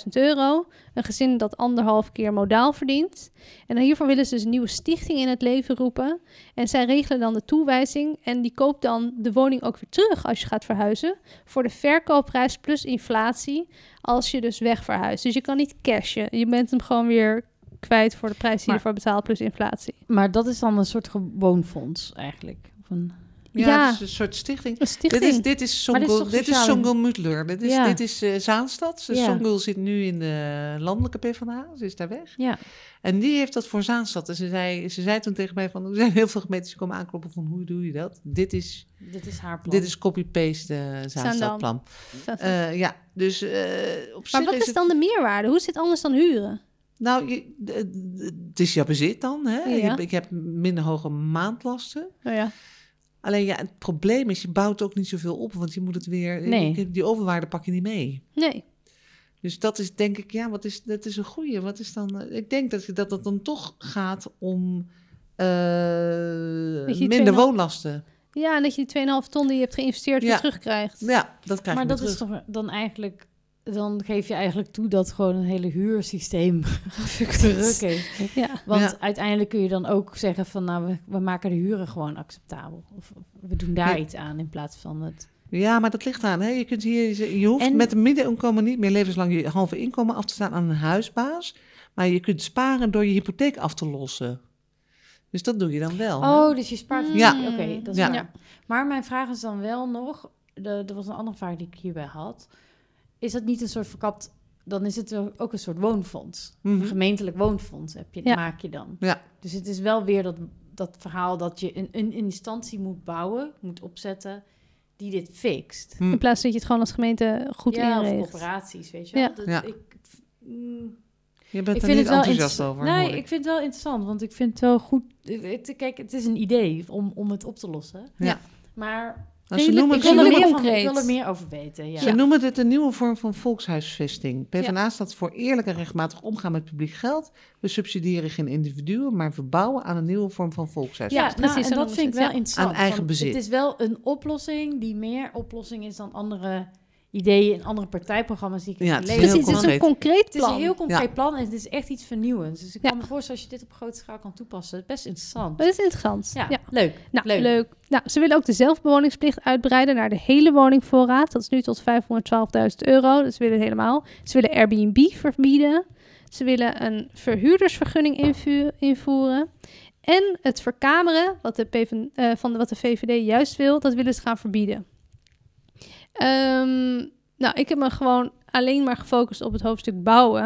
250.000 euro. Een gezin dat anderhalf keer modaal verdient. En hiervoor willen ze dus een nieuwe stichting in het leven roepen. En zij regelen dan de toewijzing. En die koopt dan de woning ook weer terug als je gaat verhuizen. Voor de verkoopprijs plus inflatie. Als je dus weg verhuist. Dus je kan niet cashen. Je bent hem gewoon weer kwijt voor de prijs die je ervoor betaalt plus inflatie. Maar dat is dan een soort gewoon fonds eigenlijk. Of een- Ja, Ja. het is een soort stichting. Een stichting. Dit is, dit is Maar dit is Songul, dit is Songul Mutler. Dit is, Ja. dit is eh, Zaanstad. Dus Ja. Songul zit nu in de landelijke PvdA. Ze is daar weg. Ja. En die heeft dat voor Zaanstad. En ze zei, ze zei toen tegen mij van... Er zijn heel veel gemeentes die komen aankloppen van... Hoe doe je dat? Dit is, Dit is haar plan. dit is copy-paste uh, Zaanstadplan. Eh ja, dus eh, op maar wat is het... dan de meerwaarde? Hoe is dit anders dan huren? Nou, je, het is jouw bezit dan. Hè? Ja. Je, hebt- je hebt minder hoge maandlasten. Oh ja. Alleen ja, het probleem is, je bouwt ook niet zoveel op, want je moet het weer. Nee. Die overwaarde pak je niet mee. Nee. Dus dat is denk ik, ja, wat is, dat is een goeie. Wat is dan, eh, ik denk dat, dat het dan toch gaat om eh, Dat minder 2,5 woonlasten. Ja, en dat je die 2,5 ton die je hebt geïnvesteerd weer Ja. terugkrijgt. Ja, dat krijg maar je dat weer is toch dan eigenlijk... Dan geef je eigenlijk toe dat gewoon een hele huursysteem verruk is. Ja. Want Ja. uiteindelijk kun je dan ook zeggen van... nou, we, we maken de huren gewoon acceptabel. Of we doen daar Ja. iets aan in plaats van het... Ja, maar dat ligt aan. Hè? Je, kunt hier, je hoeft En- met een middeninkomen niet meer levenslang je halve inkomen af te staan aan een huisbaas. Maar je kunt sparen door je hypotheek af te lossen. Dus dat doe je dan wel. hè? Oh, dus je spaart... Mm. Ja. Oké, dat is Ja. Maar mijn vraag is dan wel nog... De, er was een andere vraag die ik hierbij had. Is dat niet een soort verkapt... Dan is het ook een soort woonfonds. Mhm. Een gemeentelijk woonfonds heb je, Ja. maak je dan. Ja. Dus het is wel weer dat, dat verhaal dat je een, een instantie moet bouwen, moet opzetten, die dit fixt. Hm. In plaats dat je het gewoon als gemeente goed ja, of inregelt. corporaties, weet je wel. Ja. Dat, Ja. Ik, mm, Je bent ik er vind niet het wel enthousiast over. Nee, ik vind het wel interessant, want ik vind het wel goed. Het, kijk, het is een idee om, om het op te lossen. Ja. Maar Nou, ze, noemen, ik wil, er noemen, meer van, ik concreet. wil er meer over weten. Ja. ze noemen het een nieuwe vorm van volkshuisvesting. PvdA staat voor eerlijk en rechtmatig omgaan met publiek geld. We subsidiëren geen individuen, maar we bouwen aan een nieuwe vorm van Ja, volkshuisvesting. precies, nou, en zo dat vind ik wel ja. interessant. Aan eigen bezit. Het is wel een oplossing die meer oplossing is dan andere ideeën in andere partijprogramma's die ik Ja, Precies, het is een concreet Het is plan. een heel concreet Ja. plan en het is echt iets vernieuwends. Dus ik Ja. kan me voorstellen, als je dit op grote schaal kan toepassen, het is best interessant. Dat is interessant. Ja, Ja. leuk. Nou, leuk. leuk. Nou, ze willen ook de zelfbewoningsplicht uitbreiden naar de hele woningvoorraad. Dat is nu tot 512.000 euro. Dus ze willen het helemaal. Ze willen Airbnb verbieden. Ze willen een verhuurdersvergunning invu- invoeren. En het verkameren, wat de, PV, eh, van de, wat de VVD juist wil, dat willen ze gaan verbieden. Ehm, nou, ik heb me gewoon alleen maar gefocust op het hoofdstuk bouwen.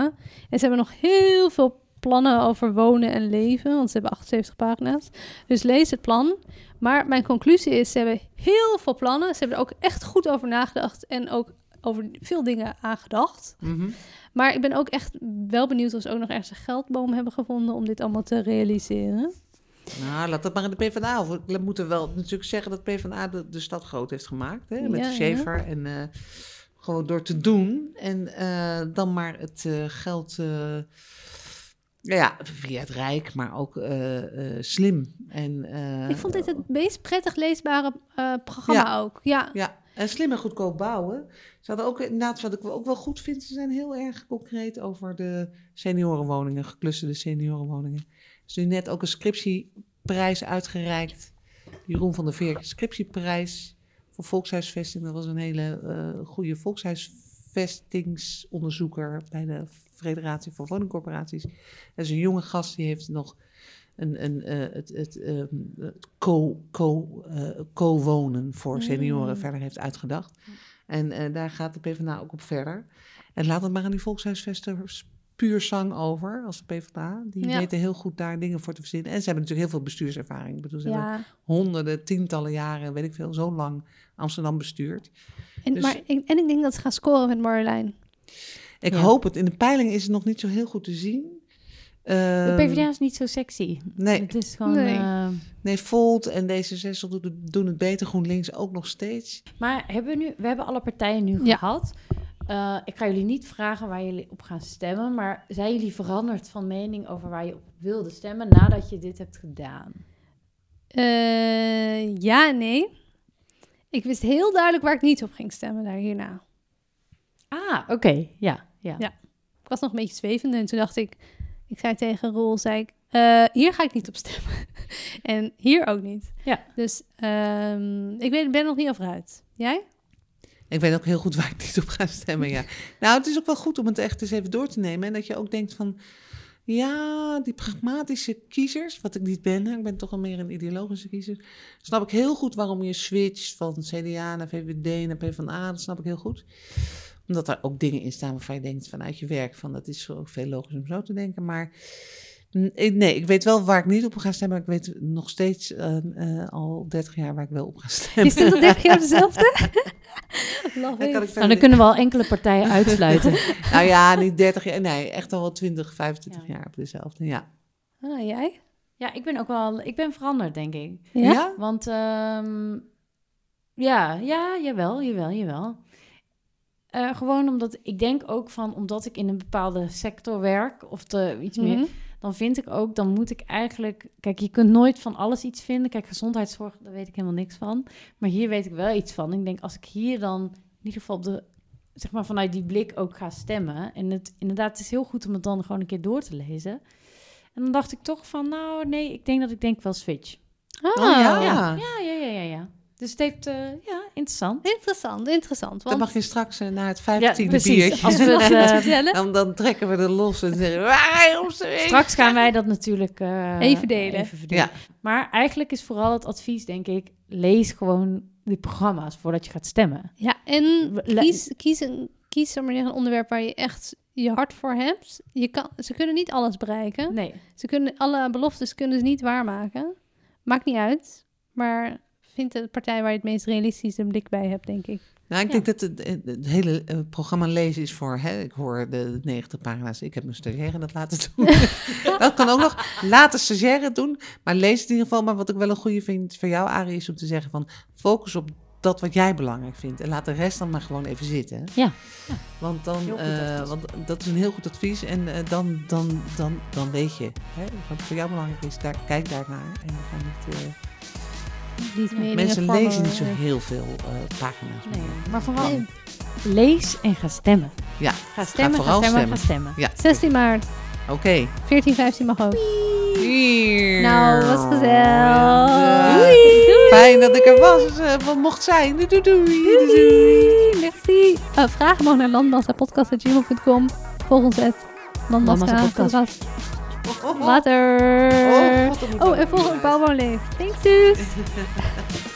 En ze hebben nog heel veel plannen over wonen en leven, want ze hebben 78 pagina's. Dus lees het plan. Maar mijn conclusie is, ze hebben heel veel plannen. Ze hebben er ook echt goed over nagedacht en ook over veel dingen aangedacht. Mhm. Maar ik ben ook echt wel benieuwd of ze ook nog ergens een geldboom hebben gevonden om dit allemaal te realiseren. Nou, laat dat maar in de PvdA. over. We moeten wel natuurlijk zeggen dat PvdA de, de stad groot heeft gemaakt. Hè, met Ja, de Schaefer. En eh, gewoon door te doen. En eh, dan maar het eh, geld... ja, via het Rijk, maar ook slim. En, ik vond dit het meest prettig leesbare programma Ja. ook. Ja, Ja, en slim en goedkoop bouwen. Ze hadden ook inderdaad, wat ik ook wel goed vind, ze zijn heel erg concreet over de seniorenwoningen, geclusterde seniorenwoningen. Is nu net ook een scriptieprijs uitgereikt. Jeroen van der Veer, scriptieprijs voor volkshuisvesting. Dat was een hele eh goede volkshuisvestingsonderzoeker bij de Federatie van Woningcorporaties. Dat is een jonge gast, die heeft nog een, een, eh, het, het, ehm, het co, co, eh, co-wonen voor senioren Mm. verder heeft uitgedacht. En daar gaat de PvdA ook op verder. En laat het maar aan die volkshuisvesters puur zang over, als de PvdA. Die Ja. weten heel goed daar dingen voor te verzinnen. En ze hebben natuurlijk heel veel bestuurservaring. Ik bedoel, ze hebben honderden, tientallen jaren, weet ik veel, zo lang Amsterdam bestuurd. En, Dus- maar, ik, en ik denk dat ze gaan scoren met Marjolein. Ik Ja. hoop het. In de peiling is het nog niet zo heel goed te zien. De Ehm, PvdA is niet zo sexy. Nee, Het is gewoon... Nee. eh, nee, Volt en D66 doen het, doen het beter. GroenLinks ook nog steeds. maar hebben we nu... We hebben alle partijen nu Ja. gehad. Eh, ik ga jullie niet vragen waar jullie op gaan stemmen, maar zijn jullie veranderd van mening over waar je op wilde stemmen nadat je dit hebt gedaan? Eh, ja en nee. Ik wist heel duidelijk waar ik niet op ging stemmen daar hierna. Ah, oké. Ja, ja. Ja. Ik was nog een beetje zwevende en toen dacht ik... Ik zei tegen Roel, zei ik... eh, hier ga ik niet op stemmen. en hier ook niet. Ja. Dus ehm, ik weet, ben er nog niet over uit. Jij? Ik weet ook heel goed waar ik niet op ga stemmen, ja. Nou, het is ook wel goed om het echt eens even door te nemen. En dat je ook denkt van... Ja, die pragmatische kiezers, wat ik niet ben, ik ben toch wel meer een ideologische kiezer. Snap ik heel goed waarom je switcht van CDA naar VVD naar PvdA. Dat snap ik heel goed. Omdat er ook dingen in staan waarvan je denkt vanuit je werk van dat is ook veel logisch om zo te denken. Maar nee, ik weet wel waar ik niet op ga stemmen. Maar ik weet nog steeds eh, eh, al 30 jaar waar ik wel op ga stemmen. Je stemt al 30 jaar op dezelfde? Dan Nou, dan kunnen we al enkele partijen uitsluiten. Nou ja, niet 30 jaar. Nee, echt al wel 20, 25 Ja. jaar op dezelfde. Ja. Ah, jij? ja, ik ben ook wel... Ik ben veranderd, denk ik. Ja? Want ehm, ja, ja, jawel, jawel, jawel. Eh, gewoon omdat ik denk ook van, omdat ik in een bepaalde sector werk of te, iets meer, Mhm. Dan vind ik ook, dan moet ik eigenlijk, kijk, je kunt nooit van alles iets vinden. Kijk, gezondheidszorg, daar weet ik helemaal niks van. Maar hier weet ik wel iets van. Ik denk, als ik hier dan in ieder geval op de, zeg maar vanuit die blik ook ga stemmen. En het inderdaad, het is heel goed om het dan gewoon een keer door te lezen. En dan dacht ik toch van, nou nee, ik denk dat ik denk wel switch. Ah, Oh, ja. Ja, ja, ja, ja, ja. ja. Dus het heeft, eh, ja, interessant. Interessant, interessant. Dan Want, mag je straks eh, na het Ja, vijftiende precies. biertje. Als we het, eh, vertellen? Dan, dan trekken we er los en zeggen we... "Waar is de straks gaan wij dat natuurlijk eh, Even delen. even verdelen. Ja. Maar eigenlijk is vooral het advies, denk ik, lees gewoon die programma's voordat je gaat stemmen. Ja, en kies, kies, een, kies maar, een onderwerp waar je echt je hart voor hebt. Je kan, ze kunnen niet alles bereiken. Nee. Ze kunnen, alle beloftes kunnen ze niet waarmaken. Maakt niet uit. Maar vind de partij waar je het meest realistische blik bij hebt, denk ik. Nou, ik Ja. denk dat het, het, het hele eh, programma lezen is voor... Hè, ik hoor de 90 pagina's. Ik heb mijn stagiaire dat laten doen. dat kan ook nog. Laat de stagiaire doen. Maar lees het in ieder geval. Maar wat ik wel een goede vind van jou, Arie... is om te zeggen van... focus op dat wat jij belangrijk vindt. En laat de rest dan maar gewoon even zitten. Ja. Ja. Want, dan, eh, want dat is een heel goed advies. En eh, dan, dan, dan, dan weet je. Hè, wat voor jou belangrijk is, daar, kijk daarnaar. En ga niet... eh, Niet mensen lezen niet zo eh, heel veel eh, pagina's. nee. meer. Maar vooral Nee. lees en ga stemmen. Ja, Ga stemmen, ga vooral stemmen, stemmen. ga stemmen. 16 maart, oké. 14, 15 mag ook. Hier. Nou, was gezellig. Ja. Doei. Fijn dat ik er was, eh, wat mocht zijn. Doei, doei, doei. doei. Doei. Merci. Uh, vragen mag naar landmassapodcast.gmail.com. Volg ons. Landmassa podcast. Later. Oh, Oh, en volg weer ook Bouwwoonleef. Thanks, zus.